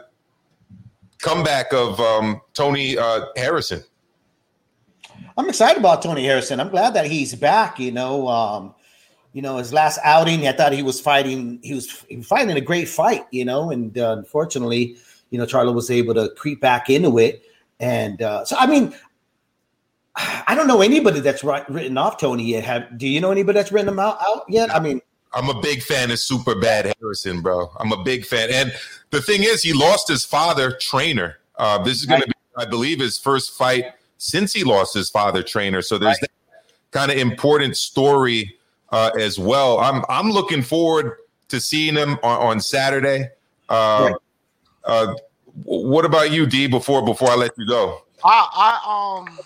comeback of um, Tony uh, Harrison. I'm excited about Tony Harrison. I'm glad that he's back. You know, um, you know, his last outing, I thought he was fighting. He was, he was fighting a great fight. You know, and uh, unfortunately, you know, Charlo was able to creep back into it. And uh, so, I mean, I don't know anybody that's written off Tony yet. Have do you know anybody that's written him out, out yet? I mean, I'm a big fan of Super Bad Harrison, bro. I'm a big fan, and the thing is, he lost his father trainer. Uh, this is going right. to be, I believe, his first fight since he lost his father trainer. So there's right. that kind of important story uh, as well. I'm I'm looking forward to seeing him on, on Saturday. Uh, right. Uh, what about you, D? Before before I let you go, I, I um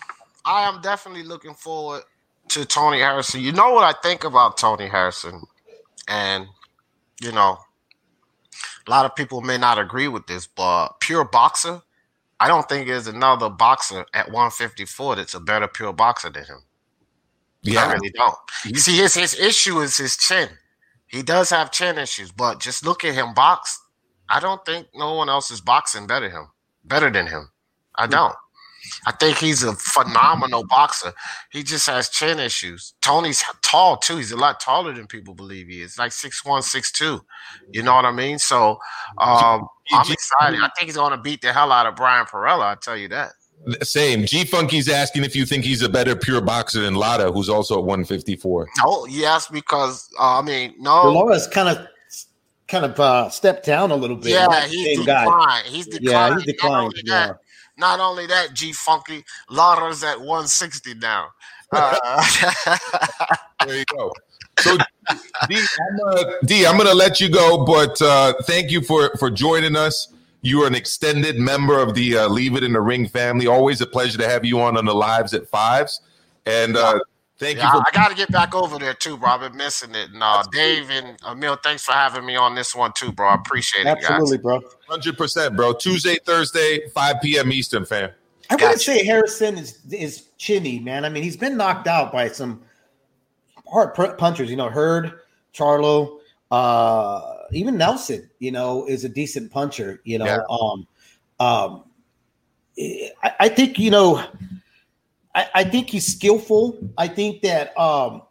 I am definitely looking forward to Tony Harrison. You know what I think about Tony Harrison, and you know, a lot of people may not agree with this, but pure boxer, I don't think there's another boxer at 154 that's a better pure boxer than him. Yeah, I really don't. You see, his his issue is his chin. He does have chin issues, but just look at him box. I don't think no one else is boxing better him, better than him. I don't. I think he's a phenomenal boxer. He just has chin issues. Tony's tall too. He's a lot taller than people believe he is. Like six one, six two. You know what I mean? So um, I'm excited. I think he's going to beat the hell out of Brian Perrella. I tell you that. Same. G Funky's asking if you think he's a better pure boxer than Lara, who's also at 154. No, yes, because uh, I mean, no. Lara's kind of kind of uh, stepped down a little bit. Yeah, he's declined. He's declined. Yeah, he's declined. Yeah. Not only that, G Funky, Lara's at 160 now. Uh, there you go. So, D, I'm, uh, D, I'm to let you go, but uh, thank you for for joining us. You are an extended member of the uh, Leave It in the Ring family. Always a pleasure to have you on on the lives at fives. And uh, Thank yeah, you. For- I got to get back over there too, bro. I've been missing it. And uh, Dave and Emil, thanks for having me on this one too, bro. I appreciate it, guys. Absolutely, bro. Hundred percent, bro. Tuesday, Thursday, five p.m. Eastern, fam. I gotcha. wouldn't say Harrison is is chinny, man. I mean, he's been knocked out by some hard punchers. You know, Hurd, Charlo, uh, even Nelson. You know, is a decent puncher. You know, yeah. um, um, I, I think you know I, I think he's skillful. I think that um,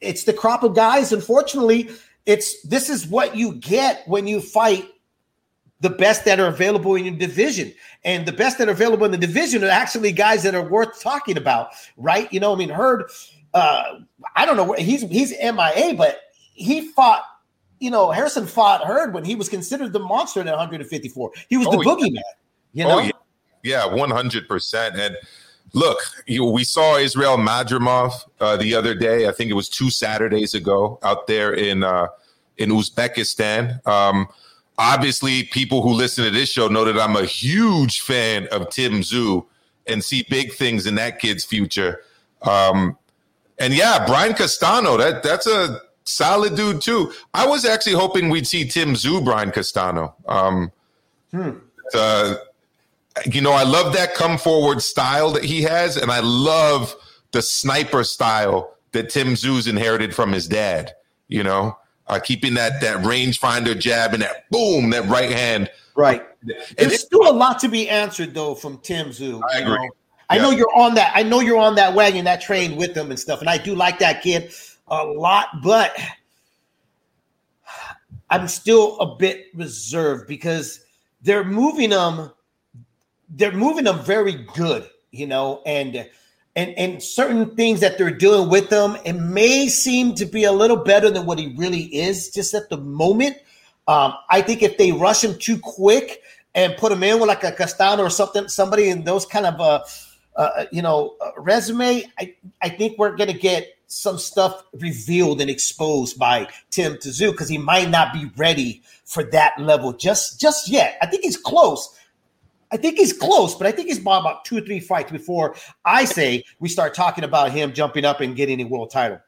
it's the crop of guys. Unfortunately, it's this is what you get when you fight the best that are available in your division. And the best that are available in the division are actually guys that are worth talking about, right? You know, I mean, Hurd, uh, I don't know he's he's MIA, but he fought, you know, Harrison fought Hurd when he was considered the monster at 154. He was oh, the boogeyman, yeah. you know. Oh, yeah. Yeah, one hundred percent. And look, you, we saw Israel Madrimov uh, the other day. I think it was two Saturdays ago out there in uh, in Uzbekistan. Um, obviously, people who listen to this show know that I'm a huge fan of Tim Tszyu and see big things in that kid's future. Um, and yeah, Brian Castano, that that's a solid dude too. I was actually hoping we'd see Tim Tszyu, Brian Castano. Um, hmm. uh, you know, I love that come forward style that he has, and I love the sniper style that Tim Tszyu's inherited from his dad. You know, uh, keeping that that rangefinder jab and that boom, that right hand. Right. And There's it, still a lot to be answered though from Tim Tszyu. I agree. Know? I know you're on that. I know you're on that wagon, that train with them and stuff, and I do like that kid a lot, but I'm still a bit reserved because they're moving them they're moving them very good, you know, and and and certain things that they're doing with them, it may seem to be a little better than what he really is just at the moment. Um, I think if they rush him too quick and put him in with like a Castano or something, somebody in those kind of uh, uh you know uh, resume, I I think we're gonna get some stuff revealed and exposed by Tim Tszyu because he might not be ready for that level just just yet. I think he's close, I think he's close, but I think he's about, about two or three fights before I say we start talking about him jumping up and getting a world title.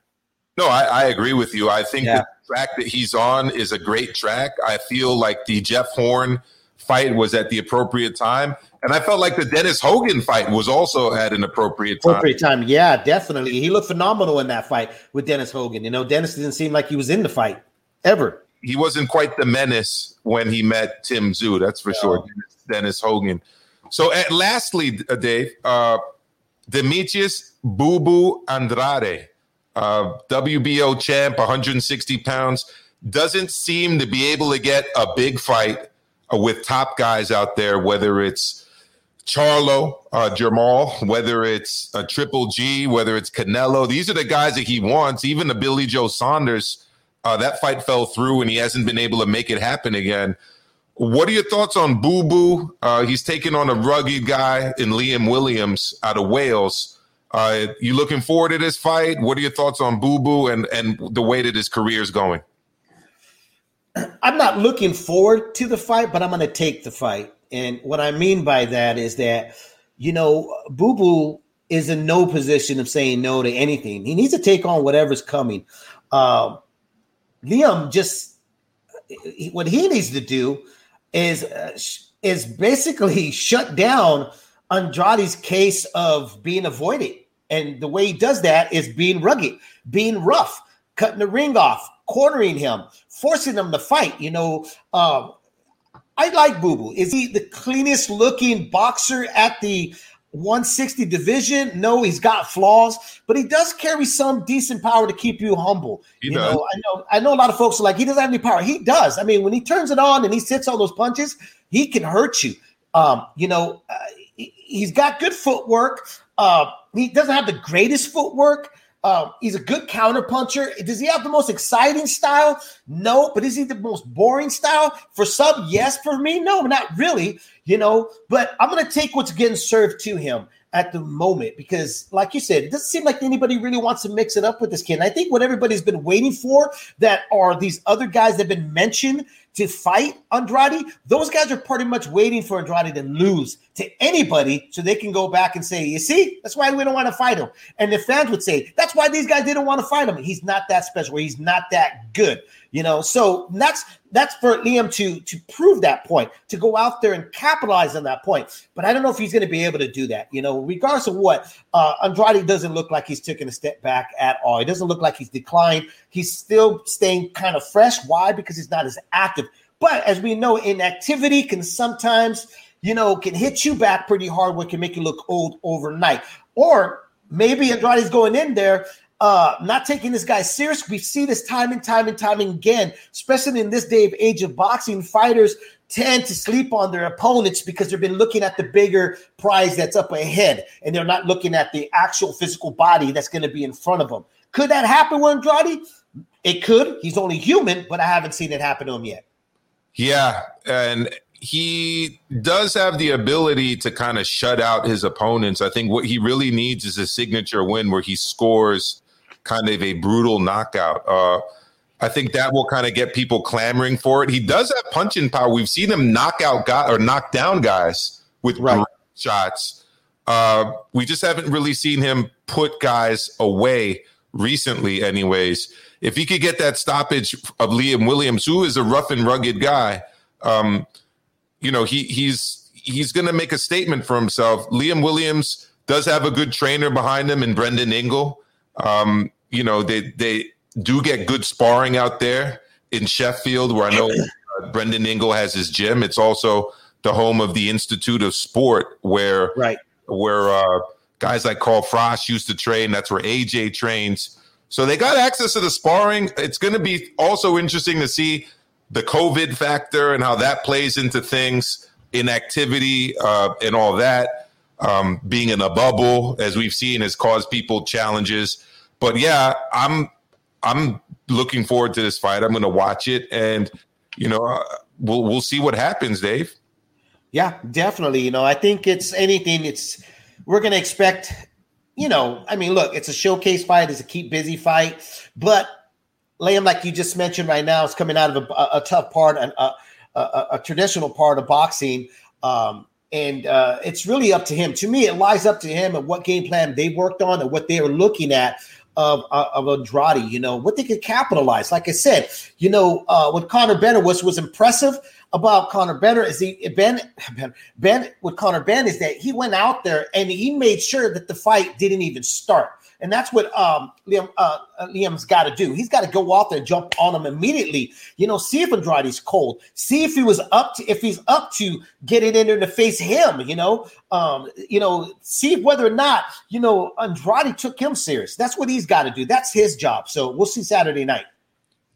No, I, I agree with you. I think Yeah. the track that he's on is a great track. I feel like the Jeff Horn fight was at the appropriate time. And I felt like the Dennis Hogan fight was also at an appropriate time. Appropriate time. Yeah, definitely. He looked phenomenal in that fight with Dennis Hogan. You know, Dennis didn't seem like he was in the fight ever. He wasn't quite the menace when he met Tim Tszyu, that's for sure. Dennis, Hogan. So, at lastly, uh, Dave, uh, Demetrius Boo Andrade, uh, WBO champ, 160 pounds, doesn't seem to be able to get a big fight uh, with top guys out there, whether it's Charlo, uh, Jermell, whether it's a Triple G, whether it's Canelo. These are the guys that he wants. Even the Billy Joe Saunders, uh, that fight fell through and he hasn't been able to make it happen again. What are your thoughts on Boo Boo? Uh, he's taking on a rugged guy in Liam Williams out of Wales. Uh, you looking forward to this fight? What are your thoughts on Boo Boo and, and the way that his career is going? I'm not looking forward to the fight, but I'm going to take the fight. And what I mean by that is that, you know, Boo Boo is in no position of saying no to anything. He needs to take on whatever's coming. Um, Liam just what he needs to do is uh, is basically shut down Andrade's case of being avoided, and the way he does that is being rugged, being rough, cutting the ring off, cornering him, forcing him to fight. You know, um, I like Boo Boo. Is he the cleanest looking boxer at the 160 division? No, he's got flaws, but he does carry some decent power to keep you humble. He you does. know, I know, I know a lot of folks are like, he doesn't have any power. He does. I mean, when he turns it on and he sits all those punches, he can hurt you. Um, you know, uh, he- he's got good footwork. Uh, he doesn't have the greatest footwork. Um, he's a good counter puncher. Does he have the most exciting style? No, but is he the most boring style? For some, yes. For me, no, not really. You know, but I'm gonna take what's getting served to him at the moment because, like you said, it doesn't seem like anybody really wants to mix it up with this kid. And I think what everybody's been waiting for that are these other guys that have been mentioned to fight Andrade. Those guys are pretty much waiting for Andrade to lose to anybody so they can go back and say, you see, that's why we don't want to fight him. And the fans would say, that's why these guys didn't want to fight him. He's not that special. He's not that good. You know, so that's that's for Liam to to prove that point, to go out there and capitalize on that point. But I don't know if he's going to be able to do that. You know, regardless of what, uh, Andrade doesn't look like he's taking a step back at all. He doesn't look like he's declined. He's still staying kind of fresh. Why? Because he's not as active. But as we know, inactivity can sometimes, you know, can hit you back pretty hard, what can make you look old overnight. Or maybe Andrade's going in there, uh, not taking this guy serious. We see this time and time and time again, especially in this day of age of boxing. Fighters tend to sleep on their opponents because they've been looking at the bigger prize that's up ahead, and they're not looking at the actual physical body that's going to be in front of them. Could that happen with Andrade? It could. He's only human, but I haven't seen it happen to him yet. Yeah, and he does have the ability to kind of shut out his opponents. I think what he really needs is a signature win where he scores kind of a brutal knockout. Uh, I think that will kind of get people clamoring for it. He does have punching power. We've seen him knock out guy or knock down guys with Right. shots. Uh, we just haven't really seen him put guys away recently, anyways. If he could get that stoppage of Liam Williams, who is a rough and rugged guy, um, you know, he he's he's going to make a statement for himself. Liam Williams does have a good trainer behind him in Brendan Ingle. Um, you know, they they do get good sparring out there in Sheffield, where I know uh, Brendan Ingle has his gym. It's also the home of the Institute of Sport, where Right. where uh, guys like Carl Froch used to train. That's where AJ trains. So they got access to the sparring. It's going to be also interesting to see the COVID factor and how that plays into things, inactivity, uh, and all that. Um, being in a bubble, as we've seen, has caused people challenges. But yeah, I'm I'm looking forward to this fight. I'm going to watch it, and you know, we'll we'll see what happens, Dave. Yeah, definitely. You know, I think it's anything. It's we're going to expect. You know, I mean, look, it's a showcase fight. It's a keep busy fight, but Liam, like you just mentioned, right now, is coming out of a, a, tough part, a, a, traditional part of boxing. Um, and uh, it's really up to him. To me, it lies up to him and what game plan they worked on and what they are looking at of uh, of Andrade. You know what they could capitalize. Like I said, you know uh, what Conor was was impressive about Conor Benn is he Ben Ben Ben with Conor Benn is that he went out there and he made sure that the fight didn't even start. And that's what um, Liam uh, Liam's got to do. He's got to go out there, and jump on him immediately. You know, see if Andrade's cold. See if he was up to if he's up to getting in there to face him. You know, um, you know, see whether or not you know Andrade took him serious. That's what he's got to do. That's his job. So we'll see Saturday night.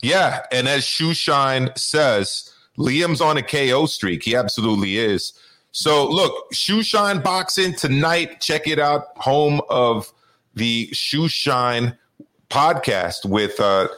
Yeah, and as Shoeshine says, Liam's on a KO streak. He absolutely is. So look, Shoeshine Boxing tonight. Check it out. Home of the Shoeshine podcast with uh,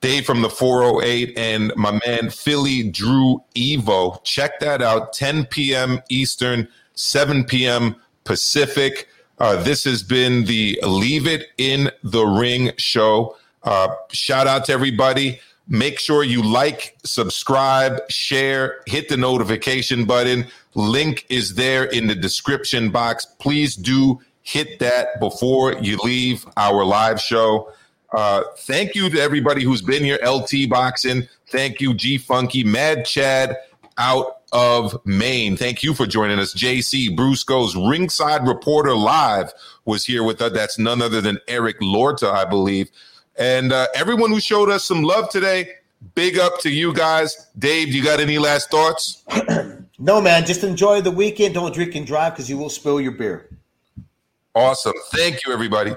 Dave from the 408 and my man Philly Drew Evo. Check that out. 10 p.m. Eastern, 7 p.m. Pacific. Uh, this has been the Leave It in the Ring show. Uh, shout out to everybody. Make sure you like, subscribe, share, hit the notification button. Link is there in the description box. Please do hit that before you leave our live show. Uh, thank you to everybody who's been here. LT Boxing. Thank you, G Funky, Mad Chad out of Maine. Thank you for joining us. JC Brusco's ringside reporter live was here with us. That's none other than Eric Lorta, I believe. And uh, everyone who showed us some love today, big up to you guys. Dave, you got any last thoughts? no, man. Just enjoy the weekend. Don't drink and drive because you will spill your beer. Awesome. Thank you, everybody.